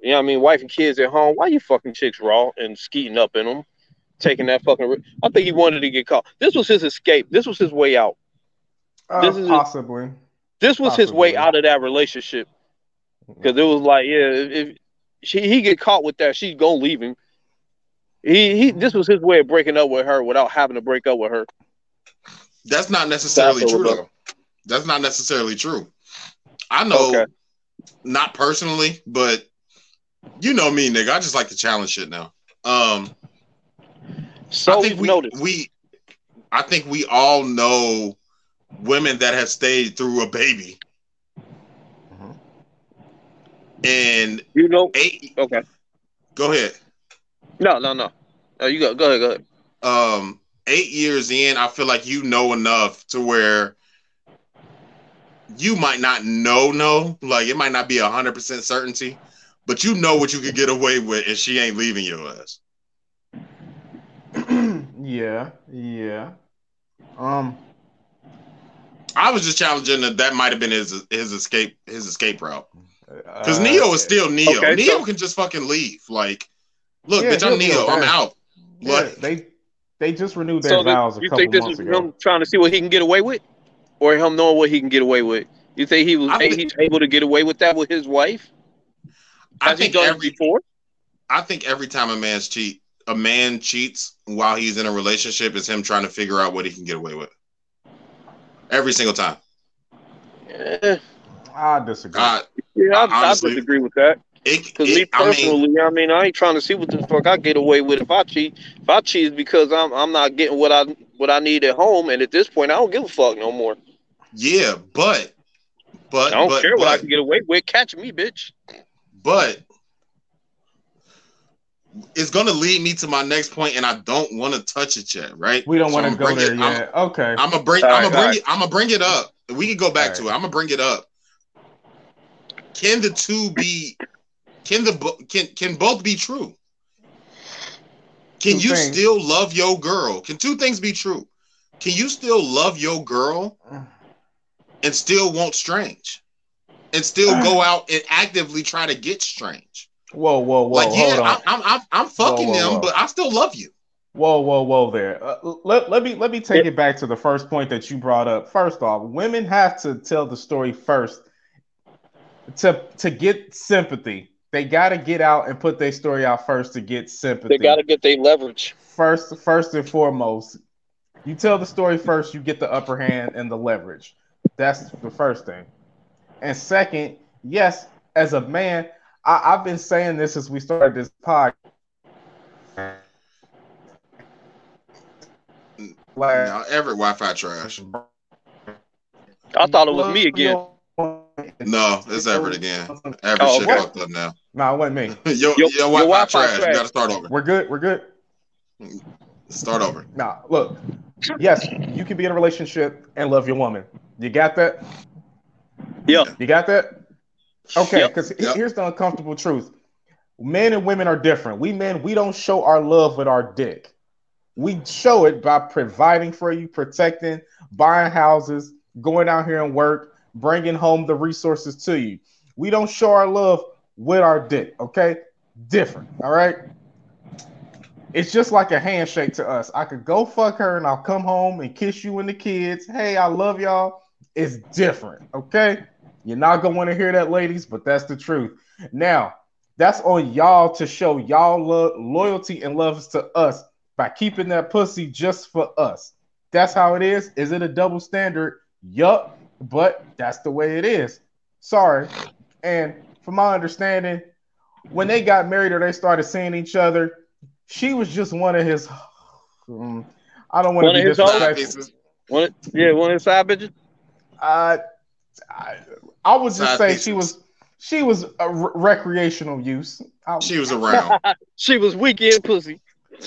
You know what I mean? Wife and kids at home. Why you fucking chicks raw and skeeting up in them, taking that fucking? ri- I think he wanted to get caught. This was his escape. This was his way out. Uh, This is a- possibly. This was his way out of that relationship. Because it was like, yeah, if, if she he get caught with that, she's gonna leave him. He he. This was his way of breaking up with her without having to break up with her. That's not necessarily That's true though. That's not necessarily true. I know, Okay. not personally, but you know me, nigga. I just like to challenge shit now. Um, So I we've think we, noticed. we, I think we all know women that have stayed through a baby, Mhm. and You know. eight. Okay. Go ahead. No, no, no. Oh, you go. Go ahead. Go ahead. um eight years in, I feel like you know enough to where you might not know no, like it might not be a hundred percent certainty, but you know what you could get away with, and she ain't leaving your ass. Yeah, yeah. Um, I was just challenging that that might have been his his escape his escape route. Because uh, Ne-Yo is still Ne-Yo. Okay, Ne-Yo so- can just fucking leave. Like, look, Yeah, bitch, I'm Ne-Yo. I'm okay. out. yeah, they they just renewed their So th- vows a you couple think this months is ago. him trying to see what he can get away with, or him knowing what he can get away with? You think he was I think- he's able to get away with that with his wife? I Has he think done every before? I think every time a man's cheat, a man cheats while he's in a relationship is him trying to figure out what he can get away with. Every single time. Eh, I disagree. Uh, yeah, I, I Honestly, disagree with that. It, Because me it, I mean, personally, I mean, I ain't trying to see what the fuck I get away with if I cheat. If I cheat, it's because I'm I'm not getting what I what I need at home, and at this point, I don't give a fuck no more. yeah, but but I don't but, care what I can get away with. Catch me, bitch. but it's gonna lead me to my next point, and I don't want to touch it yet, right? we don't So want to go bring there it- I'm- okay. I'm gonna bring. All I'm right, gonna bring all it. I'm gonna bring it up. We can go back All to it. I'm gonna bring it up. Can the two be? Can the can can both be true? Can Two you things. still love your girl? Can two things be true? Can you still love your girl and still want strange, and still go out and actively try to get strange? Whoa, whoa, whoa. like, yeah, hold on. I'm, I'm I'm I'm fucking Whoa, whoa, them, whoa. but I still love you. Whoa, whoa, whoa! There. Uh, let, let me let me take it back to the first point that you brought up. First off, women have to tell the story first to to get sympathy. They got to get out and put their story out first to get sympathy. They got to get their leverage. first, first and foremost, you tell the story first. You get the upper hand and the leverage. That's the first thing. And second, yes, as a man, I, I've been saying this since we started this podcast. Like, Now, every Wi-Fi trash. I thought it was me again. No, it's Everett again. Oh, Everett Oh, shit okay. fucked up now. No, it wasn't me. Yo, Your- your, your Wi-Fi, Wi-Fi trash. trash. You gotta start over. We're good. We're good. Start over. Nah, look. Yes, you can be in a relationship and love your woman. You got that? Yeah. You got that? Okay, Yep. because Yep. here's the uncomfortable truth. Men and women are different. We men, we don't show our love with our dick. We show it by providing for you, protecting, buying houses, going out here and work, bringing home the resources to you. We don't show our love with our dick, okay? Different, all right? It's just like a handshake to us. I could go fuck her and I'll come home and kiss you and the kids. Hey, I love y'all. It's different, okay? You're not gonna want to hear that, ladies, but that's the truth. Now, that's on y'all to show y'all lo- loyalty and love to us by keeping that pussy just for us. That's how it is. Is it a double standard? Yup, but that's the way it is. Sorry. And from my understanding, when they got married or they started seeing each other, she was just one of his. Hmm, I don't want to be his hoes? Side disrespectful. One, yeah, one of the side bitches. Uh, I, I would just Side say pieces. she was she was a re- recreational use. I- She was around. She was weekend pussy.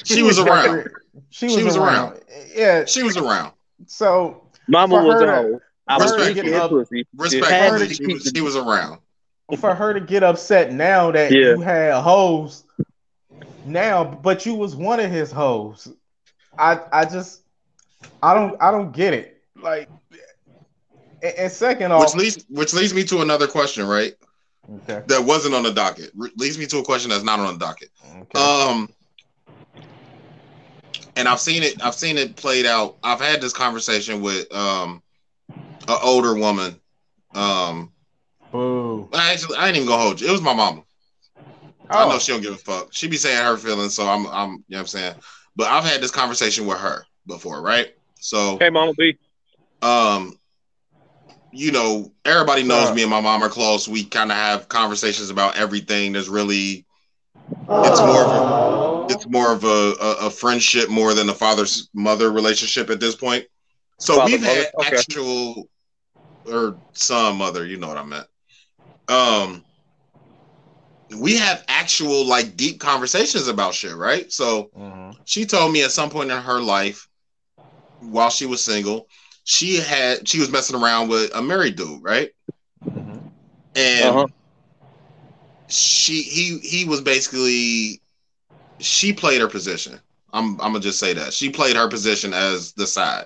She was around. She was, She was around. Yeah. She was around. So Mama was her a to- hoe. I was for her to get up- pussy. Respectfully, had to she was, the- she was around. for her to get upset now that Yeah. you had hoes now, but you was one of his hoes. I I just I don't I don't get it. Like and, and second Which leads which leads me to another question, right? okay, That wasn't on the docket. Re- leads me to a question that's not on the docket. okay. Um, and I've seen it. I've seen it played out. I've had this conversation with um an older woman. Um, Boo. I actually I ain't even gonna hold you. It was my mama. I know Oh, she don't give a fuck. She be saying her feelings, so I'm I'm you know what I'm saying. But I've had this conversation with her before, right? So Hey, Mama B. um you know everybody knows Uh. me and my mom are close we kind of have conversations about everything there's really it's more of a, it's more of a, a, a friendship more than a father's mother relationship at this point so Father, we've had? Okay. actual or son mother you know what i meant um we have actual like deep conversations about shit right so Mhm. she told me at some point in her life while she was single she had she was messing around with a married dude right Mhm. and Uh-huh. she he he was basically she played her position I'm I'm gonna just say that she played her position as the side.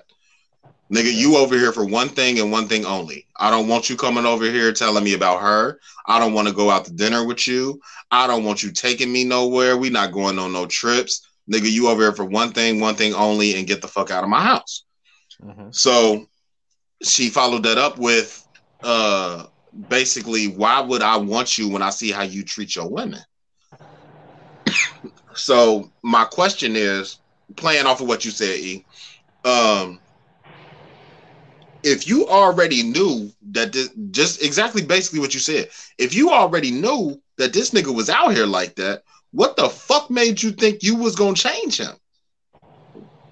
Nigga, you over here for one thing and one thing only. I don't want you coming over here telling me about her. I don't want to go out to dinner with you. I don't want you taking me nowhere. We not going on no trips. Nigga, you over here for one thing, one thing only, and get the fuck out of my house. Mm-hmm. So she followed that up with uh basically, why would I want you when I see how you treat your women? so my question is, playing off of what you said, E, um, if you already knew that this, just exactly basically what you said, if you already knew that this nigga was out here like that, what the fuck made you think you was gonna change him?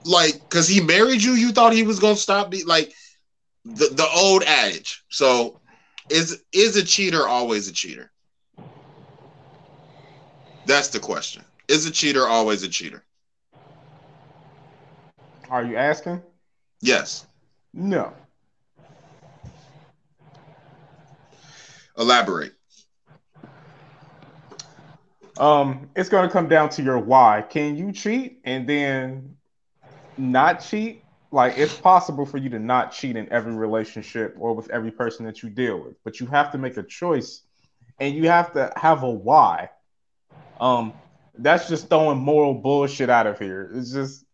Like, cause he married you, you thought he was gonna stop be like the, the old adage. So is is a cheater always a cheater? That's the question. Is a cheater always a cheater? Are you asking? Yes. No. Elaborate. Um, it's going to come down to your why. Can you cheat and then not cheat? Like it's possible for you to not cheat in every relationship or with every person that you deal with, but you have to make a choice and you have to have a why. Um, that's just throwing moral bullshit out of here. It's just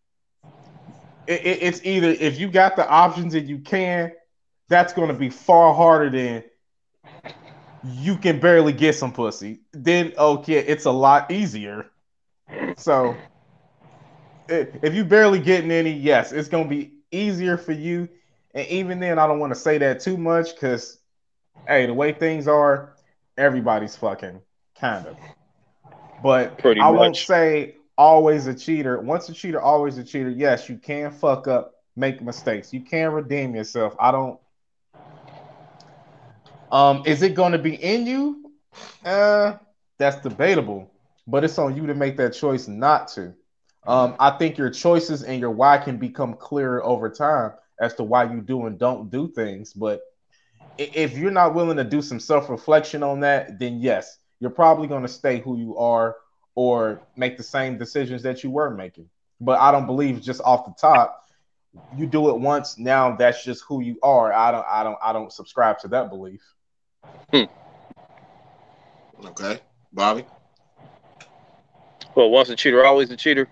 it, it, it's either if you got the options and you can, that's going to be far harder than you can barely get some pussy. Then oh, okay, it's a lot easier. So if you barely getting any, yes, it's gonna be easier for you. And even then, I don't want to say that too much because, hey, the way things are, everybody's fucking kind of. But Pretty I won't say always a cheater. Once a cheater, always a cheater. Yes, you can fuck up, make mistakes. You can redeem yourself. I don't. Um, is it going to be in you? Uh, that's debatable, but it's on you to make that choice not to. Um, I think your choices and your why can become clearer over time as to why you do and don't do things. But if you're not willing to do some self reflection on that, then yes, you're probably going to stay who you are or make the same decisions that you were making. But I don't believe just off the top, you do it once, now that's just who you are. I don't, I don't, I don't subscribe to that belief. Hmm. Okay. Bobby? Well, once a cheater, always a cheater.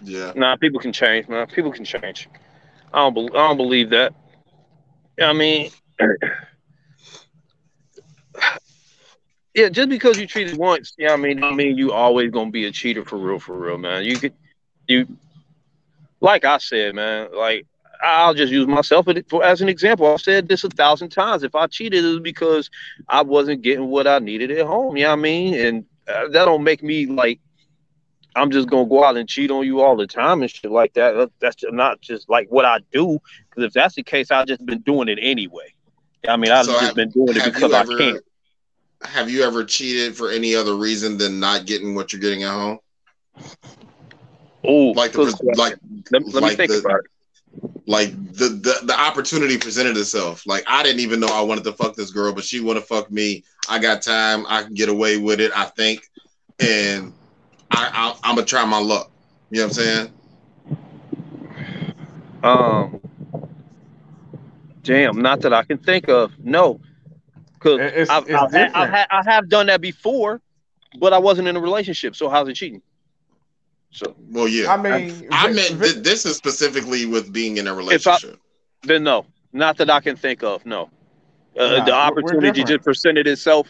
Yeah. Nah, people can change, man. People can change. I don't. Be- I don't believe that. I mean, yeah, just because you cheated once, yeah, I mean, I mean, you always gonna be a cheater for real, for real, man. You could, you, like I said, man. Like I'll just use myself for as an example. I've said this a thousand times. If I cheated, it was because I wasn't getting what I needed at home. You know what I mean? And uh, that don't make me like I'm just gonna go out and cheat on you all the time and shit like that. That- That's just not just like what I do. Because if that's the case, I've just been doing it anyway. I mean, I've So just have- been doing it because you I can't. Have you ever cheated for any other reason than not getting what you're getting at home? Oh, Like the like let, let me think the- about it. Like the, the the opportunity presented itself. Like I didn't even know I wanted to fuck this girl, but she want to fuck me. I got time. I can get away with it. I think, and I, I I'm gonna try my luck. You know what I'm saying? Um, damn, not that I can think of. No, because It's- I've, it's I've, I've, different. had, I have done that before, but I wasn't in a relationship. So how's it cheating? So Well, yeah. I mean, I vi- meant th- this is specifically with being in a If I- relationship. then no, not that I can think of. No, uh, Nah, the we're- we're opportunity just presented itself.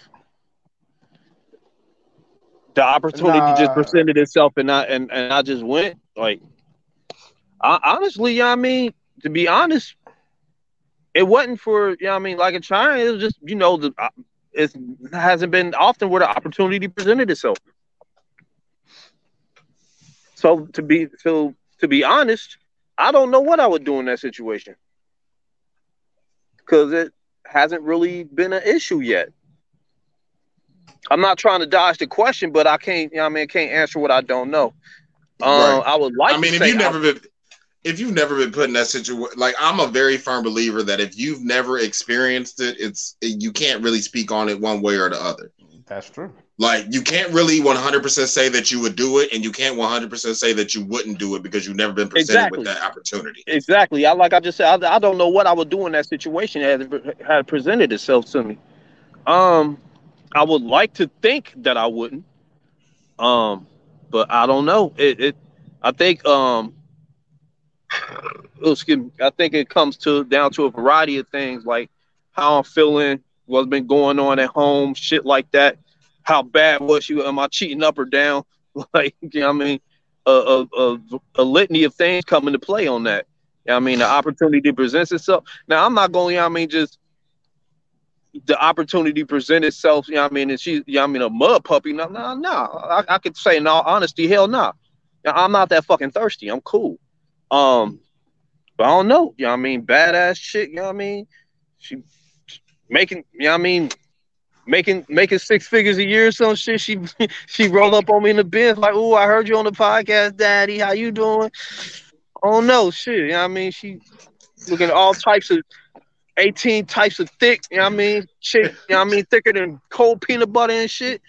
The opportunity Nah. just presented itself, and I and, and I just went. Like, I, honestly, you know I mean, to be honest, it wasn't for you know what I mean, like a trying. It was just you know the uh, it hasn't been often where the opportunity presented itself. So to be so to be honest, I don't know what I would do in that situation because it hasn't really been an issue yet. I'm not trying to dodge the question, but I can't. You know I mean, I can't answer what I don't know. Um, Right. I would like. I mean, to if you've I- never been if you've never been put in that situation, like I'm a very firm believer that if you've never experienced it, it's you can't really speak on it one way or the other. That's true. Like you can't really 100% say that you would do it, and you can't 100% say that you wouldn't do it because you've never been presented Exactly. with that opportunity. Exactly. I like I just said. I, I don't know what I would do in that situation had had presented itself to me. Um, I would like to think that I wouldn't. Um, but I don't know. It. it I think. Um. oh, excuse me. I think it comes to down to a variety of things like how I'm feeling, what's been going on at home, shit like that. How bad was she? Am I cheating up or down? Like, you know what I mean? A, a, a, a litany of things come into play on that. You know I mean, the opportunity presents itself. Now, I'm not going, you know I mean, just the opportunity present itself, you know I mean, and she's, you know I mean, a mud puppy. No, no, no. I, I could say in all honesty, hell no. Nah. I'm not that fucking thirsty. I'm cool. Um, but I don't know. You know what I mean? Badass shit, you know what I mean? She making, you know I mean? Making making six figures a year or some shit. She she rolled up on me in the Benz like, oh, I heard you on the podcast, Daddy. How you doing? Oh no, shit. You know I mean? She looking at all types of 18 types of thick, you know what I mean? Shit, you know what I mean? Thicker than cold peanut butter and shit.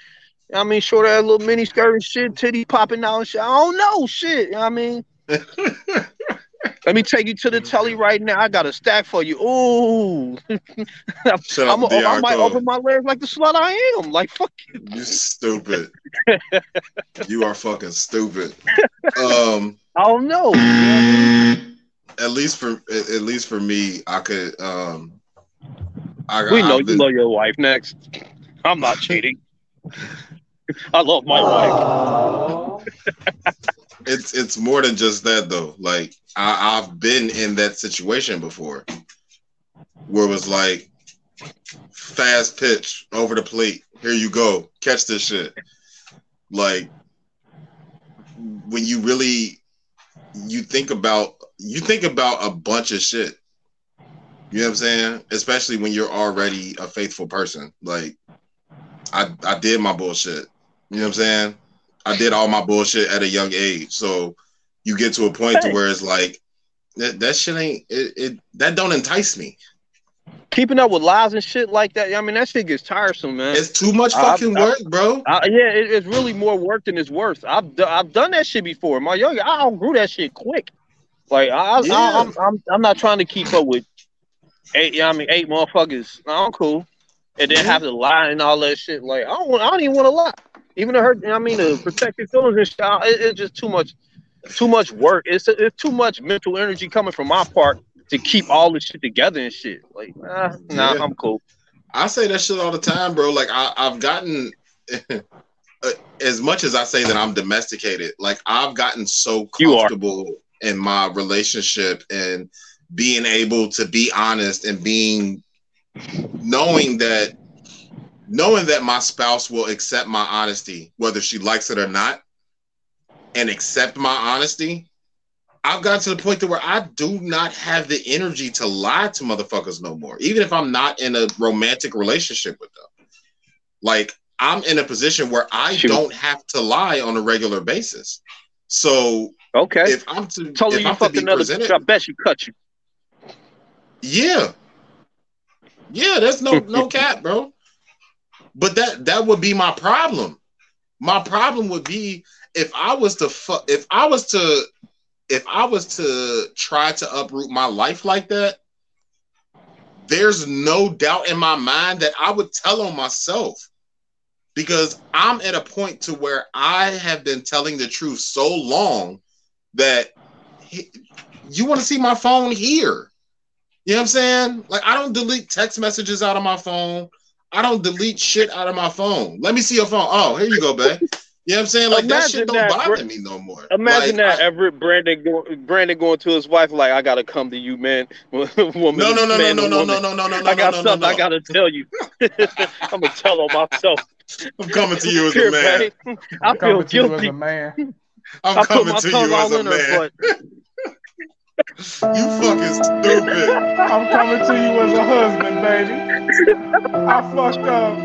You know I mean? Short ass little mini skirt and shit, titty popping out and shit. Oh, I don't know, shit. You know what I mean? Let me take you to the telly right now. I got a stack for you. Ooh. I'm up, a, I might open my legs like the slut I am. Like, fuck you. You stupid. you are fucking stupid. Um, I don't know. at least for at at least for me, I could. Um, I, We know I've you been- love your wife next. I'm not cheating. I love my wife. it's it's more than just that though. Like I, I've been in that situation before, where it was like fast pitch over the plate. Here you go, catch this shit. Like when you really you think about you think about a bunch of shit. You know what I'm saying? Especially when you're already a faithful person. Like I I did my bullshit. You know what I'm saying? I did all my bullshit at a young age. So you get to a point to where it's like that, that shit ain't it, it that don't entice me. Keeping up with lies and shit like that. I mean, that shit gets tiresome, man. It's too much fucking I- work, bro. I, yeah, it, it's really more work than it's worth. I've I've done that shit before. My young, I outgrew that shit quick. Like I, Yeah. I I'm, I'm I'm not trying to keep up with eight. I mean, eight motherfuckers. I'm cool, and then mm-hmm. Yeah. have to lie and all that shit. Like I don't. I don't even want to lie. Even to hurt. you know what I mean, to protect your feelings and shit. It, it's just too much. Too much work. It's it's too much mental energy coming from my part to keep all this shit together and shit. Like, nah, nah, Yeah. I'm cool. I say that shit all the time, bro. Like I, I've gotten as much as I say that I'm domesticated. Like I've gotten so comfortable in my relationship and being able to be honest and being knowing that knowing that my spouse will accept my honesty, whether she likes it or not, and accept my honesty. I've gotten to the point to where I do not have the energy to lie to motherfuckers no more, even if I'm not in a romantic relationship with them. Like I'm in a position where I Shoot. don't have to lie on a regular basis. So Okay. if I'm to her if you I'm to fucked be another presented, bitch. I bet she cut you. yeah, yeah, that's no no cap, bro. But that that would be my problem. My problem would be if I was to fu- if I was to if I was to try to uproot my life like that. There's no doubt in my mind that I would tell on myself because I'm at a point to where I have been telling the truth so long that he- you want to see my phone here. You know what I'm saying? Like I don't delete text messages out of my phone. I don't delete shit out of my phone. Let me see your phone. Oh, here you go, babe. You know what I'm saying? Like that shit don't that, bother bro. me no more. Imagine Like, that Everett Brandon go, Brandon going to his wife like I gotta come to you, man. woman, No, no, no, no, man no, to no, no, woman. no, no, no, no, I got no, no, something no. I gotta tell you. I'm gonna tell on myself. I'm coming to you as a man. babe. I feel Coming to you as guilty. a man. I'm coming to you as a man. butt. You fucking stupid. I'm coming to you as a husband, baby. I fucked up.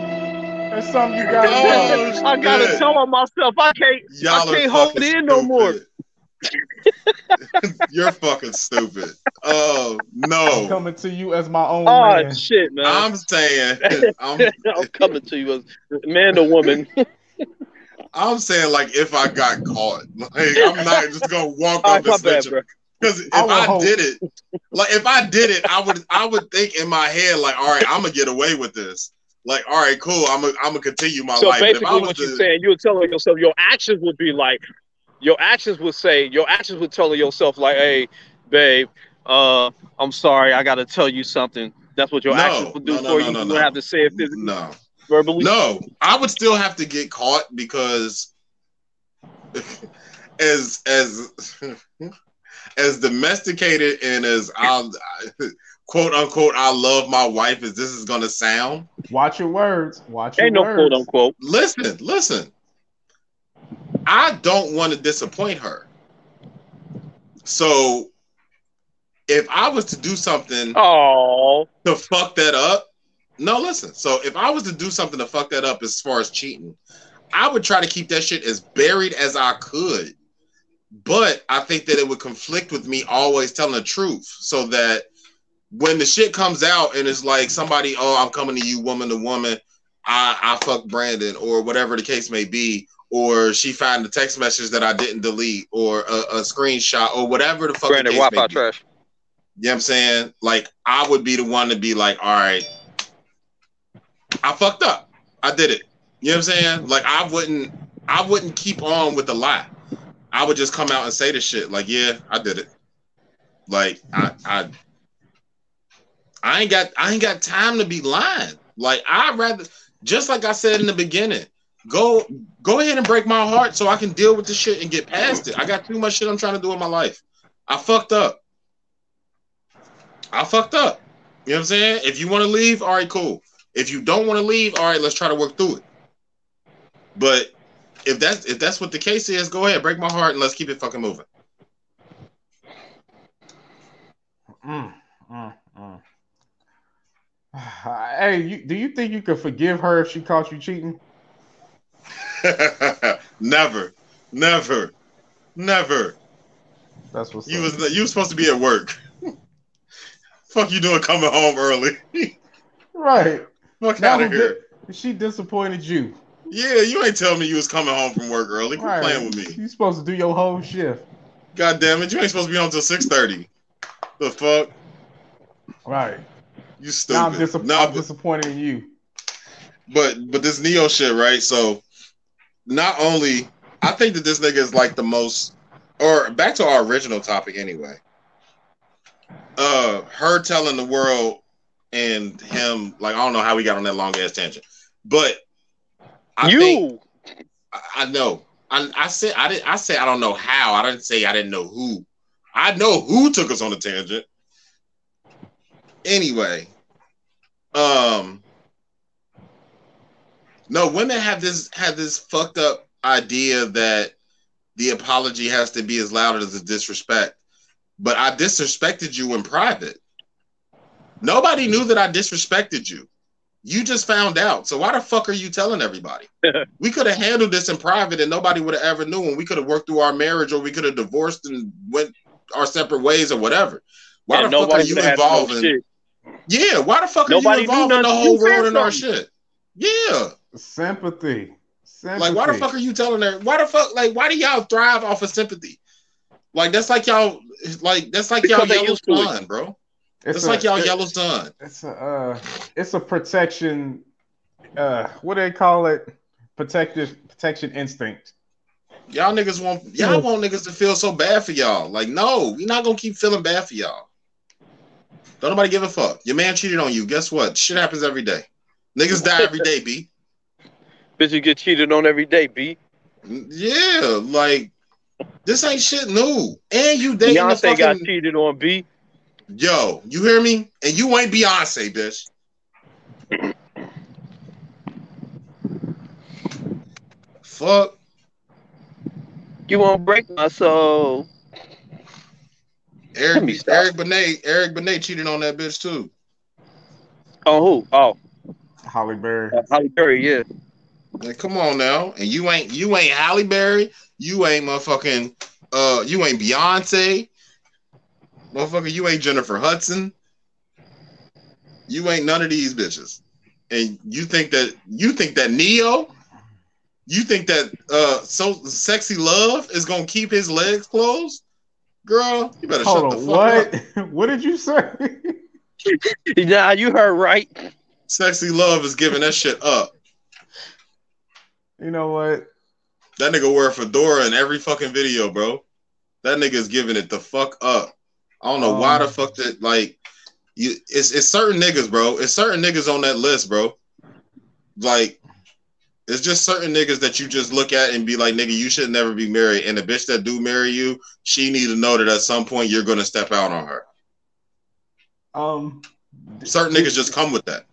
There's something you gotta know. Oh, I gotta tell on myself. I can't. Y'all I can't are hold fucking it in no more. stupid. You're fucking stupid. Oh no. I'm coming to you as my own Oh man. shit, man! I'm saying I'm I'm coming to you as man or woman. I'm saying like if I got caught, like I'm not just gonna walk All up right, my and bad, snitch bro. Because if I I, did it, like if I did it, I would I would think in my head like, all right, I'm gonna get away with this. Like, all right, cool, I'm gonna I'm gonna continue my So life. But if I basically, was what you're saying, you're telling yourself your actions would be like, your actions would say, your actions would tell yourself like, hey, babe, uh, I'm sorry, I got to tell you something. That's what your No, actions would do no, no, for no, you. no, you no. would have to say it physically, no, verbally. no, I would still have to get caught because as as as domesticated and as I quote unquote I love my wife as this is gonna sound. Watch your words. Watch your Ain't no words. quote unquote. Listen, listen. I don't want to disappoint her. So if I was to do something Oh, to fuck that up, no, listen. So if I was to do something to fuck that up as far as cheating, I would try to keep that shit as buried as I could. But I think that it would conflict with me always telling the truth so that when the shit comes out and it's like somebody, oh, I'm coming to you, woman to woman, I, I fucked Brandon, or whatever the case may be, or she found the text message that I didn't delete, or a, a screenshot, or whatever the fuck Brandon, Wi-Fi be. trash. You know what I'm saying? Like, I would be the one to be like, all right, I fucked up. I did it. You know what I'm saying? Like, I wouldn't, I wouldn't keep on with the lie. I would just come out and say the shit. Like, yeah, I did it. Like, I, I, I ain't got, I ain't got time to be lying. Like, I'd rather, just like I said in the beginning, go, go ahead and break my heart so I can deal with the shit and get past it. I got too much shit I'm trying to do in my life. I fucked up. I fucked up. You know what I'm saying? If you want to leave, all right, cool. If you don't want to leave, all right, let's try to work through it. But if that's if that's what the case is, go ahead, break my heart, and let's keep it fucking moving. Mm, mm, mm. Hey, you, do you think you could forgive her if she caught you cheating? never, never, never. That's what's You up. was you was supposed to be at work. Fuck you doing coming home early? right. Fuck out of here. She disappointed you. Yeah, you ain't telling me you was coming home from work early. Quit Right. playing with me. You supposed to do your whole shift. God damn it, you ain't supposed to be home till six thirty. The fuck? Right. You Now I'm, stupid. dis- Nah, I'm but- disappointed in you. but but this Ne-Yo shit, right? So not only I think that this nigga is like the most or back to our original topic anyway. Uh her telling the world and him like I don't know how we got on that long ass tangent. But I you. think I, know. I, I said I didn't I said I don't know how. I didn't say I didn't know who. I know who took us on a tangent. Anyway, um no, women have this have this fucked up idea that the apology has to be as loud as the disrespect. But I disrespected you in private. Nobody knew that I disrespected you. You just found out. So why the fuck are you telling everybody? we could have handled this in private and nobody would have ever knew and we could have worked through our marriage or we could have divorced and went our separate ways or whatever. Why And the fuck are you would've no involved in. Yeah, why the fuck are you involved in the whole world and our shit? Yeah. Sympathy. Sympathy. Like, why the fuck are you telling her? Why the fuck? Like, why do y'all thrive off of sympathy? Like, that's like y'all. Like, that's like Because y'all they yellow used to it. bro. It's That's a- like y'all it- yellow sun. It's a uh, it's a protection. Uh, what do they call it? Protective protection instinct. Y'all niggas want y'all want niggas to feel so bad for y'all. Like, no, we not gonna keep feeling bad for y'all. Don't nobody give a fuck. Your man cheated on you. Guess what? Shit happens every day. Niggas die every day, B. Bitches get cheated on every day, B. Yeah, like this ain't shit new. And you dating the Beyonce got cheated on, B. yo. You hear me? And you ain't Beyonce, bitch. Fuck. You won't break my soul. Eric, me. Eric Benet, Eric Benet cheated on that bitch too. Oh, who? Oh, Halle Berry. uh, Halle Berry, yeah. Like, come on now. And you ain't you ain't Halle Berry. You ain't motherfucking uh you ain't Beyonce. Motherfucker, you ain't Jennifer Hudson. You ain't none of these bitches. And you think that you think that Ne-Yo, you think that uh so sexy love is gonna keep his legs closed? Girl, you better Hold shut on, the fuck up. what? what did you say? Nah, you heard right. Sexy love is giving that shit up. You know what? That nigga wear a fedora in every fucking video, bro. That nigga's giving it the fuck up. I don't know why the Um, fuck that like you it's it's certain niggas, bro. It's certain niggas on that list, bro. Like it's just certain niggas that you just look at and be like, nigga, you should never be married. And the bitch that do marry you, she need to know that at some point you're gonna step out on her. Um, Certain niggas just come with that.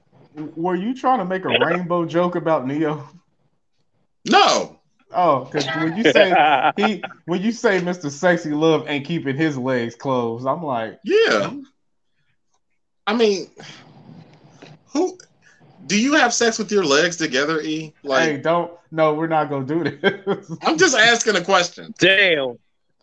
were you trying to make a rainbow joke about Ne-Yo? No. Oh, because when you say he, when you say Mr. Sexy Love ain't keeping his legs closed, I'm like, Yeah. I mean, who do you have sex with your legs together, E? Like hey, don't. No, we're not gonna do this. I'm just asking a question. Damn.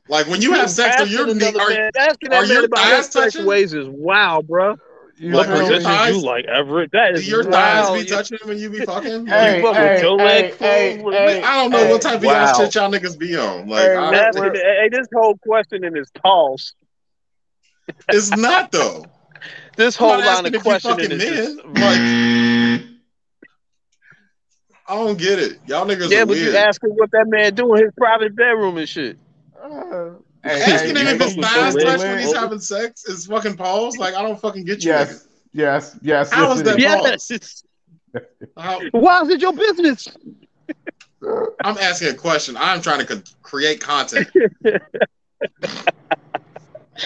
Like when you have sex, are asking your knee, are, man, asking are that man your about thighs his sex touching? ways is wow, bro. You What Like, are feel your me? position thighs- you like, Everett? That do is your wow. thighs be touching when you be fucking? Hey, You fuck with hey, your leg hey, hey, hey, I don't know hey, what type of wow. y'all shit y'all niggas be on. Like, Hey, I, we're- hey, this whole question in is pause. it's not though. This whole line of if you questioning fucking is just. Like, I don't get it. Y'all niggas yeah, are but weird. you asking what that man doing in his private bedroom and shit. Uh, hey, Asking hey, him if his you thighs feel me? touch when he's having sex is fucking pause. Like, I don't fucking get you. Yes, yes, yes. How yes, is it. Yes. How, Why is it your business? I'm asking a question. I'm trying to co- create content.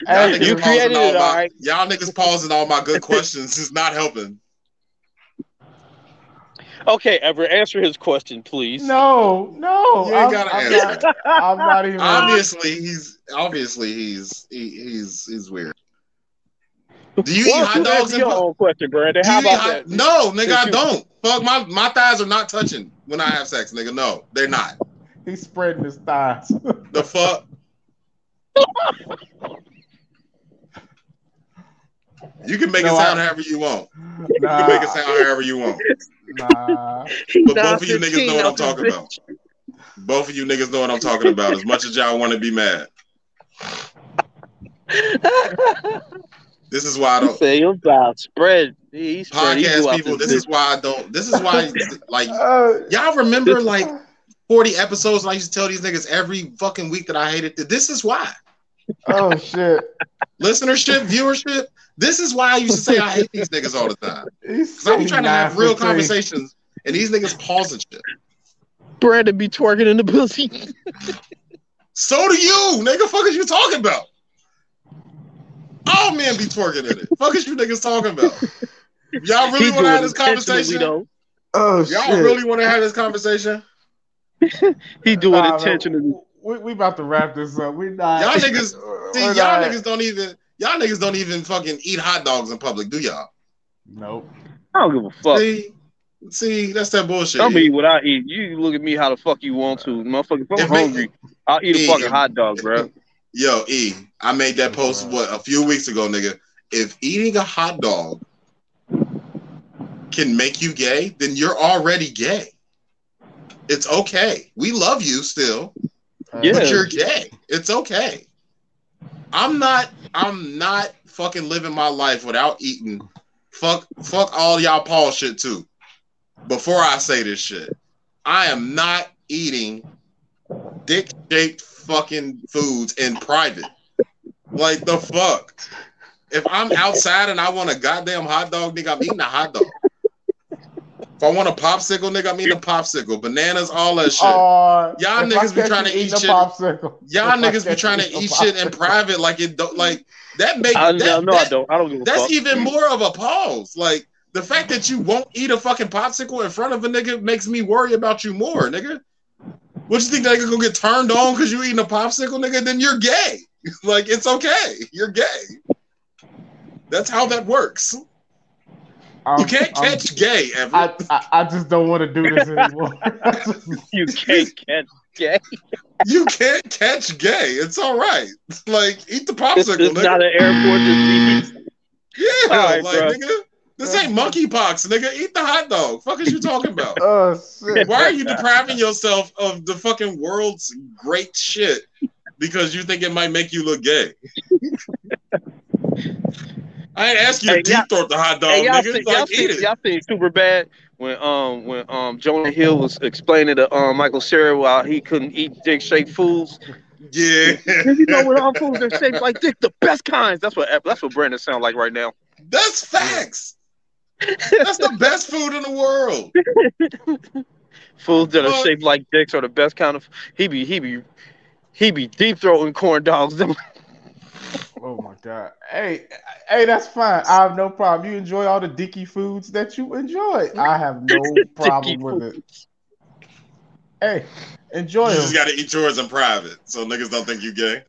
Y'all Hey, niggas you pausing created all it, my. Y'all niggas pausing all my good questions is not helping. Okay, Everett, answer his question, please. No, no. You ain't I'm, gotta I'm answer. not, I'm not even. Obviously, he's obviously he's he, he's he's weird. Do you Why eat don't hot dogs answer your own question, Brandon? How about hot- that? No, nigga, I don't. Fuck my my thighs are not touching when I have sex, nigga. No, they're not. He's spreading his thighs. The fuck. You can make No, it sound I- however you want. nah, You can make it sound however you want. nah. But both of you niggas know what I'm talking about. about. Both of you niggas know what I'm talking about. As much as y'all want to be mad, this is why I don't. Say your thighs spread. He spread. He blew Podcast out people, this this is why I don't. This is why, like, Uh, y'all remember like 40 episodes, and I used to tell these niggas every fucking week that I hated. This is why oh shit. listenership, viewership. This is why I used to say I hate these niggas all the time. Because I'm trying to have real 9:15. conversations, and these niggas pausing shit. Brandon be twerking in the pussy. So do you, nigga. Fuck is you talking about? All men be twerking in it. Fuck is you niggas talking about? Y'all really want to have this doing it intentionally, conversation? though. Oh Y'all shit. really want to have this conversation? He doing Nah, it intentionally. Man, we, we about to wrap this up. We not. Y'all niggas, we're See, y'all not- niggas don't even y'all niggas don't even fucking eat hot dogs in public, do y'all? Nope. I don't give a fuck. See, see, that's that bullshit. I'm eat what I eat. You look at me how the fuck you want to, motherfucker. If I'm If me- hungry, I'll eat a fucking hot dog, bro. Yo, E, I made that post what a few weeks ago, nigga. If eating a hot dog can make you gay, then you're already gay. It's okay. We love you still, Uh, yeah. but you're gay. It's okay. I'm not. I'm not fucking living my life without eating. Fuck. Fuck all y'all Paul shit too. Before I say this shit, I am not eating dick shaped fucking foods in private. Like the fuck. If I'm outside and I want a goddamn hot dog, nigga, I'm eating a hot dog. If I want a popsicle, nigga, I'm eating a popsicle. Bananas, all that shit. Uh, Y'all niggas be trying to eat eating shit. popsicle. Y'all If niggas be trying to eating eat a shit in private, like it don't like that make I, that, no, I that- don't. I don't give a that's fuck. even more of a pause. Like the fact that you won't eat a fucking popsicle in front of a nigga makes me worry about you more, nigga. What you think that nigga gonna get turned on because you eating a popsicle, nigga? Then you're gay. like it's okay. You're gay. That's how that works. I'm- You can't I'm- catch gay, ever. I, I, I just don't want to do this anymore. You can't catch gay. You can't catch gay. It's all right. Like eat the popsicle. This popsicle, is not an airport disease. yeah, All right, like bro. nigga. This ain't monkeypox, nigga. Eat the hot dog. Fuck is you talking about? Oh shit. Why are you depriving yourself of the fucking world's great shit because you think it might make you look gay? I ain't ask you Hey, to deep throat the hot dog, Hey, y'all, nigga. seen, y'all, like, seen, it. y'all seen Superbad when um when um Jonah Hill was explaining to um Michael Cera why he couldn't eat dick shaped foods. Yeah. you know what all foods are shaped like dick, the best kinds. That's what that's what Brandon sound like right now. That's facts. That's the best food in the world. Foods that are shaped like dicks are the best kind of. He be he be he be deep throating corn dogs. Them Oh my god. Hey, hey, that's fine. I have no problem. You enjoy all the dicky foods that you enjoy. I have no problem with it. Hey, enjoy You them. just gotta eat yours in private so niggas don't think you gay.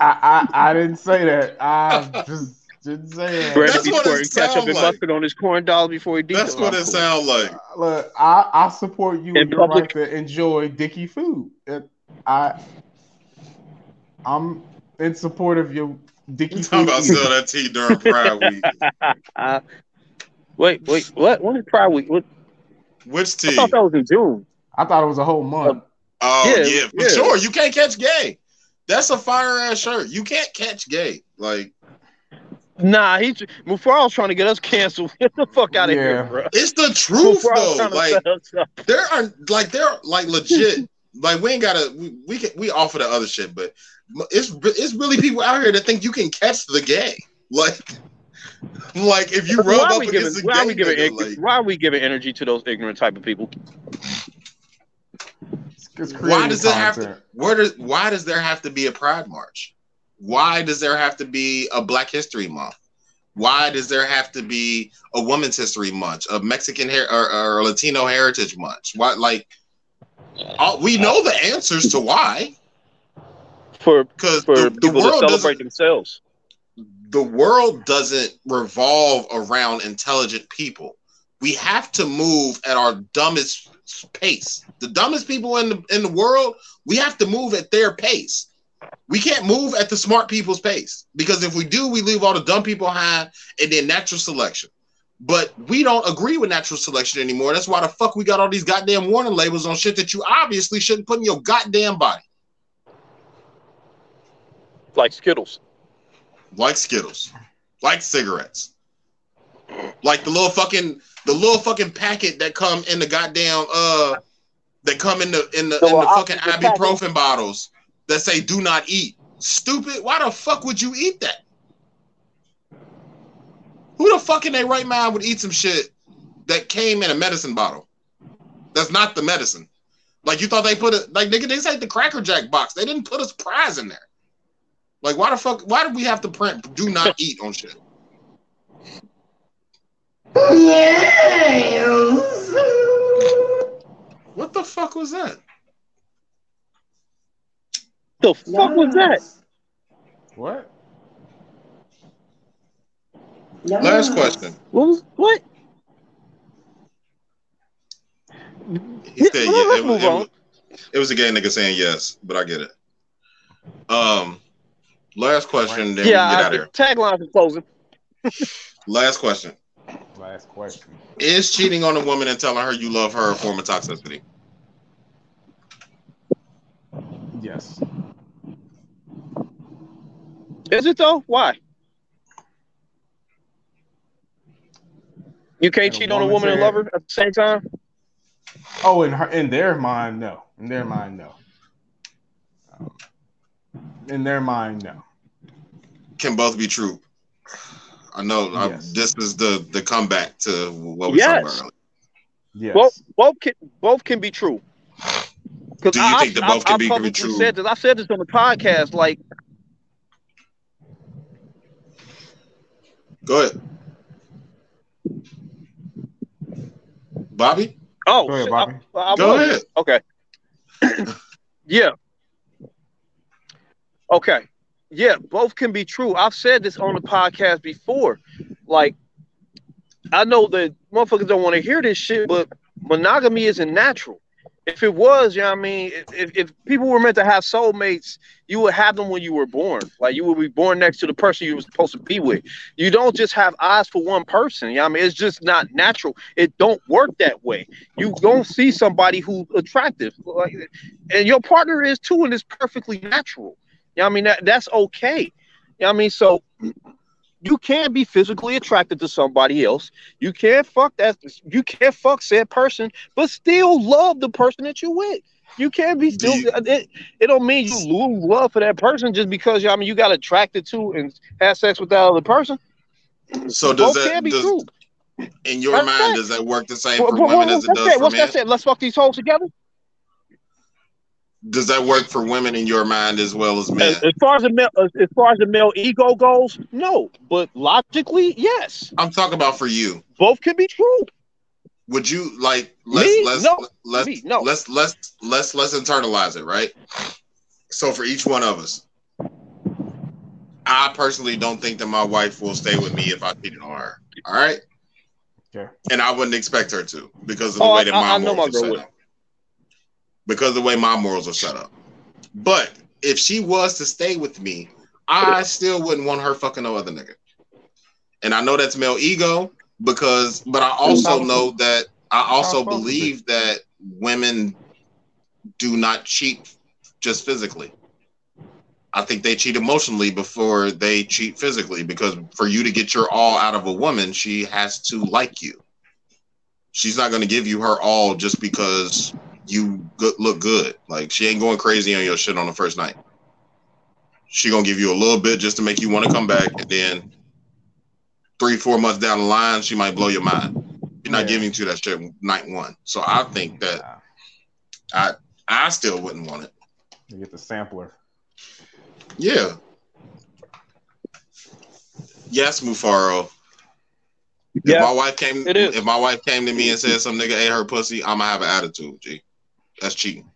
I, I I didn't say that. I just didn't say that. Brandon That's be what it squirting ketchup and like. mustard on his corn dogs before he deep That's what it sounds like. Look, I, I support you In in your right public. to enjoy dicky food. It, I I'm in support of your dicky You talking about eating. sell that tea during Pride Week. Uh, wait, wait, what? When is Pride Week? What? Which tea? I thought that was in June. I thought it was a whole month. Oh Yeah, yeah, for yeah. sure. You can't catch gay. That's a fire ass shirt. You can't catch gay. Like Nah, he before I was trying to get us canceled. Get the fuck out of Yeah. here, bro. it's the truth Mufaro's though. Like set us up. there are like there are like legit. Like we ain't gotta we we, can, we offer the other shit, but it's it's really people out here that think you can catch the gay. Like like if you rub why are up we giving? against a Why are we giving? nigga, like, why are we giving energy to those ignorant type of people? Why creating does there have to where does why does there have to be a pride march why does there have to be a black history month why does there have to be a women's history month a mexican hair or, or latino heritage month why like all, we know the answers to why For because for the, the people to world celebrate themselves. the world doesn't revolve around intelligent people. We have to move at our dumbest pace. The dumbest people in the in the world, we have to move at their pace. We can't move at the smart people's pace because if we do, we leave all the dumb people behind and then natural selection. But we don't agree with natural selection anymore. That's why the fuck we got all these goddamn warning labels on shit that you obviously shouldn't put in your goddamn body, Like Skittles. like Skittles, like cigarettes, like the little fucking the little fucking packet that come in the goddamn uh that come in the in the, The in the fucking opposite packet. ibuprofen bottles that say do not eat. Stupid. Why the fuck would you eat that? Who the fuck in their right mind would eat some shit that came in a medicine bottle? That's not the medicine. Like you thought they put it like nigga, they said the Cracker Jack box. They didn't put a surprise in there. Like why the fuck why did we have to print do not eat on shit? What the fuck was that? The fuck was that? What? Last question. What was what? He said Yeah, yeah. let's It was, move it, on. was, it was a gay nigga saying yes, but I get it. Um, last question, then Yeah, we get I, out of here. taglines are closing. Last question: Last question. Is cheating on a woman and telling her you love her a form of toxicity? Yes. Is it though? Why? You can't And a cheat on a woman's woman and head. love her at the same time. Oh, in her in their mind, no. In their mind, no. Um, in their mind, no. Can both be true? I know. I- this is the the comeback to what we Yes. talked about earlier. Yes. Both both can both can be true. 'Cause Do you I- think that I- both can I be- be true? Said this. I said this on the podcast. Like Go ahead, Bobby. Oh, Go ahead, Bobby. I, I Go was. ahead. Okay. yeah. Okay. Yeah, both can be true. I've said this on the podcast before. Like, I know that motherfuckers don't want to hear this shit, but monogamy isn't natural. If it was, you know what I mean, if, if people were meant to have soulmates, you would have them when you were born. Like you would be born next to the person you were supposed to be with. You don't just have eyes for one person. You know what I mean? It's just not natural. It don't work that way. You don't see somebody who's attractive. Like, and your partner is too, and it's perfectly natural. You know what I mean? That, that's okay. You know what I mean? So you can't be physically attracted to somebody else. You can't fuck that. You can't fuck said person, but still love the person that you with. You can't be still. It, it don't mean you lose love for that person just because I mean you got attracted to and had sex with that other person. So does Both that does, true. in your That's mind that. does that work the same for what- women what- as it does that? for What's men? that said? Let's fuck these hoes together. Does that work for women in your mind as well as men? As, as far as the male, as, as far as the male ego goes, no. But logically, yes. I'm talking about for you. Both can be true. Would you like let's Me? let's No. let's Me? No. let's let's let's let's internalize it, right? So for each one of us, I personally don't think that my wife will stay with me if I cheated on her. All right. Yeah. And I wouldn't expect her to because of the Oh, way that I- my I know my girl would. Because of the way my morals are set up. But if she was to stay with me, I still wouldn't want her fucking no other nigga. And I know that's male ego because, but I also know that I also supposed to be. believe that women do not cheat just physically. I think they cheat emotionally before they cheat physically because for you to get your all out of a woman, she has to like you. She's not going to give you her all just because you good, look good. Like she ain't going crazy on your shit on the first night. She gonna give you a little bit just to make you want to come back, and then three, four months down the line, she might blow your mind. You're not Yeah. giving to that shit night one. So I think that I I still wouldn't want it. You get the sampler. Yeah. Yes, Mufaro. Yeah, If my wife came, it is. if my wife came to me and said some nigga ate her pussy, I'm gonna have an attitude. G, that's cheating.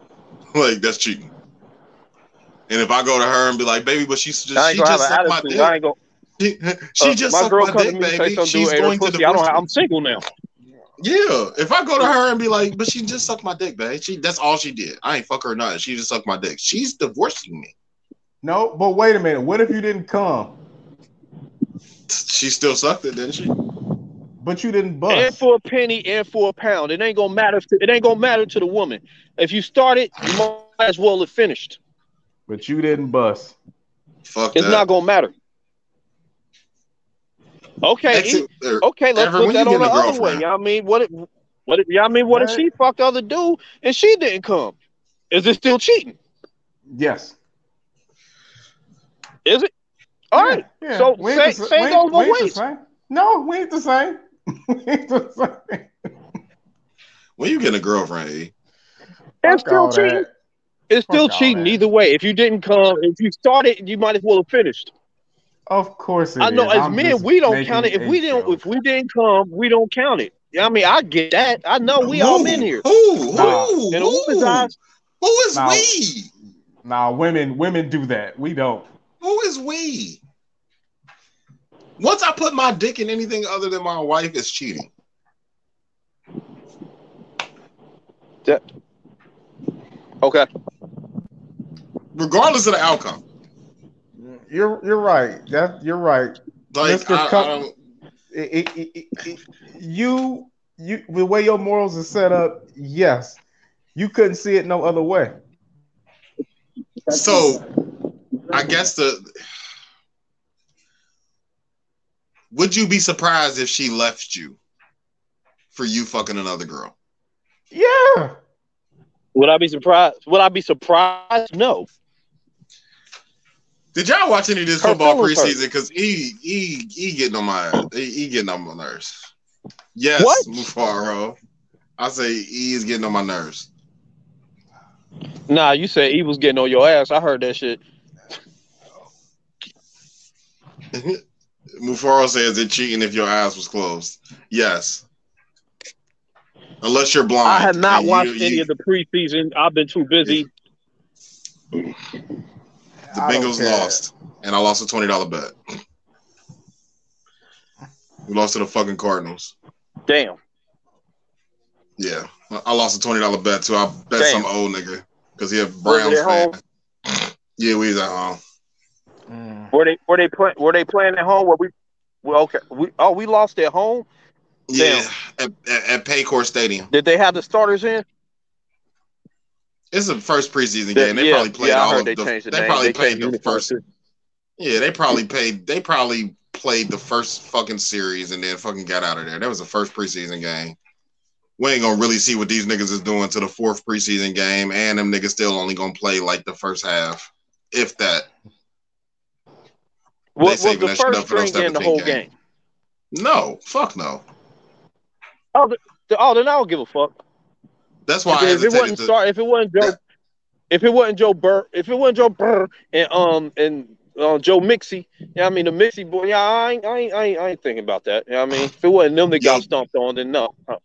like that's cheating. And if I go to her and be like, "Baby, but she's just she just sucked my dick. I ain't gonna. She, she uh, just my sucked girl my come to dick, me and say baby. some She's dude ate going to the pussy. I don't. pussy." Have, I'm single now. Yeah, if I go to her and be like, "But she just sucked my dick, babe. She that's all she did. I ain't fuck her or nothing. She just sucked my dick. She's divorcing me. No, but wait a minute. What if you didn't come, She still sucked it, didn't she? But you didn't bust. And for a penny, and for a pound, it ain't gonna matter. To, it ain't gonna matter to the woman. If you started, you might as well have finished. But you didn't bust. Fuck It's that. not gonna matter. Okay, Exit- e- er, okay. Let's Ever, put that you on the other way. Y'all what I mean, what? If, what? If, you know what I mean, what if she fucked the other dude and she didn't come? Is it still cheating? Yes. Is it? All right. Yeah. So We say, ain't the sa- say we ain't- goes both we ain't the ways. same. No, we ain't the same. We ain't the same. When you getting a girlfriend, E? It's still cheating. that. It's still Fuck cheating either way. If you didn't come, if you started, you might as well have finished. Of course it I know is. as I'm men, we don't count it. If we didn't, joke. if we didn't come, we don't count it. Yeah, I mean, I get that. I know we all men here. Who? Nah. Who? In a woman's Who? eyes, Who is Nah. we? Nah, women women do that. We don't. Who is we? Once I put my dick in anything other than my wife, it's cheating. Yeah. Okay. Regardless of the outcome. You're you're right. That you're right. Like Mr. I, I Com- don't It- it- it- it- you you the way your morals are set up, yes. You couldn't see it no other way. so I guess the would you be surprised if she left you for you fucking another girl? Yeah. Would I be surprised? Would I be surprised? No. Did y'all watch any of this Her football preseason? Because he he he getting on my he, he getting on my nerves. Yes, What? Mufaro. I say he is getting on my nerves. Nah, you said he was getting on your ass. I heard that shit. Mufaro says it cheating if your eyes was closed. Yes. Unless you're blind. I have not you- watched you- any of the preseason. I've been too busy. The Bengals lost, and I lost a twenty dollar bet. We lost to the fucking Cardinals. Damn. Yeah, I lost a twenty dollar bet too. I bet Damn. some old nigga because he a Browns fan. home? Yeah, we was at home. Mm. Were they were they play, were they playing at home? Were we? Well, okay. We oh we lost at home. Yeah, at, at, at Paycor Stadium. Did they have the starters in? It's the first preseason game. They yeah, probably played yeah, I all heard of they the. changed the they name. probably They played the uniforms, first. too. Yeah, they probably paid. They probably played the first fucking series and then fucking got out of there. That was the first preseason game. We ain't gonna really see what these niggas is doing to the fourth preseason game, and them niggas still only gonna play like the first half, if that. What was the that first up for those string in the whole games. game? No, fuck no. Oh, the, the- oh, then I don't give a fuck. That's why if, it wasn't to. start, if it wasn't Joe, if it wasn't Joe Burrow, if it wasn't Joe Burrow and um and uh, Joe Mixie, yeah, I mean the Mixie boy, yeah, I ain't, I ain't, I ain't, I ain't thinking about that. Yeah, I mean if it wasn't them that got stomped on, then no. Uh,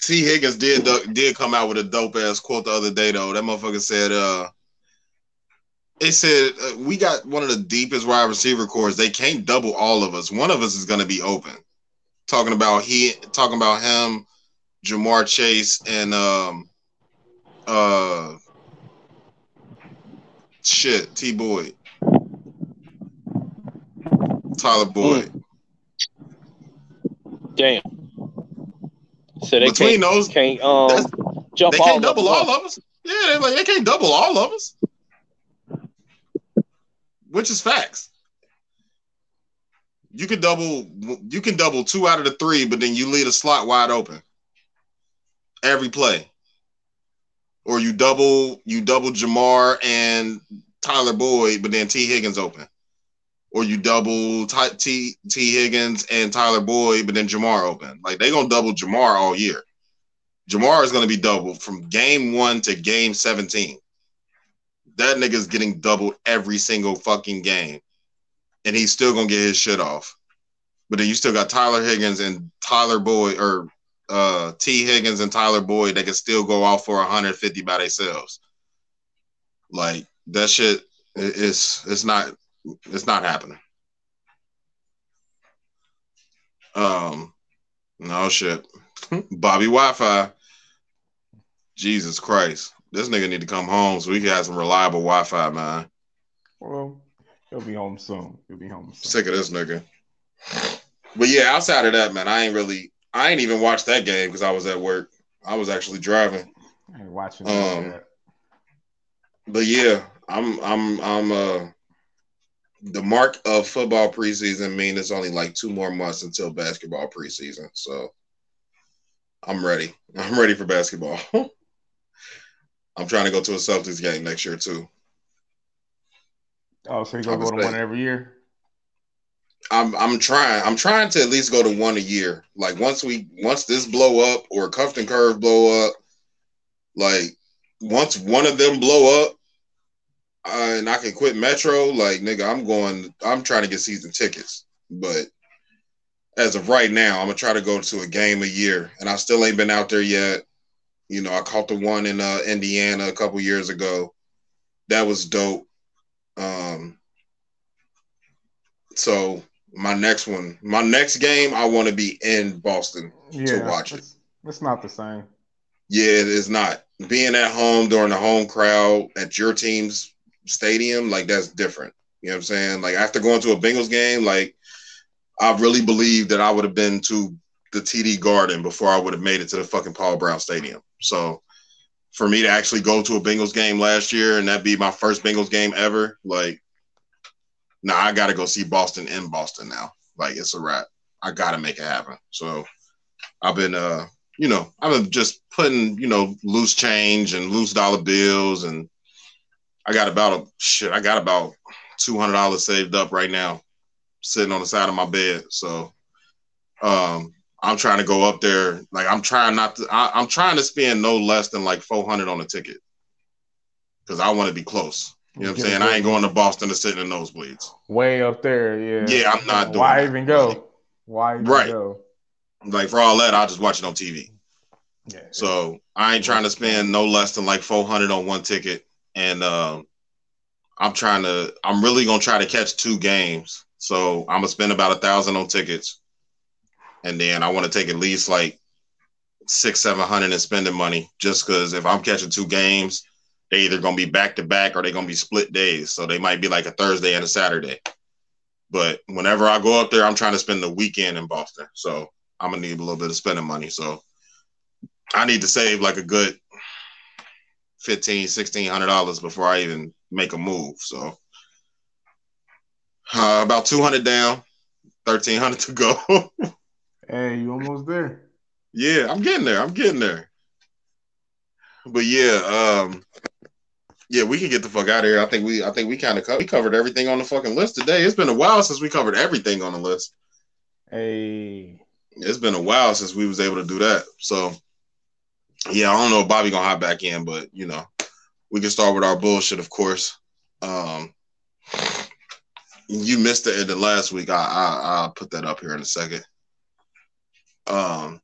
Tee Higgins did did come out with a dope ass quote the other day though. That motherfucker said, uh, it said uh, we got one of the deepest wide receiver corps. They can't double all of us. One of us is going to be open. Talking about he, talking about him, Ja'Marr Chase, and um, uh, shit, T. Boyd, Tyler Boyd. damn. So they Between can't, those, can't um jump they can't of double all of us. Yeah, they're like they can't double all of us, which is facts. You can double, you can double two out of the three, but then you leave a slot wide open every play, or you double, you double Ja'Marr and Tyler Boyd, but then T Higgins open, or you double Ty, T T Higgins and Tyler Boyd, but then Ja'Marr open. Like they're gonna double Ja'Marr all year. Ja'Marr is to be doubled from game one to game 17. That nigga's getting doubled every single fucking game. And he's still to get his shit off. But then you still got Tyler Higgins and Tyler Boyd, or uh, T. Higgins and Tyler Boyd that can still go off for 150 by themselves. Like, that shit is it's not it's not happening. Um, no shit. Bobby Wi-Fi. Jesus Christ. This nigga need to come home so we can have some reliable Wi-Fi, man. Well, he'll be home soon. He'll be home soon. Sick of this nigga. But yeah, outside of that, man, I ain't really I ain't even watched that game because I was at work. I was actually driving. I ain't watching Um, that. But yeah, I'm I'm I'm uh the mark of football preseason mean it's only like two more months until basketball preseason. So I'm ready. I'm ready for basketball. I'm trying to go to a Celtics game next year too. Oh, so you I gonna go to one every year? I'm I'm trying. I'm trying to at least go to one a year. Like once we once this blow up or Cuffed Curve blow up, like once one of them blow up, uh, and I can quit Metro, like nigga, I'm going. I'm trying to get season tickets, but as of right now, I'm gonna try to go to a game a year, and I still ain't been out there yet. You know, I caught the one in uh, Indiana a couple years ago. That was dope. Um, so my next one, my next game, I want to be in Boston to Yeah, watch it. it's, it's not the same. Yeah, it is not being at home during the home crowd at your team's stadium. Like that's different. You know what I'm saying? Like after going to a Bengals game, like I really believe that I would have been to the TD Garden before I would have made it to the fucking Paul Brown Stadium. So for me to actually go to a Bengals game last year and that be my first Bengals game ever, like, nah, I got to go see Boston in Boston now. Like it's a wrap. I got to make it happen. So I've been, uh, you know, I've been just putting, you know, loose change and loose dollar bills, and I got about a shit. I got about two hundred dollars saved up right now, sitting on the side of my bed. So, um, I'm trying to go up there. Like I'm trying not to. I, I'm trying to spend no less than like four hundred on a ticket because I want to be close. You know what I'm saying? I ain't going to Boston to sit in the nosebleeds. Way up there, yeah. Yeah, I'm not doing Why that. even go? Why even Right. go? Like for all that, I'll just watch it on TV. Yeah. So I ain't trying to spend no less than like four hundred on one ticket, and um, I'm trying to. I'm really gonna try to catch two games. So I'm gonna spend about a thousand on tickets, and then I want to take at least like six, seven hundred and spending money just because if I'm catching two games, they either gonna be back to back or they gonna be split days. So they might be like a Thursday and a Saturday. But whenever I go up there, I'm trying to spend the weekend in Boston. So I'm gonna need a little bit of spending money. So I need to save like a good fifteen, sixteen hundred dollars before I even make a move. So uh, about 200 down, 1300 to go. hey, you almost there. Yeah, I'm getting there. I'm getting there. But yeah, um, yeah, we can get the fuck out of here. I think we, I think we kind of co- we covered everything on the fucking list today. It's been a while since we covered everything on the list. Hey, it's been a while since we was able to do that. So, yeah, I don't know if Bobby gonna hop back in, but you know, we can start with our bullshit, of course. Um, you missed it in the last week. I, I I'll put that up here in a second. Um,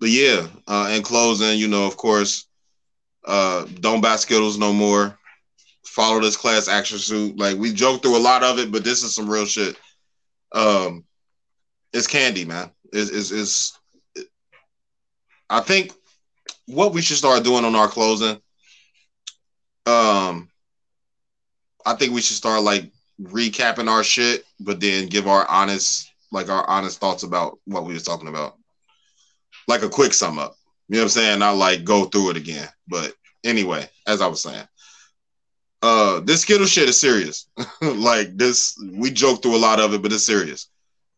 but yeah, uh, in closing, you know, of course, uh, don't buy Skittles no more. Follow this class action suit. Like we joked through a lot of it, but this is some real shit. Um, it's candy, man. Is is is I think what we should start doing on our closing. Um, I think we should start like recapping our shit, but then give our honest, like our honest thoughts about what we was talking about, like a quick sum up. You know what I'm saying? Not like go through it again. But anyway, as I was saying, uh, this Skittle shit is serious. like this, we joke through a lot of it, but it's serious.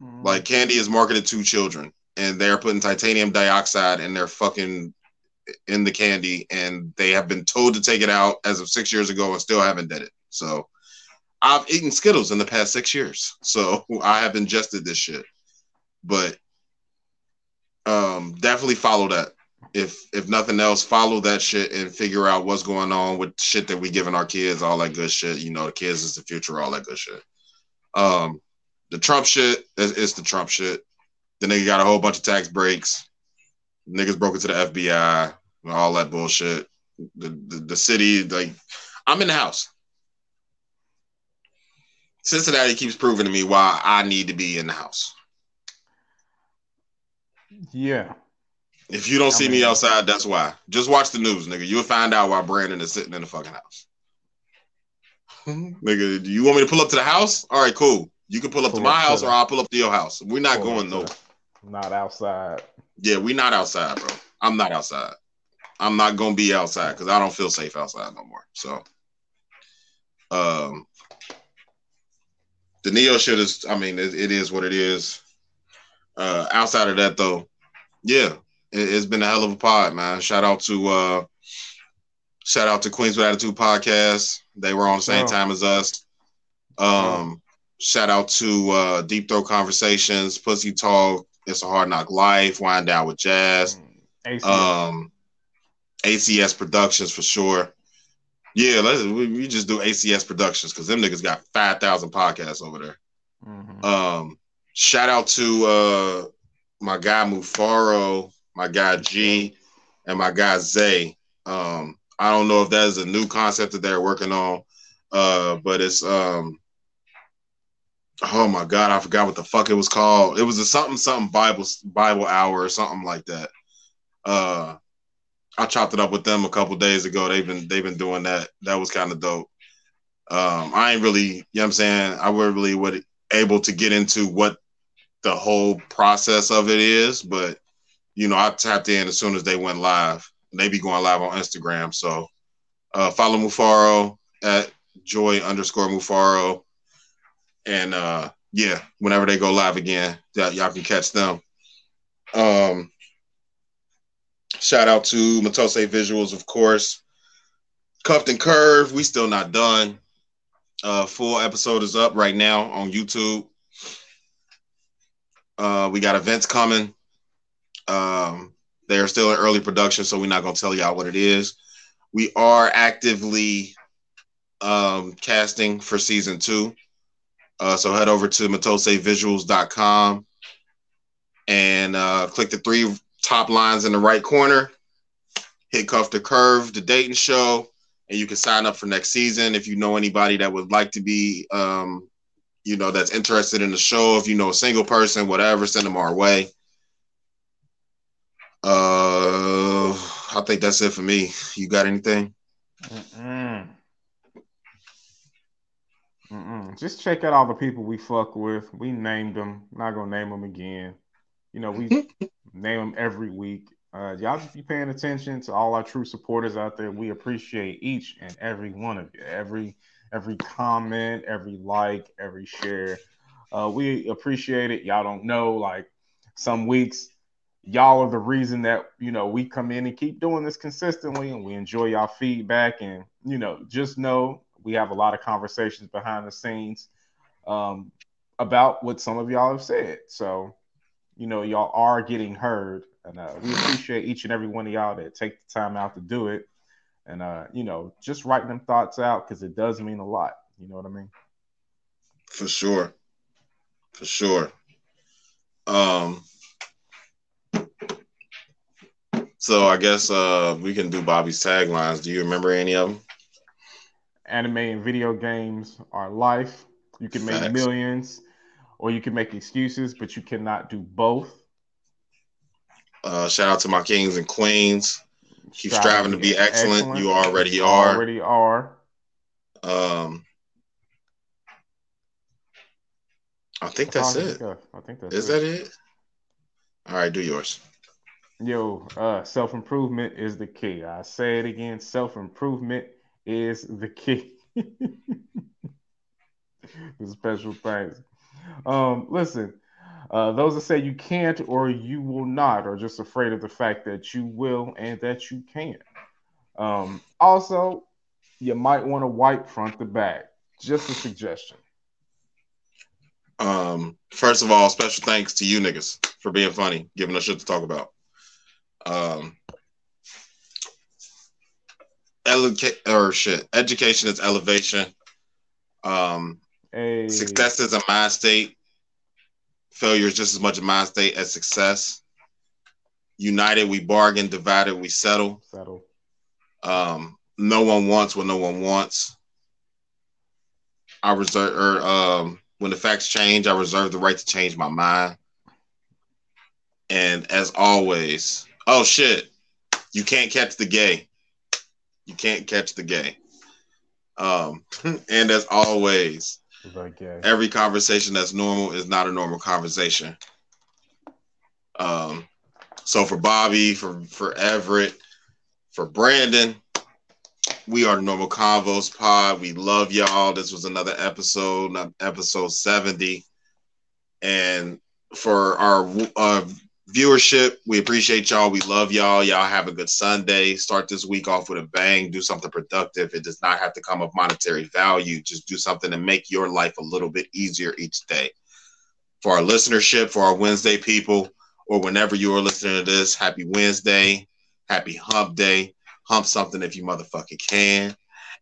Mm-hmm. Like candy is marketed to children, and they're putting titanium dioxide in their fucking in the candy, and they have been told to take it out as of six years ago, and still haven't did it. So, I've eaten Skittles in the past six years, so I have ingested this shit. But um, definitely follow that. If if nothing else, follow that shit and figure out what's going on with shit that we giving our kids, all that good shit. You know, the kids is the future, all that good shit. Um, the Trump shit is, is the Trump shit. The nigga got a whole bunch of tax breaks. Niggas broke into the FBI, all that bullshit. The, the, the city, like, I'm in the house. Cincinnati keeps proving to me why I need to be in the house. Yeah. If you don't see mean, me outside, that's why. Just watch the news, nigga. You'll find out why Brandon is sitting in the fucking house. nigga, do you want me to pull up to the house? All right, cool. You can pull up pull to my house or I'll pull up to your house. We're not going nowhere. Not outside. Yeah, we not outside, bro. I'm not outside. I'm not gonna be outside because I don't feel safe outside no more. So, um, the Ne-Yo shit is. I mean, it, it is what it is. Uh, outside of that, though, yeah, it, has been a hell of a pod, man. Shout out to uh, shout out to Queens with Attitude podcast. They were on the same time as us. Um, Shout out to uh, Deep Throat Conversations, Pussy Talk, It's a Hard Knock Life, Wind Down with Jazz, ACS. Um, ACS Productions for sure. Yeah, let's we, we just do ACS Productions because them niggas got five thousand podcasts over there. Mm-hmm. Um, shout out to uh, my guy Mufaro, my guy G, and my guy Zay. Um, I don't know if that is a new concept that they're working on, uh, but it's um, oh my god, I forgot what the fuck it was called. It was a something something Bible Bible hour or something like that. Uh I chopped it up with them a couple days ago. They've been they've been doing that. That was kind of dope. Um I ain't really, you know what I'm saying? I was really what able to get into what the whole process of it is, but you know, I tapped in as soon as they went live. They be going live on Instagram. So uh follow Mufaro at joy underscore Mufaro and uh yeah, whenever they go live again, y- y'all can catch them. Um, shout out to Matose Visuals, of course. Cuffed and Curve, we still not done. Uh, full episode is up right now on YouTube. Uh, we got events coming. Um, they're still in early production, so we're not gonna tell y'all what it is. We are actively um, casting for season two. Uh, so head over to matosevisuals.com and uh, click the three top lines in the right corner. Hit Cuff the Curve, the dating show, and you can sign up for next season. If you know anybody that would like to be, um, you know, that's interested in the show, if you know a single person, whatever, send them our way. Uh, I think that's it for me. You got anything? Mm-mm. Mm-mm. Just check out all the people we fuck with. We named them. Not gonna name them again. You know, we name them every week. Uh, y'all just be paying attention to all our true supporters out there. We appreciate each and every one of you. Every every comment, every like, every share. Uh, we appreciate it. Y'all don't know, like some weeks, y'all are the reason that you know we come in and keep doing this consistently, and we enjoy y'all feedback. And you know, just know we have a lot of conversations behind the scenes um, about what some of y'all have said. So, you know, y'all are getting heard, and uh, we appreciate each and every one of y'all that take the time out to do it. And uh, you know, just writing them thoughts out because it does mean a lot. You know what I mean? For sure. For sure. Um so I guess uh we can do Bobby's taglines. Do you remember any of them? Anime and video games are life. You can make Facts. millions, or you can make excuses, but you cannot do both. Uh shout out to my kings and queens. Keep striving to be excellent. You already are. Already are. Um I think that's it. stuff. I think that's Is it. that it? All right, do yours. Yo, uh, self improvement is the key. I say it again. Self improvement is the key. the special things. Um, listen, uh, those that say you can't or you will not are just afraid of the fact that you will and that you can. Um, also, you might want to wipe front to back. Just a suggestion. Um, first of all, special thanks to you niggas for being funny, giving us shit to talk about. Um, educa- or shit, education is elevation. Um, Hey, success is a mind state. Failure is just as much a mind state as success. United, we bargain. Divided, we settle. settle. Um, no one wants what no one wants. I reserve, or um, when the facts change, I reserve the right to change my mind. And as always, oh shit, you can't catch the gay. You can't catch the gay. Um, and as always, Okay. every conversation that's normal is not a normal conversation. Um, so for Bobby, for for Everett, for Brandon, we are the Normal Convos Pod. We love y'all. This was another episode, episode seventy, and for our uh, viewership, we appreciate y'all. We love y'all. Y'all have a good Sunday. Start this week off with a bang. Do something productive. It does not have to come of monetary value. Just do something to make your life a little bit easier each day. For our listenership, for our Wednesday people, or whenever you are listening to this, happy Wednesday, happy hump day. Hump something if you motherfucking can.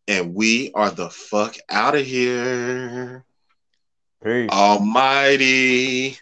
And we are the fuck out of here. Peace. Almighty.